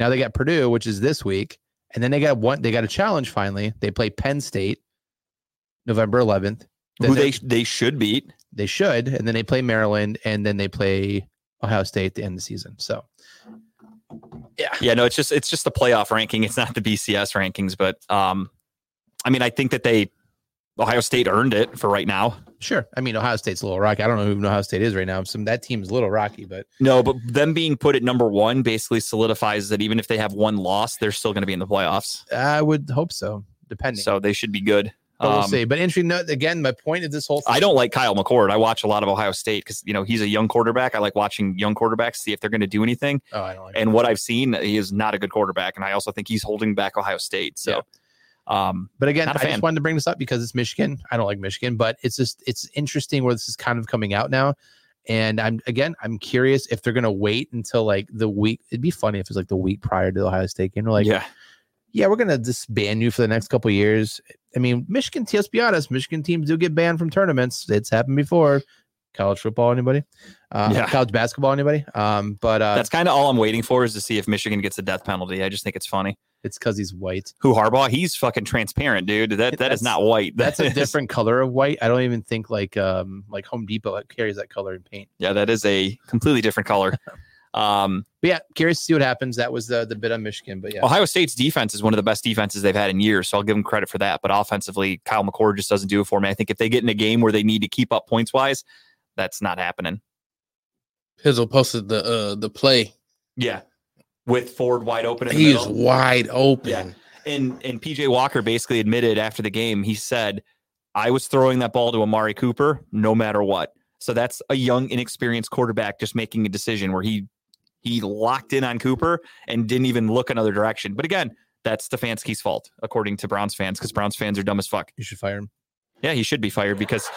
Now they got Purdue, which is this week, and then they got one. They got a challenge finally. They play Penn State, November 11th. Then who they they should beat they should, and then they play Maryland, and then they play Ohio State at the end of the season. So, yeah, yeah no it's just it's just the playoff ranking it's not the bcs rankings but um i mean i think that they ohio state earned it for right now sure. I mean, Ohio State's a little rocky. I don't know who Ohio State is right now. Some that team's a little rocky, but No, but them being put at number one basically solidifies that even if they have one loss, they're still going to be in the playoffs. I would hope so. Depending, So they should be good. But we'll Um, see. But interesting note again. My point of this whole thing, I don't like Kyle McCord. I watch a lot of Ohio State because you know he's a young quarterback. I like watching young quarterbacks see if they're going to do anything. Oh, I don't like. And what I've seen, he is not a good quarterback. And I also think he's holding back Ohio State. So Um, But again, I just wanted to bring this up because it's Michigan. I don't like Michigan, but it's just it's interesting where this is kind of coming out now. And I'm again, I'm curious if they're gonna wait until like the week. It'd be funny if it's like the week prior to the Ohio State game. They're like, yeah, yeah, we're gonna disband you for the next couple of years. I mean, Michigan. Let's be honest, Michigan teams do get banned from tournaments. It's happened before. College football, anybody? Uh, Yeah. College basketball, anybody? Um, but uh, that's kind of all I'm waiting for is to see if Michigan gets a death penalty. I just think it's funny. it's because he's white. Who Harbaugh? He's fucking transparent, dude. That that That's- is not white. That's That a different color of white. I don't even think like um like Home Depot carries that color in paint. Yeah, that is a completely different color. Um, But yeah, curious to see what happens. That was the the bit on Michigan, but yeah, Ohio State's defense is one of the best defenses they've had in years, so I'll give them credit for that. But offensively, Kyle McCord just doesn't do it for me. I think if they get in a game where they need to keep up points wise, that's not happening. Hizzle posted the uh the play. Yeah, with Ford wide open in the He middle. is wide open. Yeah. and and PJ Walker basically admitted after the game, he said, "I was throwing that ball to Amari Cooper no matter what." So that's a young, inexperienced quarterback just making a decision where he he locked in on Cooper and didn't even look another direction. But again, that's Stefanski's fault, according to Browns fans, because Browns fans are dumb as fuck. you should fire him. Yeah, he should be fired because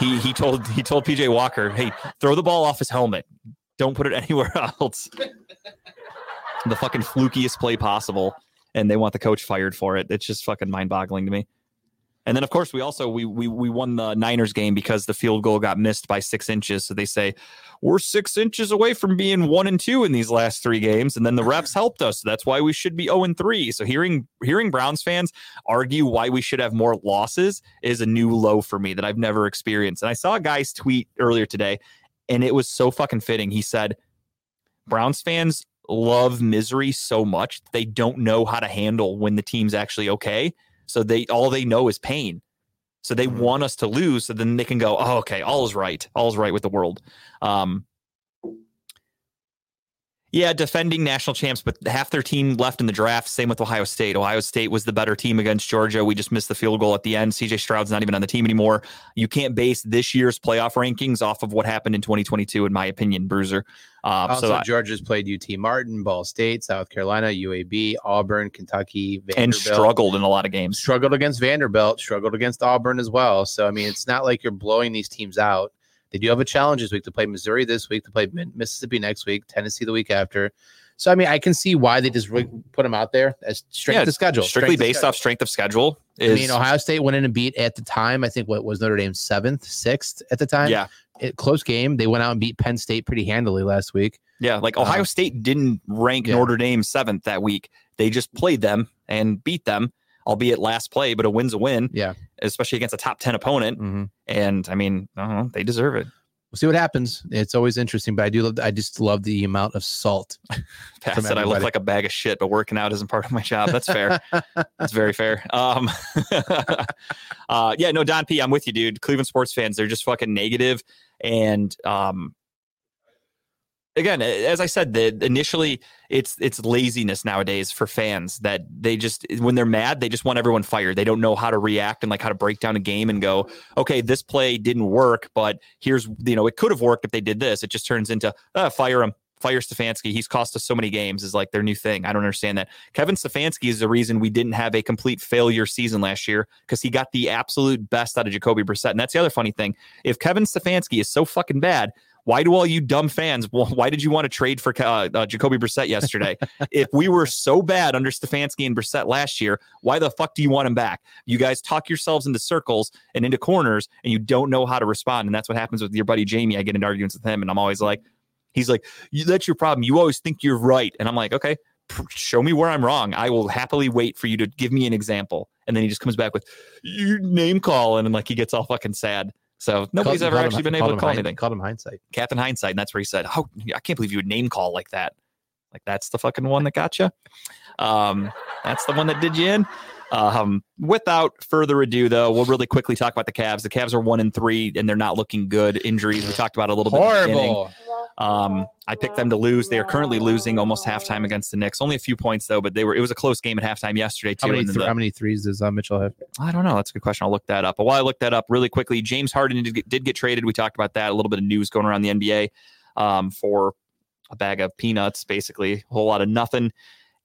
he he told he told PJ Walker, "Hey, throw the ball off his helmet. Don't put it anywhere else." the fucking flukiest play possible, and they want the coach fired for it. It's just fucking mind-boggling to me. And then, of course, we also we we we won the Niners game because the field goal got missed by six inches. So they say we're six inches away from being one and two in these last three games, and then the refs helped us. So that's why we should be zero and three. So hearing hearing Browns fans argue why we should have more losses is a new low for me that I've never experienced. And I saw a guy's tweet earlier today, and it was so fucking fitting. He said, Browns fans love misery so much they don't know how to handle when the team's actually okay. So they all they know is pain. So they Mhm. want us to lose, so then they can go, oh, okay, all is right, all is right with the world. Um, yeah, defending national champs, but half their team left in the draft. Same with Ohio State. Ohio State was the better team against Georgia. We just missed the field goal at the end. CJ Stroud's not even on the team anymore. You can't base this year's playoff rankings off of what happened in 2022, in my opinion, Bruiser. Um, Also, so I- Georgia's played UT Martin, Ball State, South Carolina, UAB, Auburn, Kentucky, Vanderbilt. and struggled in a lot of games. struggled against Vanderbilt, struggled against Auburn as well. So I mean, it's not like you're blowing these teams out. They do have a challenge this week to play Missouri this week, to play Mississippi next week, Tennessee the week after. So I mean, I can see why they just re- put them out there as strength Yeah, of schedule, Strictly strength based schedule. off strength of schedule. I mean, Ohio State went in and beat at the time. I think what was Notre Dame seventh, sixth at the time. yeah, It, close game. They went out and beat Penn State pretty handily last week. yeah. Like Ohio Um, State didn't rank yeah. Notre Dame seventh that week. They just played them and beat them, albeit last play, but a win's a win, Yeah. especially against a top 10 opponent. Mm-hmm. And I mean, I know, they deserve it. We'll see what happens. It's always interesting, but I do love. I just love the amount of salt. Pat said I look like a bag of shit, but working out isn't part of my job. That's fair. That's very fair. Um, uh, yeah, no, Don P, I'm with you, dude. Cleveland sports fans, they're just fucking negative. And um, again, as I said, the initially it's it's laziness nowadays for fans that they just when they're mad, they just want everyone fired. They don't know how to react and like how to break down a game and go, okay, this play didn't work, but here's you know it could have worked if they did this. It just turns into uh, fire him. Fire Stefanski. He's cost us so many games is like their new thing. I don't understand that. Kevin Stefanski is the reason we didn't have a complete failure season last year because he got the absolute best out of Jacoby Brissett. And that's the other funny thing. If Kevin Stefanski is so fucking bad, why do all you dumb fans? Why did you want to trade for uh, uh, Jacoby Brissett yesterday? if we were so bad under Stefanski and Brissett last year, why the fuck do you want him back? You guys talk yourselves into circles and into corners, and you don't know how to respond. And that's what happens with your buddy Jamie. I get into arguments with him, and I'm always like, he's like, "That's your problem. You always think you're right," and I'm like, "Okay." Show me where I'm wrong. I will happily wait for you to give me an example. And then he just comes back with you name calling and like he gets all fucking sad. So nobody's Called- ever him- actually been able to him call hind- anything. Called him hindsight. Captain Hindsight, and that's where he said, "Oh, I can't believe you would name call like that. Like that's the fucking one that got you. Um, that's the one that did you in." Um, without further ado, though, we'll really quickly talk about the Cavs. The Cavs are one and three, and they're not looking good. Injuries, we talked about a little bit. at the beginning. Horrible. Um, I picked them to lose. They are currently losing almost halftime against the Knicks. Only a few points though, but they were. It was a close game at halftime yesterday too. How many, th- the- how many threes does uh, Mitchell have? I don't know. That's a good question. I'll look that up. But while I look that up really quickly, James Harden did get, did get traded. We talked about that. A little bit of news going around the NBA um, for a bag of peanuts, basically a whole lot of nothing.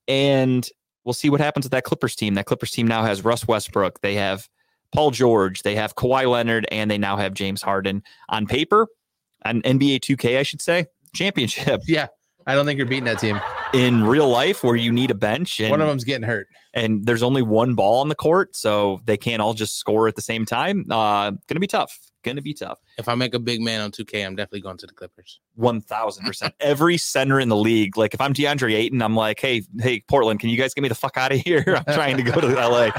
And we'll see what happens with that Clippers team. That Clippers team now has Russ Westbrook. They have Paul George. They have Kawhi Leonard, and they now have James Harden. On paper, on NBA 2K, I should say, championship. Yeah, I don't think you're beating that team. In real life, where you need a bench, and, One of them's getting hurt. and there's only one ball on the court, so they can't all just score at the same time. Uh, gonna be tough. Gonna be tough. If I make a big man on 2K, I'm definitely going to the Clippers. One thousand percent. Every center in the league, like if I'm DeAndre Ayton, I'm like, hey, hey, Portland, can you guys get me the fuck out of here? I'm trying to go to LA.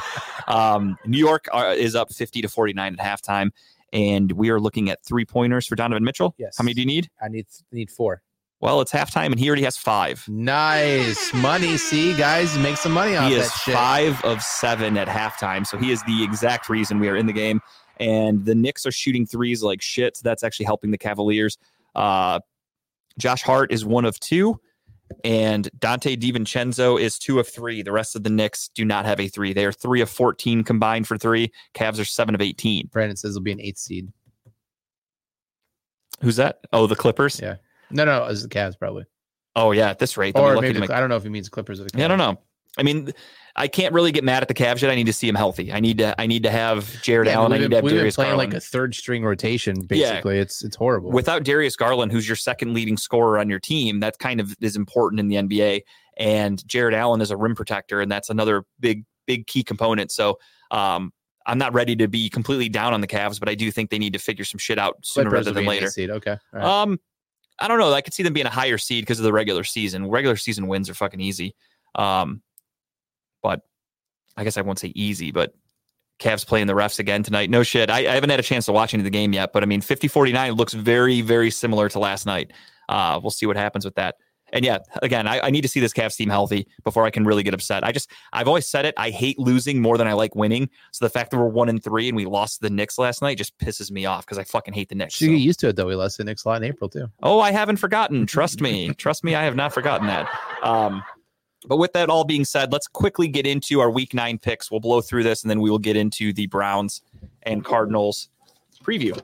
Um, New York uh, is up 50 to 49 at halftime, and we are looking at three pointers for Donovan Mitchell. Yes. How many do you need? I need need four. Well, it's halftime, and he already has five. Nice money. See, guys, make some money off He that is shit. five of seven at halftime, so he is the exact reason we are in the game. And the Knicks are shooting threes like shit, so that's actually helping the Cavaliers. Uh, Josh Hart is one of two, and Donte DiVincenzo is two of three. The rest of the Knicks do not have a three. They are three of 14 combined for three. Cavs are seven of 18. Brandon says it'll be an eighth seed. Who's that? Oh, the Clippers? Yeah. No, no, it's the Cavs probably. Oh, yeah, at this rate. Or maybe the, I don't know if he means Clippers or the Cavs. Yeah, I don't know. I mean, I can't really get mad at the Cavs yet. I need to see him healthy. I need to. I need to have Jarrett Yeah, Allen. I need been, to have we've been Darius playing Garland. like a third string rotation. Basically, it's it's horrible. Without Darius Garland, who's your second leading scorer on your team, that kind of is important in the NBA. And Jarrett Allen is a rim protector, and that's another big, big key component. So um, I'm not ready to be completely down on the Cavs, but I do think they need to figure some shit out sooner rather than be an eighth later. Seed. Okay. Right. Um, I don't know. I could see them being a higher seed because of the regular season. Regular season wins are fucking easy. Um, but I guess I won't say easy, but Cavs playing the refs again tonight. No shit. I, I haven't had a chance to watch any of the game yet, but I mean, 50 49 looks very, very similar to last night. Uh, we'll see what happens with that. And yeah, again, I, I need to see this Cavs team healthy before I can really get upset. I just, I've always said it. I hate losing more than I like winning. So the fact that we're one and three and we lost to the Knicks last night just pisses me off because I fucking hate the Knicks. Should get used to it though. We lost the Knicks a lot in April too. Oh, I haven't forgotten. Trust me. Trust me, I have not forgotten that. Um, but with that all being said, let's quickly get into our week nine picks. We'll blow through this and then we will get into the Browns and Cardinals preview.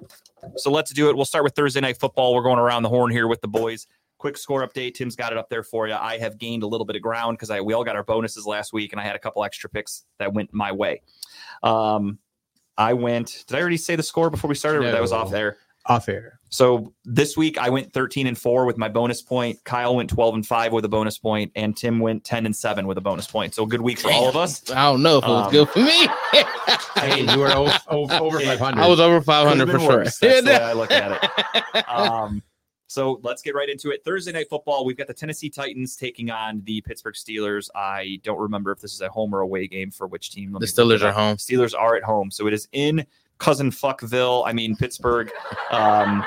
So let's do it. We'll start with Thursday night football. We're going around the horn here with the boys. Quick score update. Tim's got it up there for you. I have gained a little bit of ground because I we all got our bonuses last week and I had a couple extra picks that went my way. Um, I went. Did I already say the score before we started? Or that was off there. Off air. So this week I went 13 and 4 with my bonus point. Kyle went 12 and 5 with a bonus point, and Tim went 10 and 7 with a bonus point. So a good week for all of us. I don't know if it was Um, good for me. Hey, you were over, over, over 500. I was over 500 for Could've sure. worse. That's the way I look at it. Um, so let's get right into it. Thursday night football. We've got the Tennessee Titans taking on the Pittsburgh Steelers. I don't remember if this is a home or away game for which team. Let The Steelers are home. Steelers are at home, so it is in cousin fuckville. I mean Pittsburgh. Um,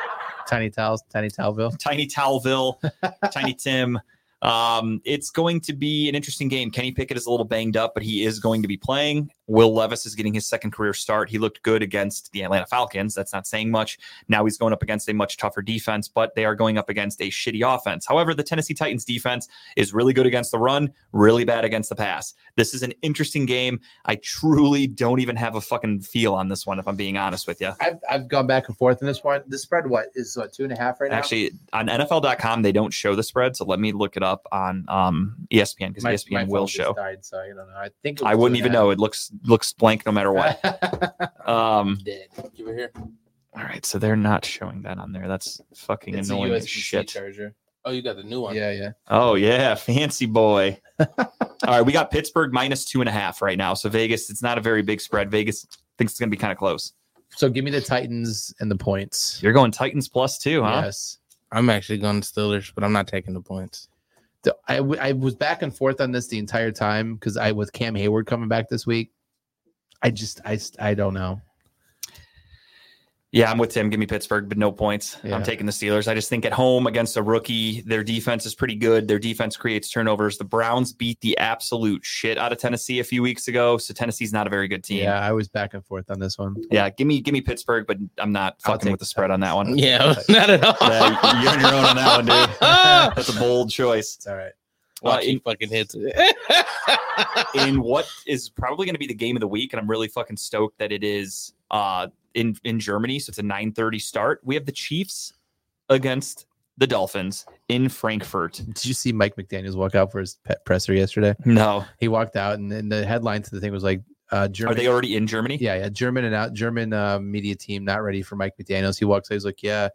Tiny Towels, Tiny Towelville. Tiny Towelville, Tiny Tim. Um, it's going to be an interesting game. Kenny Pickett is a little banged up, but he is going to be playing. Will Levis is getting his second career start. He looked good against the Atlanta Falcons. That's not saying much. Now he's going up against a much tougher defense, but they are going up against a shitty offense. However, the Tennessee Titans defense is really good against the run, really bad against the pass. This is an interesting game. I truly don't even have a fucking feel on this one, if I'm being honest with you. I've, I've gone back and forth in this one. The spread, what is what two and a half right now? Actually, on NFL.com, they don't show the spread. So let me look it up on um, ESPN because ESPN my will show. Died, so I don't know. I think I wouldn't even and a know. It looks looks blank no matter what. Um, Dead. Give it here. all right, so they're not showing that on there. That's fucking it's a annoying as USB-C shit. charger. Oh, you got the new one. Yeah, yeah. Oh yeah, fancy boy. all right, we got Pittsburgh minus two and a half right now. So Vegas, it's not a very big spread. Vegas thinks it's gonna be kind of close. So give me the Titans and the points. You're going Titans plus two, huh? Yes. I'm actually going to Steelers, but I'm not taking the points. The- I, w- I was back and forth on this the entire time because I with Cam Heyward coming back this week. I just I I don't know. Yeah, I'm with Tim. Give me Pittsburgh, but no points. Yeah. I'm taking the Steelers. I just think at home against a rookie, their defense is pretty good. Their defense creates turnovers. The Browns beat the absolute shit out of Tennessee a few weeks ago, so Tennessee's not a very good team. Yeah, I was back and forth on this one. Yeah, give me give me Pittsburgh, but I'm not I'll fucking with the the spread on that one. Yeah, not at all. Yeah, you're on your own on that one, dude. That's a bold choice. It's all right. Well, Watch in, he fucking hits it. in what is probably going to be the game of the week, and I'm really fucking stoked that it is uh in in Germany. So it's a 9:30 start. We have the Chiefs against the Dolphins in Frankfurt. Did you see Mike McDaniel's walk out for his pet presser yesterday? No, He walked out, and then the headline to the thing was like, uh, are they already in Germany? yeah, yeah, German and out German uh, media team not ready for Mike McDaniel's. He walks out, he's like, "Yeah,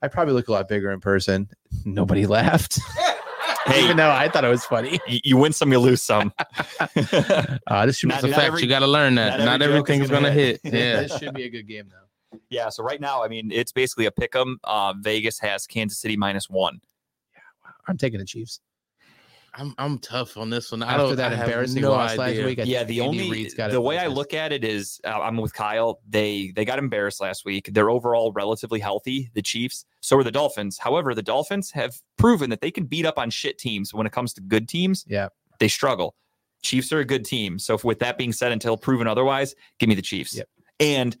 I probably look a lot bigger in person." Nobody laughed, Hey, even though I thought it was funny. you, you win some, you lose some. Uh, this should Not- It's a fact. every- you got to learn that. Not, every joke everything is gonna gonna hit. be, Yeah. this should be a good game though. yeah. So right now, I mean, it's basically a pick 'em. Uh, Vegas has Kansas City minus one. Yeah. I'm taking the Chiefs I'm I'm tough on this one. I after don't, that I have embarrassing no loss last week. I yeah, the Andy only Reid's got it the way I look at it is uh, I'm with Kyle. They they got embarrassed last week. They're overall relatively healthy. The Chiefs, so are the Dolphins. However, the Dolphins have proven that they can beat up on shit teams. When it comes to good teams, Yeah. they struggle. Chiefs are a good team. So with that being said, until proven otherwise, give me the Chiefs. Yep. And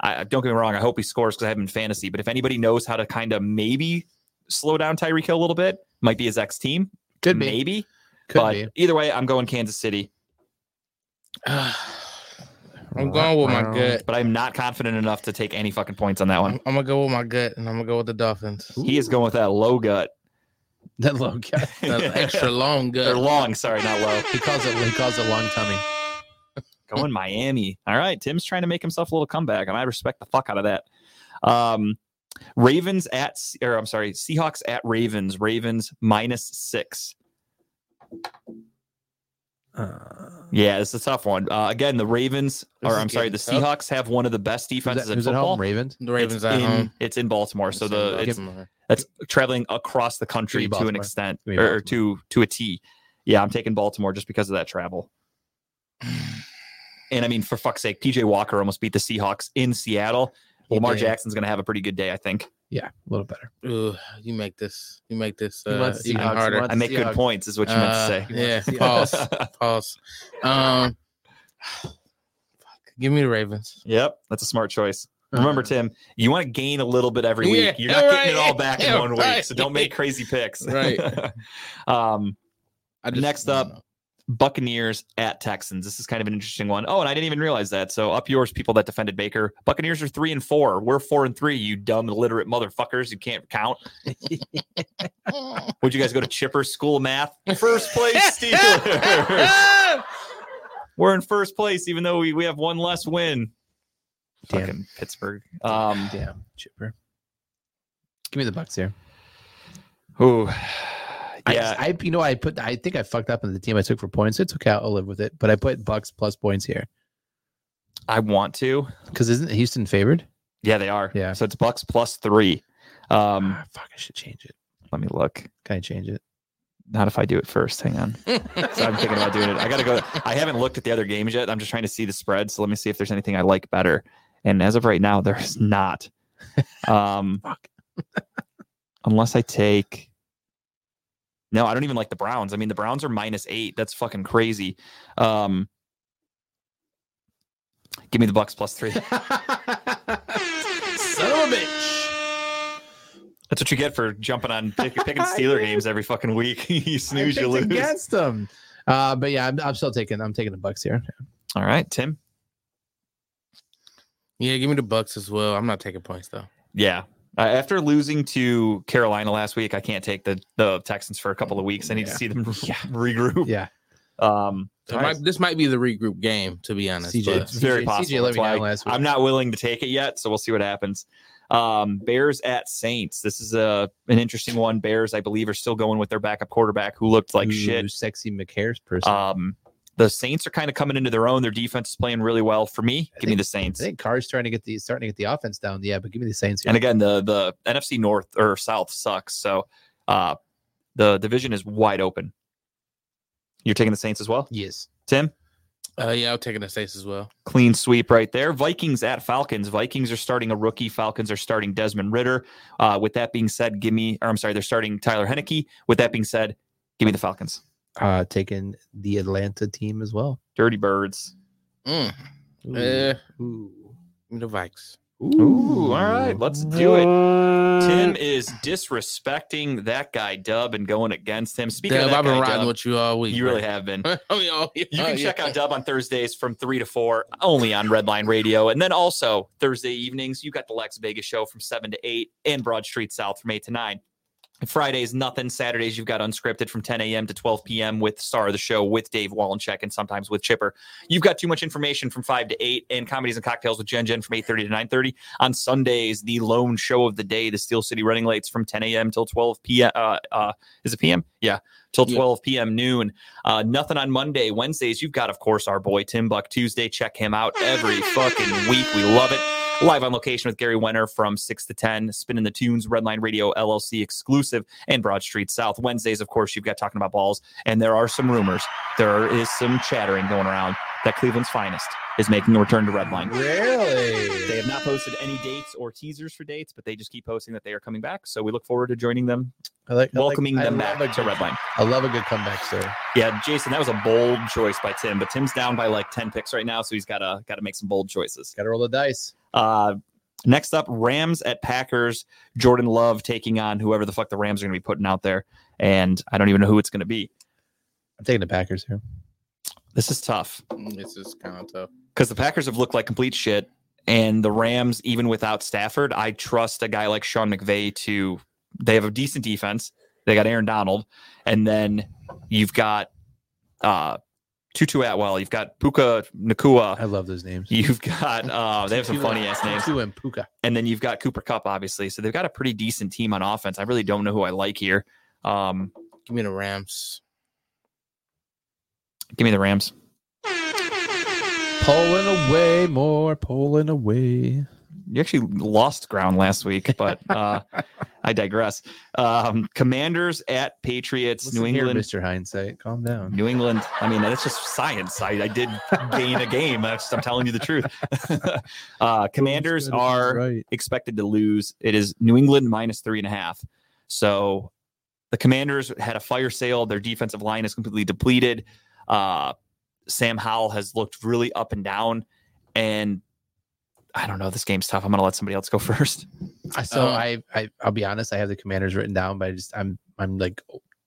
I, don't get me wrong. I hope he scores because I have him in fantasy. But if anybody knows how to kind of maybe slow down Tyreek Hill a little bit, might be his ex team. Could be, maybe. could but be. either way, I'm going Kansas City. I'm going with my gut. but I'm not confident enough to take any fucking points on that I'm, one. I'm gonna go with my gut, and I'm gonna go with the Dolphins. He is going with that low gut. That low gut. The extra long gut. or gut. long, sorry, not low. He calls it. He calls it long tummy. Going Miami. All right, Tim's trying to make himself a little comeback, and I respect the fuck out of that. Um, Ravens at, or I'm sorry, Seahawks at Ravens. Ravens minus six. Uh, Yeah, it's a tough one. Uh, again, the Ravens, or I'm sorry, the tough. Seahawks have one of the best who's, defenses that, in who's at football. home? Ravens. The Ravens it's at in, home. It's in Baltimore, so It's the in it's that's traveling across the country to an extent or, or to to a T. Yeah, I'm taking Baltimore just because of that travel. And I mean, for fuck's sake, PJ Walker almost beat the Seahawks in Seattle. He Lamar did. Jackson's going to have a pretty good day, I think. Yeah, a little better. Ooh, you make this. You make this uh, wants even Seahawks. Harder. wants- I make good points, is what you meant to Uh, say. Yeah. Pause. Pause. Um, fuck. Give me the Ravens. Yep, that's a smart choice. Remember, Tim, you want to gain a little bit every Yeah, week. You're not getting it all back in Yeah, one week, so don't make crazy picks. Right. um, I Next up, don't know. Buccaneers at Texans. This is kind of an interesting one. Oh, and I didn't even realize that. So up yours, people that defended Baker. Buccaneers are three and four. We're four and three. You dumb illiterate motherfuckers. You can't count. Would you guys go to Chipper School of Math? First place Steelers. We're in first place, even though we, we have one less win. Damn. Fucking Pittsburgh. Um, Damn, chipper. Give me the Bucks here. ooh, I, yeah. I, you know, I put. I think I fucked up in the team I took for points. It's okay. I'll live with it. But I put Bucks plus points here I want to. because isn't Houston favored? Yeah, they are. Yeah. So it's Bucks plus three. Um, Ah, fuck, I should change it. let me look. Can I change it? Not if I do it first. Hang on. So I'm thinking about doing it. I gotta go. I haven't looked at the other games yet. I'm just trying to see the spread. So let me see if there's anything I like better. And as of right now, there's not. Um, Fuck. unless I take. No, I don't even like the Browns. I mean, the Browns are minus eight. That's fucking crazy. Um, give me the Bucks plus three. Son of a bitch. That's what you get for jumping on pick, picking Steeler games every fucking week. you snooze, I you lose. against them. Uh, but yeah, I'm, I'm still taking. I'm taking the Bucks here. All right, Tim. yeah, give me the Bucks as well. I'm not taking points though. Yeah. Uh, after losing to Carolina last week, I can't take the the Texans for a couple of weeks. I need to see them Yeah. regroup. Yeah, Um, It might, this might be the regroup game, to be honest. CJ. but- it's very CJ possible. let me down last week. I'm not willing to take it yet, so we'll see what happens. Um, Bears at Saints. This is a an interesting one. Bears, I believe, are still going with their backup quarterback who looked like Ooh, shit. Sexy McCare's person. Um, the Saints are kind of coming into their own. Their defense is playing really well. For me, I give me think- the I Saints. think Carr's trying to get the starting to get the offense down. Yeah, but give me the Saints. Here. And again, the the NFC North or South sucks. So uh the division is wide open. You're taking the Saints as well, yes, Tim? Uh, yeah, I'm taking the Saints as well. Clean sweep right there. Vikings at Falcons. Vikings are starting a rookie. Falcons are starting Desmond Ridder. Uh, with that being said, give me, or I'm sorry, they're starting Tyler Heinicke. With that being said, give me the Falcons. Uh, taking the Atlanta team as well. Dirty Birds. Mm. Ooh. Eh, Ooh. the Vikes. Ooh, all right, let's do it. Tim is disrespecting that guy Dub and going against him. Speaking Deb, of that I've been guy, riding Dub, with you all week. you really have been. I mean, oh, You can yeah. check out Dub on Thursdays from three to four, only on Redline Radio, and then also Thursday evenings you got the Lex Vegas show from seven to eight, and Broad Street South from eight to nine. Fridays, nothing. Saturdays, you've got unscripted from 10 a.m. to 12 p.m. with star of the show with Dave Wallencheck and sometimes with Chipper. You've got too much information from 5 to 8 and comedies and cocktails with Jen Jen from 8:30 to 9:30. On Sundays, the lone show of the day, the Steel City Running Lights from 10 a.m. till 12 p.m. Uh, uh, is it p.m.? Yeah, till Yeah. 12 p.m. noon. Uh, nothing on Monday. Wednesdays, you've got, of course, our boy Tim Buck Tuesday. Check him out every fucking week. We love it. Live on location with Gary Wenner from 6 to 10, spinning the tunes, Redline Radio LLC exclusive, and Broad Street South. Wednesdays, of course, you've got talking about balls, and there are some rumors. There is some chattering going around that Cleveland's finest is making a return to Redline. Really? They have not posted any dates or teasers for dates, but they just keep posting that they are coming back. So we look forward to joining them, I like, I like- welcoming I them back to good- Redline. I love a good comeback sir. Yeah, Jason, that was a bold choice by Tim, but Tim's down by like 10 picks right now, so he's got to got to make some bold choices. Got to roll the dice. Uh, next up, Rams at Packers. Jordan Love taking on whoever the fuck the Rams are going to be putting out there, and I don't even know who it's going to be. I'm taking the Packers here. This is tough This is kind of tough. because the Packers have looked like complete shit, and the Rams, even without Stafford, I trust a guy like Sean McVay to. They have a decent defense. They got Aaron Donald, and then you've got uh, Tutu Atwell. You've got Puka Nacua. I love those names. You've got uh, they have some funny ass names. Tutu and Puka. And then you've got Cooper Kupp, obviously. So they've got a pretty decent team on offense. I really don't know who I like here. Um, Give me the Rams. Give me the Rams. Pulling away, more pulling away. You actually lost ground last week, but uh, I digress. Um, Commanders at Patriots, Listen New here, England. Mr. Hindsight. Calm down. New England. I mean, that's just science. I, I did gain a game. I'm telling you the truth. uh, commanders are right. expected to lose. It is New England minus three and a half. So the Commanders had a fire sale. Their defensive line is completely depleted. Uh, Sam Howell has looked really up and down. And I don't know. This game's tough. I'm going to let somebody else go first. I- So Uh, I, I, I'll be honest. I have the Commanders written down, but I just, I'm, I'm like,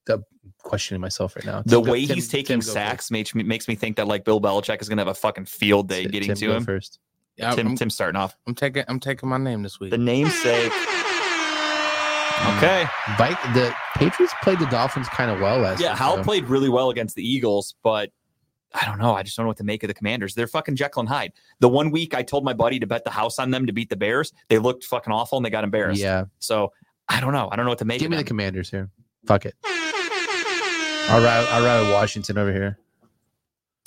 uh, questioning myself right now. The Tim, go- way Tim- he's taking go sacks makes me, makes me think that like Bill Belichick is going to have a fucking field day first. getting Tim, to him. first. Yeah, Tim, I'm, Tim's starting off. I'm taking I'm taking my name this week. The namesake. Okay. Bike. The Patriots played the Dolphins kind of well last. Yeah, Howell though. played really well against the Eagles, but I don't know. I just don't know what to make of the Commanders. They're fucking Jekyll and Hyde. The one week I told my buddy to bet the house on them to beat the Bears, they looked fucking awful and they got embarrassed. Yeah, So I don't know. I don't know what to make give of me the. Commanders here. Fuck it. I'll ride, I'll ride Washington over here.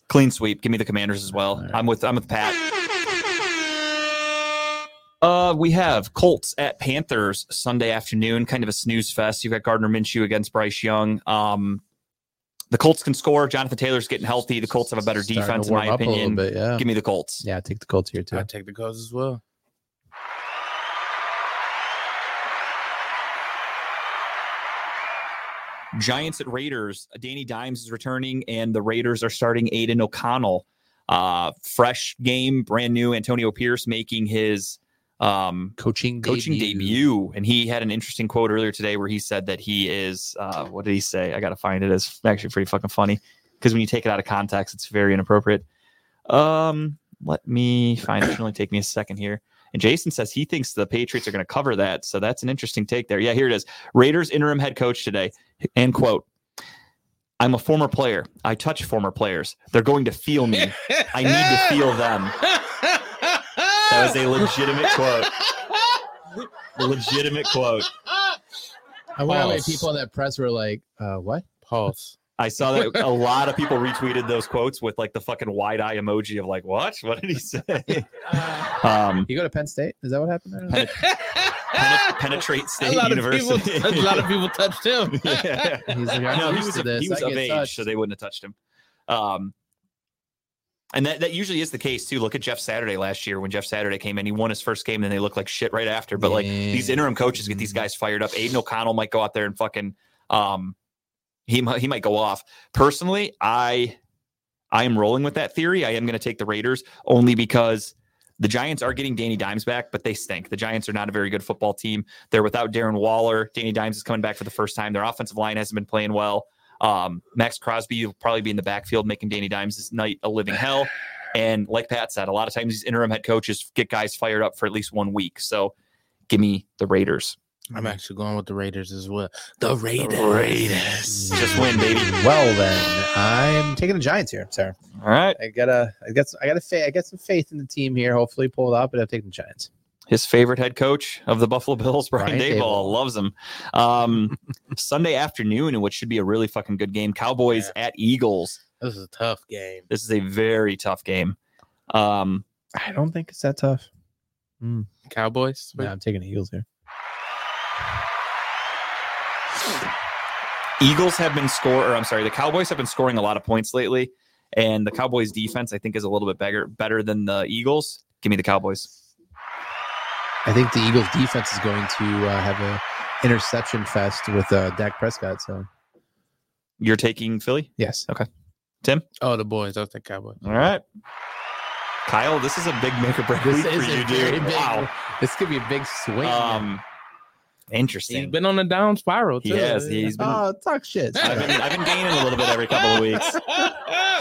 Clean sweep. Give me the Commanders as well. All right. I'm with I'm with Pat. Uh, we have Colts at Panthers Sunday afternoon, kind of a snooze fest. You've got Gardner Minshew against Bryce Young. Um, the Colts can score. Jonathan Taylor's getting healthy. The Colts have a better Starting defense, in my up a little opinion. bit, yeah. Give me the Colts. Yeah, take the Colts here too. I take the Colts as well. Giants at Raiders. Danny Dimes is returning, and the Raiders are starting Aidan O'Connell. Uh, fresh game, brand new. Antonio Pierce making his um, Coaching coaching debut. and he had an interesting quote earlier today where he said that he is. Uh, what did he say? I got to find it. It's actually pretty fucking funny because when you take it out of context, it's very inappropriate. Um, let me find it. Should only take me a second here. And Jason says he thinks the Patriots are going to cover that. So that's an interesting take there. Yeah, here it is. Raiders interim head coach today. End quote, I'm a former player. I touch former players. They're going to feel me. I need to feel them. That was a legitimate quote. A legitimate quote. I wonder how many people in that press were like, uh, "What?" Pause. I saw that a lot of people retweeted those quotes with like the fucking wide eye emoji of like, what? What did he say? Um, You go to Penn State? Is that what happened there? penet- penetrate a state lot university. people. a lot of people touched him. yeah. He's like, I'm No, he used was, to this. he was I of get age, touched. so they wouldn't have touched him. Um, and that, that usually is the case too. Look at Jeff Saturday last year when Jeff Saturday came in. He won his first game, and then they looked like shit right after. But like these interim coaches get these guys fired up. Aidan O'Connell might go out there and fucking um, he might he might go off. Personally, I I am rolling with that theory. I am going to take the Raiders only because the Giants are getting Danny Dimes back, but they stink. The Giants are not a very good football team. They're without Darren Waller. Danny Dimes is coming back for the first time. Their offensive line hasn't been playing well. Um, Maxx Crosby will probably be in the backfield making Danny Dimes' this night a living hell. And like Pat said, a lot of times these interim head coaches get guys fired up for at least one week. So give me the Raiders. I'm actually going with the Raiders as well. The Raiders. The Raiders. Just win, baby. Well then, I'm taking the Giants here, Sarah. All right. I gotta, I got, I gotta, fa- I got some faith in the team here. Hopefully, pull it out, but I'm taking the Giants. His favorite head coach of the Buffalo Bills, Brian, Brian Dayball, Daboll. loves him. Um, Sunday afternoon, in what should be a really fucking good game, Cowboys at Eagles. This is a tough game. This is a very tough game. Um, I don't think it's that tough. Cowboys. No, I'm taking the Eagles here. Eagles have been score, or I'm sorry, the Cowboys have been scoring a lot of points lately, and the Cowboys defense I think is a little bit better better than the Eagles. Give me the Cowboys. I think the Eagles defense is going to uh, have a interception fest with uh, Dak Prescott. So You're taking Philly. yes, Okay. Tim? Oh, the boys. I'll take Cowboys. All right, Kyle. This is a big make or break this week for is you, a very dude. big. Wow. This could be a big swing. Um, He's interesting. been on a down spiral He too. has. He's been. oh, talk shit. I've been, I've been gaining a little bit every couple of weeks.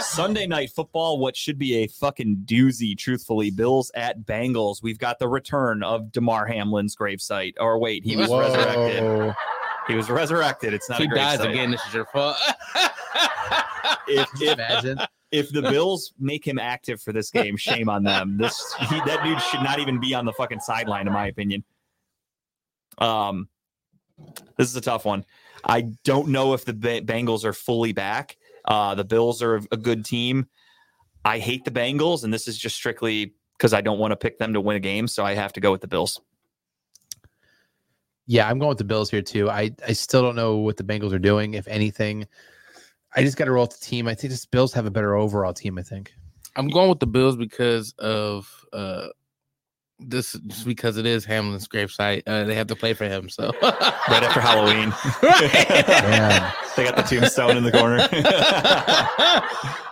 Sunday night football, what should be a fucking doozy, truthfully. Bills at Bengals. We've got the return of Damar Hamlin's gravesite. Or wait, he was Whoa. resurrected. He was resurrected. It's not he a dies gravesite. again. This is your fault. If, if, imagine? if the Bills make him active for this game, shame on them. This he, that dude should not even be on the fucking sideline, in my opinion. Um, this is a tough one. I don't know if the Ba- Bengals are fully back. Uh, the Bills are a good team. I hate the Bengals, and this is just strictly because I don't want to pick them to win a game, so I have to go with the Bills. Yeah, I'm going with the Bills here too. I I still don't know what the Bengals are doing. If anything, I just got to roll with the team. I think the Bills have a better overall team. I think. I'm going with the Bills because of uh this just because it is Hamlin's gravesite. Uh, they have to play for him. So Right after Halloween, Damn. they got the tombstone in the corner.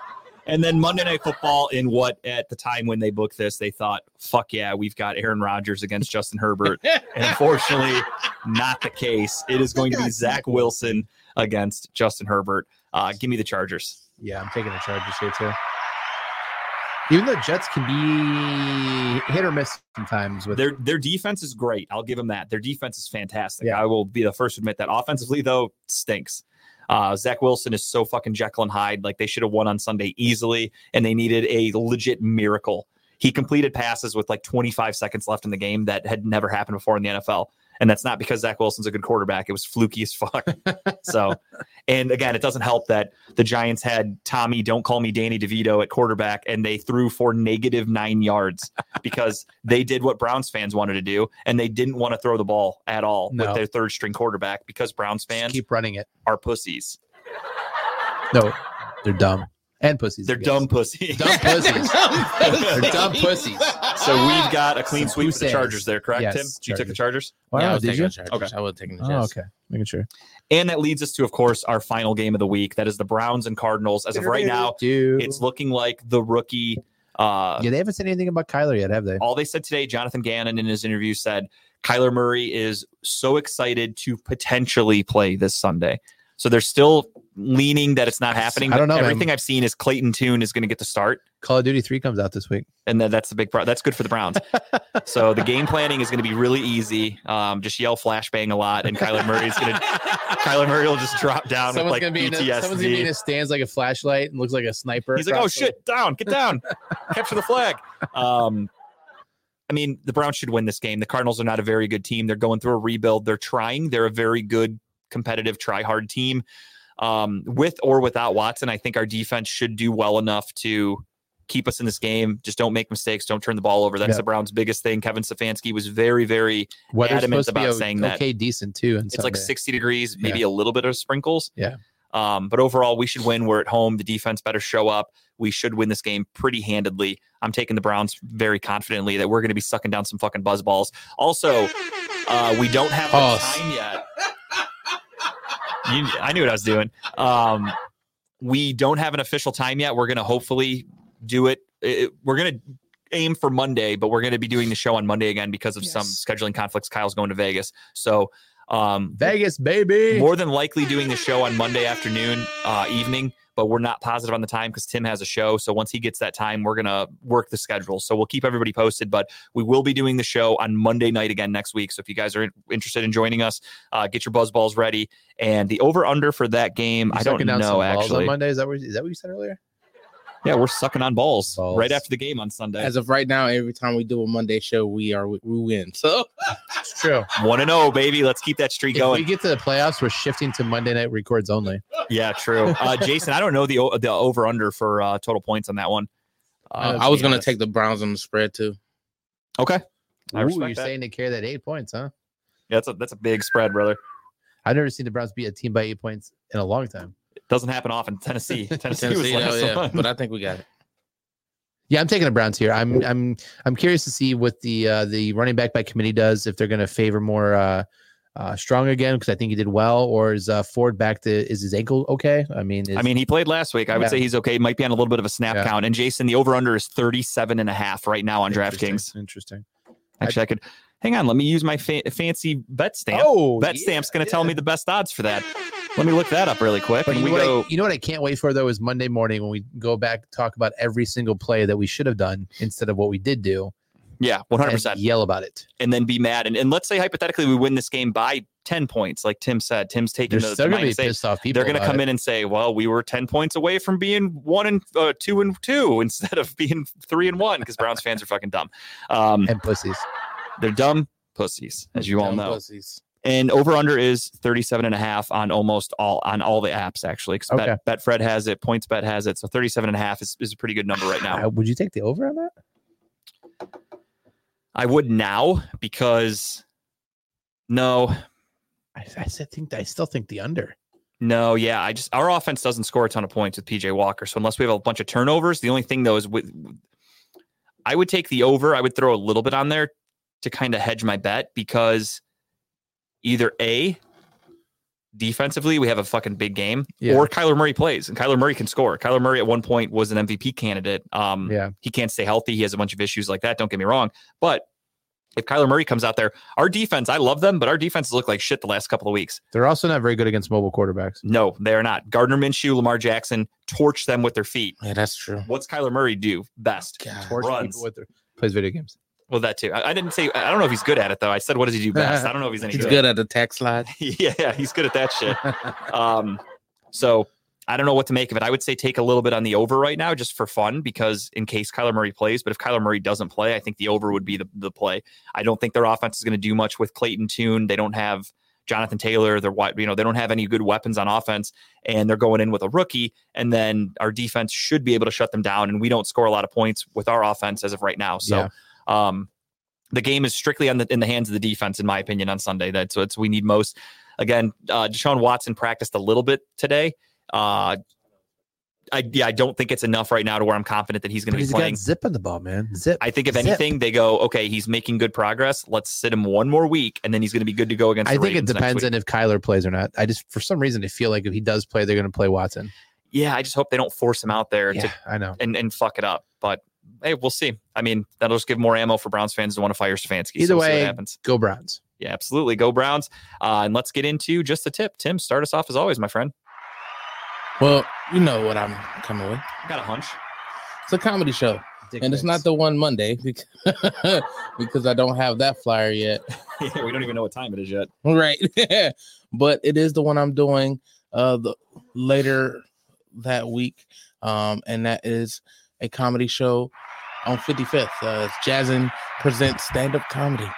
And then Monday Night Football, in what at the time when they booked this, they thought, fuck yeah, we've got Aaron Rodgers against Justin Herbert. And unfortunately, not the case. It is going to be Zach Wilson against Justin Herbert. Uh, give me the Chargers. Yeah, I'm taking the Chargers here too. Even though Jets can be hit or miss sometimes with Their their defense is great. I'll give them that. Their defense is fantastic. Yeah. I will be the first to admit that. Offensively, though, stinks. Uh, Zach Wilson is so fucking Jekyll and Hyde. Like they should have won on Sunday easily, and they needed a legit miracle. He completed passes with like 25 seconds left in the game that had never happened before in the NFL. And that's not because Zach Wilson's a good quarterback. It was fluky as fuck. so, and again, it doesn't help that the Giants had Tommy, don't call me Danny DeVito at quarterback, and they threw for negative nine yards because they did what Browns fans wanted to do, and they didn't want to throw the ball at all No. with their third string quarterback because Browns just fans keep running it. are pussies. No, they're dumb and pussies. They're I guess. dumb pussies. Dumb pussies. They're dumb pussies. So we've got a clean sweep for the Chargers there, correct, Yes, Tim? You took the Chargers? Wow, yeah, I was did taking you? the Chargers. Okay. I was taking the Oh, Jets. okay. Making sure. And that leads us to, of course, our final game of the week. That is the Browns and Cardinals. As of right now, Dude. it's looking like the rookie. Uh, yeah, they haven't said anything about Kyler yet, have they? all they said today, Jonathan Gannon in his interview said Kyler Murray is so excited to potentially play this Sunday. So they're still leaning that it's not happening. I don't but know, man. Everything I've seen is Clayton Tune is going to get the start. Call of Duty 3 comes out this week. and then that's the big pro- that's good for the Browns. so the game planning is going to be really easy. Um, just yell flashbang a lot, and Kyler Murray's going to Kyler Murray will just drop down Someone's with like gonna be in the, someone's gonna be in PTSD. his stands like a flashlight and looks like a sniper. He's like, "Oh across the- shit, down, get down, capture the flag." Um, I mean, the Browns should win this game. The Cardinals are not a very good team. They're going through a rebuild. They're trying. They're a very good, competitive, try hard team. Um, with or without Watson, I think our defense should do well enough to keep us in this game. Just don't make mistakes. Don't turn the ball over. That's Yeah. the Browns' biggest thing. Kevin Stefanski was very, very. Weather's adamant about saying that. okay, decent too. It's like 60 degrees, maybe Yeah. a little bit of sprinkles. Yeah. Um, but overall, we should win. We're at home. The defense better show up. We should win this game pretty handedly. I'm taking the Browns very confidently that we're going to be sucking down some fucking buzz balls. Also, uh, we don't have Pause. time yet. You, I knew what I was doing. Um, we don't have an official time yet. We're going to hopefully do it. it we're going to aim for Monday, but we're going to be doing the show on Monday again because of some scheduling conflicts. Kyle's going to Vegas. So, um, Vegas, baby. more than likely doing the show on Monday afternoon, uh, evening. But we're not positive on the time because Tim has a show. So once he gets that time, we're gonna work the schedule. So we'll keep everybody posted. But we will be doing the show on Monday night again next week. So if you guys are in- interested in joining us, uh, get your buzz balls ready. And the over under for that game, You I don't sucking down some know actually. On Monday, is that what, is that what you said earlier? Yeah, we're sucking on balls, Balls. right after the game on Sunday. As of right now, every time we do a Monday show, we are we win. So It's true. One and zero, baby. Let's keep that streak If going. we get to the playoffs, we're shifting to Monday night records only. Yeah, true. Uh, Jason, I don't know the the over under for uh, total points on that one. Uh, I was gonna take the Browns on the spread too. Okay, I Ooh, you're that. saying to carry that eight points, huh? Yeah, that's a that's a big spread, brother. I've never seen the Browns beat a team by eight points in a long time. It doesn't happen often. Tennessee, Tennessee, was last oh, yeah, one. but I think we got it. Yeah, I'm taking the Browns here. I'm I'm I'm curious to see what the uh, the running back by committee does if they're going to favor more uh, uh, strong again because I think he did well, or is uh, Ford back to is his ankle okay? I mean, is, I mean, he played last week. I would Yeah. say he's okay. Might be on a little bit of a snap Yeah. count. And Jason, the over under is 37 and a half right now on interesting, DraftKings. Interesting. Actually, I could hang on. Let me use my fa- fancy bet stamp. Oh, bet yeah, stamp's going to tell me the best odds for that. Let me look that up really quick. But you know, what go. I, you know what I can't wait for though is Monday morning when we go back talk about every single play that we should have done instead of what we did do. yeah, one hundred percent. Yell about it. and then be mad. And, and let's say hypothetically we win this game by 10 points, like Tim said. Tim's taking They're the, still the going to be eight. pissed off people. They're going to come it. in and say, "Well, we were 10 points away from being one and uh, two and two instead of being three and one because Browns fans are fucking dumb. Um, and pussies. they're dumb pussies, as you all know. pussies. And over under is 37 and a half on almost all on all the apps actually. Because Okay. Bet, Betfred has it, Points Bet has it, so 37 and a half is, is a pretty good number right now. Would you take the over on that? I would now because no, I, I think I still think the under. No, yeah, I just our offense doesn't score a ton of points with PJ Walker. So unless we have a bunch of turnovers, the only thing though is with I would take the over. I would throw a little bit on there to kind of hedge my bet because either A defensively we have a fucking big game Yeah. or Kyler Murray plays and Kyler Murray can score. Kyler Murray at one point was an MVP candidate. Um Yeah. he can't stay healthy. He has a bunch of issues like that. Don't get me wrong. But if Kyler Murray comes out there, our defense, I love them, but our defenses look like shit the last couple of weeks. They're also not very good against mobile quarterbacks. No, they are not. Gardner Minshew, Lamar Jackson torch them with their feet. Yeah, that's true. What's Kyler Murray do best? God. Torch Runs. people with their, plays video games. Well, that too. I, I didn't say. I don't know if he's good at it though. I said, what does he do best? I don't know if he's any He's good. good at the tax slide. yeah, he's good at that shit. Um, so I don't know what to make of it. I would say take a little bit on the over right now just for fun because in case Kyler Murray plays, but if Kyler Murray doesn't play, I think the over would be the, the play. I don't think their offense is going to do much with Clayton Tune. They don't have Jonathan Taylor. They're you know they don't have any good weapons on offense, and they're going in with a rookie. And then our defense should be able to shut them down, and we don't score a lot of points with our offense as of right now. So. Um, the game is strictly on the, in the hands of the defense, in my opinion, on Sunday. That's what we need most. Again, uh, Deshaun Watson practiced a little bit today. Uh, I yeah, I don't think it's enough right now to where I'm confident that he's going to be he's playing. got zip on the ball, man. Zip. I think if Zip. anything, they go okay. He's making good progress. Let's sit him one more week, and then he's going to be good to go against. I think it Ravens next depends on if Kyler plays or not. I just, for some reason, I feel like if he does play, they're going to play Watson. Yeah, I just hope they don't force him out there Yeah, to I know. and, and fuck it up. But hey, we'll see. I mean, that'll just give more ammo for Browns fans to want to fire Stefanski. Either so we'll see what way, happens. Go Browns. Yeah, absolutely. Go Browns. Uh, and let's get into just a tip. Tim, start us off as always, my friend. Well, you know what I'm coming with. I got a hunch. It's a comedy show, and it's not the one Monday because, because I don't have that flyer yet. yeah, we don't even know what time it is yet. Right, but it is the one I'm doing uh the later that week, um, and that is a comedy show on 55th. Uh, Jazzin presents stand up comedy,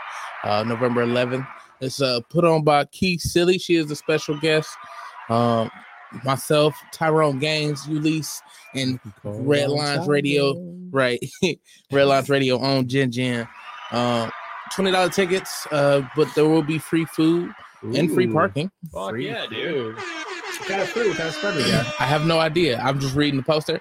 uh, November 11th. It's uh put on by Keith Silly. She is a special guest. Um, myself, Tyrone Gaines, Ulysses, and Red Lines Radio, right? Red Lines Radio on Gen Gen. Um, twenty dollar tickets, uh, but there will be free food and free parking. Fuck Free yeah, dude. What kind of food? What kind of spread we got? I have no idea. I'm just reading the poster.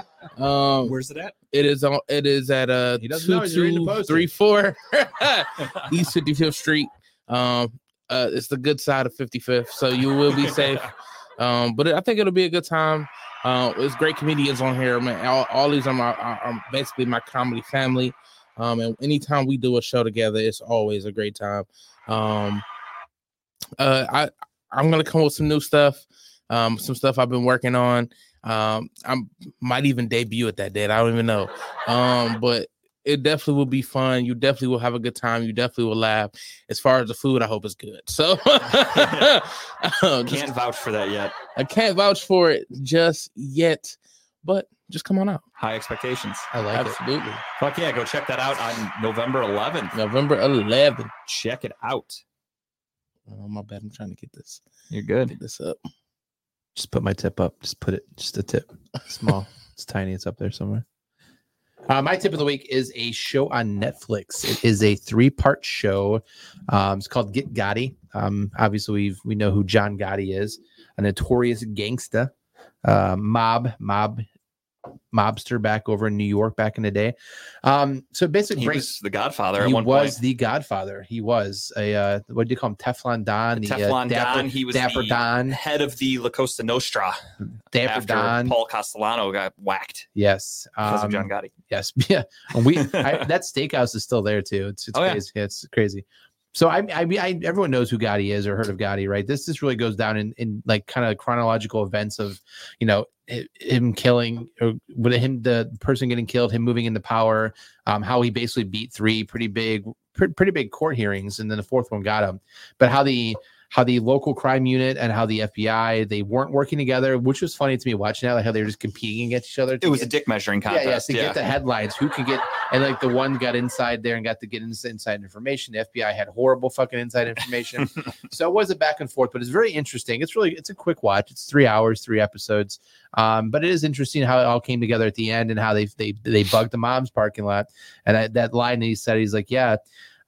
um, Where's it at? it is on. It is at uh two know, he's reading the two three four East Fifty Fifth Street. Um, uh, it's the good side of Fifty Fifth, so you will be safe. Um, but I think it'll be a good time. Uh, it's great comedians on here, man. All, all these are my are, are basically my comedy family. Um, and anytime we do a show together, it's always a great time. Um, uh, I I'm gonna come with some new stuff. Um, some stuff I've been working on. Um, I might even debut at that date. I don't even know. Um, but it definitely will be fun. You definitely will have a good time. You definitely will laugh. As far as the food, I hope it's good. So um, just- Can't vouch for that yet. I can't vouch for it just yet, but just come on out. High expectations. I like it. Absolutely. Fuck yeah, go check that out on November 11th. November 11th. Check it out. Oh, my bad. I'm trying to get this You're good. get this up. Just put my tip up. Just put it. Just a tip. Small. it's tiny. It's up there somewhere. Uh, my tip of the week is a show on Netflix. It is a three-part show. Um, it's called Get Gotti. Um, obviously, we we know who John Gotti is, a notorious gangsta, uh, mob mob mobster back over in New York back in the day. Um, so basically He was the Godfather at He was point. the Godfather. He was a uh, what do you call him? Teflon Don. the, uh, Teflon Dapper, Don. He was Dapper the Don. head of the La Costa Nostra Dapper after Don. Paul Castellano got whacked Yes. because Um, of John Gotti. Yes, yeah. And we I, that steakhouse is still there too. It's it's Oh, yeah. crazy. It's crazy. So I I mean I everyone knows who Gotti is or heard of Gotti, right? This just really goes down in in like kind of chronological events of you know him killing or with him the person getting killed, him moving into power, um, how he basically beat three pretty big pre- pretty big court hearings, and then the fourth one got him. But how the how the local crime unit and how the FBI they weren't working together, which was funny to me watching that, like how they were just competing against each other. It was get- a dick measuring contest. yeah, yeah, to get the headlines. Who can get and like the one got inside there and got to get inside information. The FBI had horrible fucking inside information. so it was a back and forth, but it's very interesting. It's really it's a quick watch. It's three hours, three episodes. Um, but it is interesting how it all came together at the end and how they they they bugged the mom's parking lot. And I, that line that he said, he's like, yeah.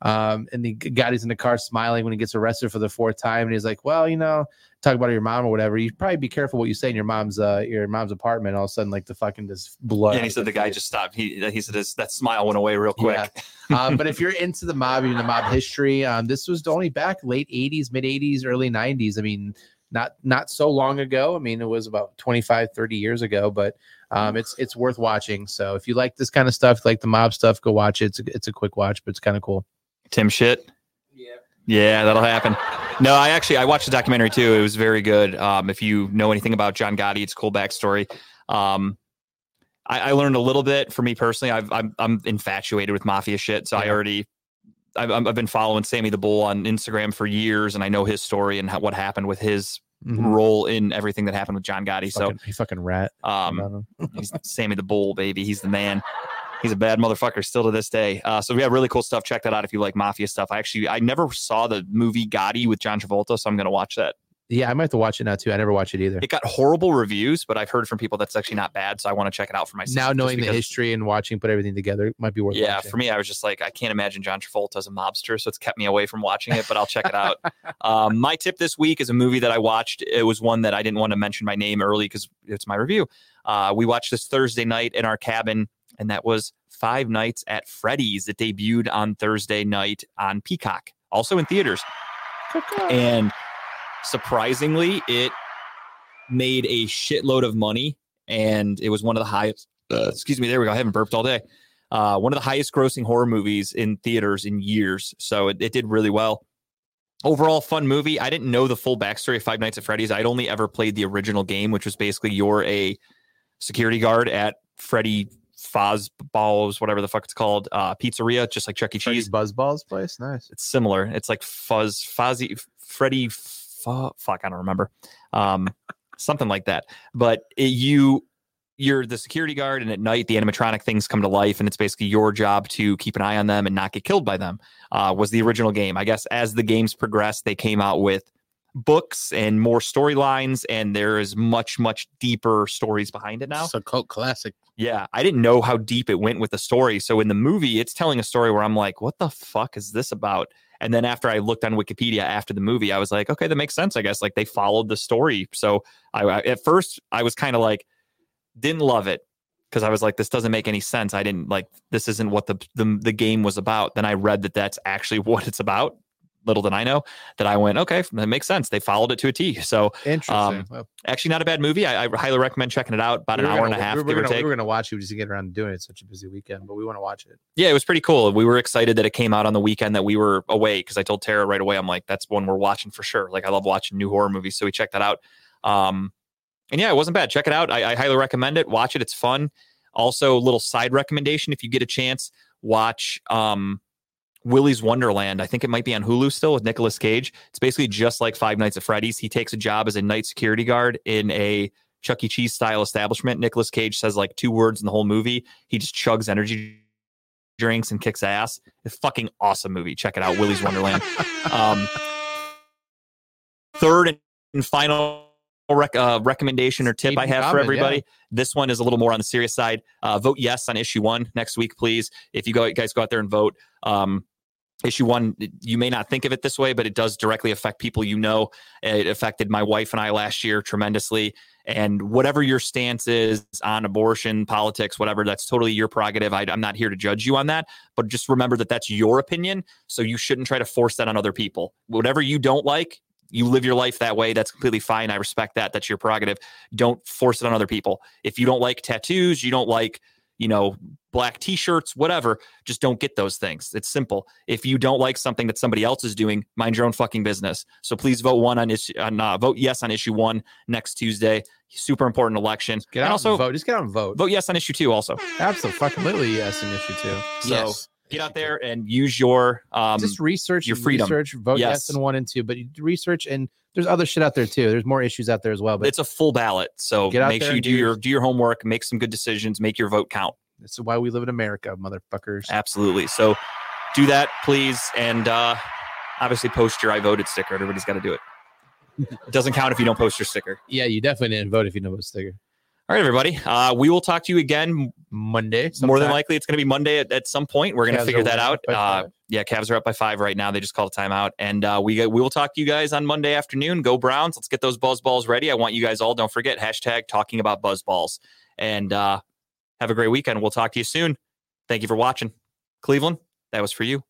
Um, and the guy he's in the car smiling when he gets arrested for the fourth time, and he's like, "Well, you know, talk about your mom or whatever. You probably be careful what you say in your mom's uh your mom's apartment." All of a sudden, like the fucking this blood. and he said the guy just stopped. He he said his, that smile went away real quick. Yeah. um, but if you're into the mob, you're the mob history. Um, this was only back late '80s, mid '80s, early '90s. I mean, not not so long ago. I mean, it was about 25, 30 years ago. But um, it's it's worth watching. So if you like this kind of stuff, like the mob stuff, go watch it. It's a, it's a quick watch, but it's kind of cool. Tim shit. Yeah. Yeah, that'll happen. No, I actually I watched the documentary too. It was very good. Um, if you know anything about John Gotti, it's a cool backstory. Um, I, I learned a little bit. For me personally, I've, I'm I'm infatuated with mafia shit, so I already. I've, I've been following Sammy the Bull on Instagram for years, and I know his story and how, what happened with his role in everything that happened with John Gotti. Fucking, he fucking rat. Um. He's Sammy the Bull, baby. He's the man. He's a bad motherfucker still to this day. Uh, so we have really cool stuff. Check that out if you like mafia stuff. I actually I never saw the movie Gotti with John Travolta, so I'm gonna watch that. yeah, I might have to watch it now too. I never watched it either. It got horrible reviews, but I've heard from people that's actually not bad, so I want to check it out for myself. now knowing the history and watching, put everything together, it might be worth. It. Yeah, watching. for me, I was just like, I can't imagine John Travolta as a mobster, so it's kept me away from watching it. But I'll check it out. um, my tip this week is a movie that I watched. It was one that I didn't want to mention my name early because it's my review. Uh, we watched this Thursday night in our cabin, and that was Five Nights at Freddy's. that debuted on Thursday night on Peacock, also in theaters. And surprisingly, it made a shitload of money, and it was one of the highest. Uh, excuse me, there we go. I haven't burped all day. Uh, one of the highest grossing horror movies in theaters in years. So it, it did really well. Overall, fun movie. I didn't know the full backstory of Five Nights at Freddy's. I'd only ever played the original game, which was basically you're a security guard at Freddy Fazballs, whatever the fuck it's called, uh, pizzeria, just like Chuck E. Cheese. Buzzballs place, nice. It's similar. It's like Fuzz, Fuzzy, Freddy, fu- fuck, I don't remember. Um, something like that. But it, you, you're the security guard, and at night the animatronic things come to life, and it's basically your job to keep an eye on them and not get killed by them. Uh, was the original game. I guess as the games progressed, they came out with books and more storylines, and there is much, much deeper stories behind it now. It's a cult classic. Yeah, I didn't know how deep it went with the story. So in the movie, it's telling a story where I'm like, what the fuck is this about? And then after I looked on Wikipedia after the movie, I was like, okay, that makes sense. I guess like they followed the story. So I, I at first I was kind of like, didn't love it because I was like, this doesn't make any sense. I didn't like this isn't what the, the the game was about. Then I read that that's actually what it's about. Little did I know that I went, okay, that makes sense. They followed it to a T. So Interesting. Um, Well, actually, not a bad movie. I, I highly recommend checking it out. About we an hour gonna- and a half, We were, give or gonna, take. we were gonna watch it. We just didn't get around to doing it. It's such a busy weekend, but we want to watch it. Yeah, it was pretty cool. We were excited that it came out on the weekend that we were away because I told Tara right away, I'm like, that's one we're watching for sure. Like, I love watching new horror movies. So we checked that out. Um, and yeah, it wasn't bad. Check it out. I, I highly recommend it. Watch it. It's fun. Also, a little side recommendation if you get a chance, watch um, Willy's Wonderland. I think it might be on Hulu still with Nicolas Cage. It's basically just like Five Nights at Freddy's. He takes a job as a night security guard in a Chuck E. Cheese style establishment. Nicolas Cage says like two words in the whole movie. He just chugs energy drinks and kicks ass. It's a fucking awesome movie. Check it out, Willy's Wonderland. Um, third and final rec- uh, recommendation or tip Keep I have for everybody. yeah. This one is a little more on the serious side. Uh, vote yes on issue one next week, please. If you go, you guys go out there and vote. Um, issue one, you may not think of it this way, but it does directly affect people you know. It affected my wife and I last year tremendously. And whatever your stance is on abortion, politics, whatever, that's totally your prerogative. I, I'm not here to judge you on that, but just remember that that's your opinion. So you shouldn't try to force that on other people. Whatever you don't like, you live your life that way. That's completely fine. I respect that. That's your prerogative. Don't force it on other people. If you don't like tattoos, you don't like, you know, black t-shirts, whatever, just don't get those things. It's simple. If you don't like something that somebody else is doing, mind your own fucking business. So please vote one on issue, on, uh, vote yes on issue one next Tuesday. Super important election. Get and out also and vote. Just get out and vote. vote yes on issue two. Also, Absolutely, yes, on issue two. so yes. Get out there and use your um, just research your freedom. Research, vote yes. Yes. in one and two, but research and there's other shit out there too. There's more issues out there as well. But it's a full ballot. So Get out make sure you do your your- do your homework, make some good decisions, make your vote count. this is why we live in America, motherfuckers. Absolutely. So do that, please. And uh, obviously post your I voted sticker. Everybody's got to do it. It doesn't count if you don't post your sticker. Yeah, you definitely didn't vote if you know a sticker. All right, everybody. Uh, we will talk to you again. Monday, More than likely, it's going to be Monday at, at some point. We're going to figure that out. Uh, yeah, Cavs are up by five right now. They just called a timeout, and uh, we we will talk to you guys on Monday afternoon. Go Browns! Let's get those buzz balls ready. I want you guys all. Don't forget hashtag talking about buzz balls, and uh, have a great weekend. We'll talk to you soon. Thank you for watching, Cleveland. That was for you.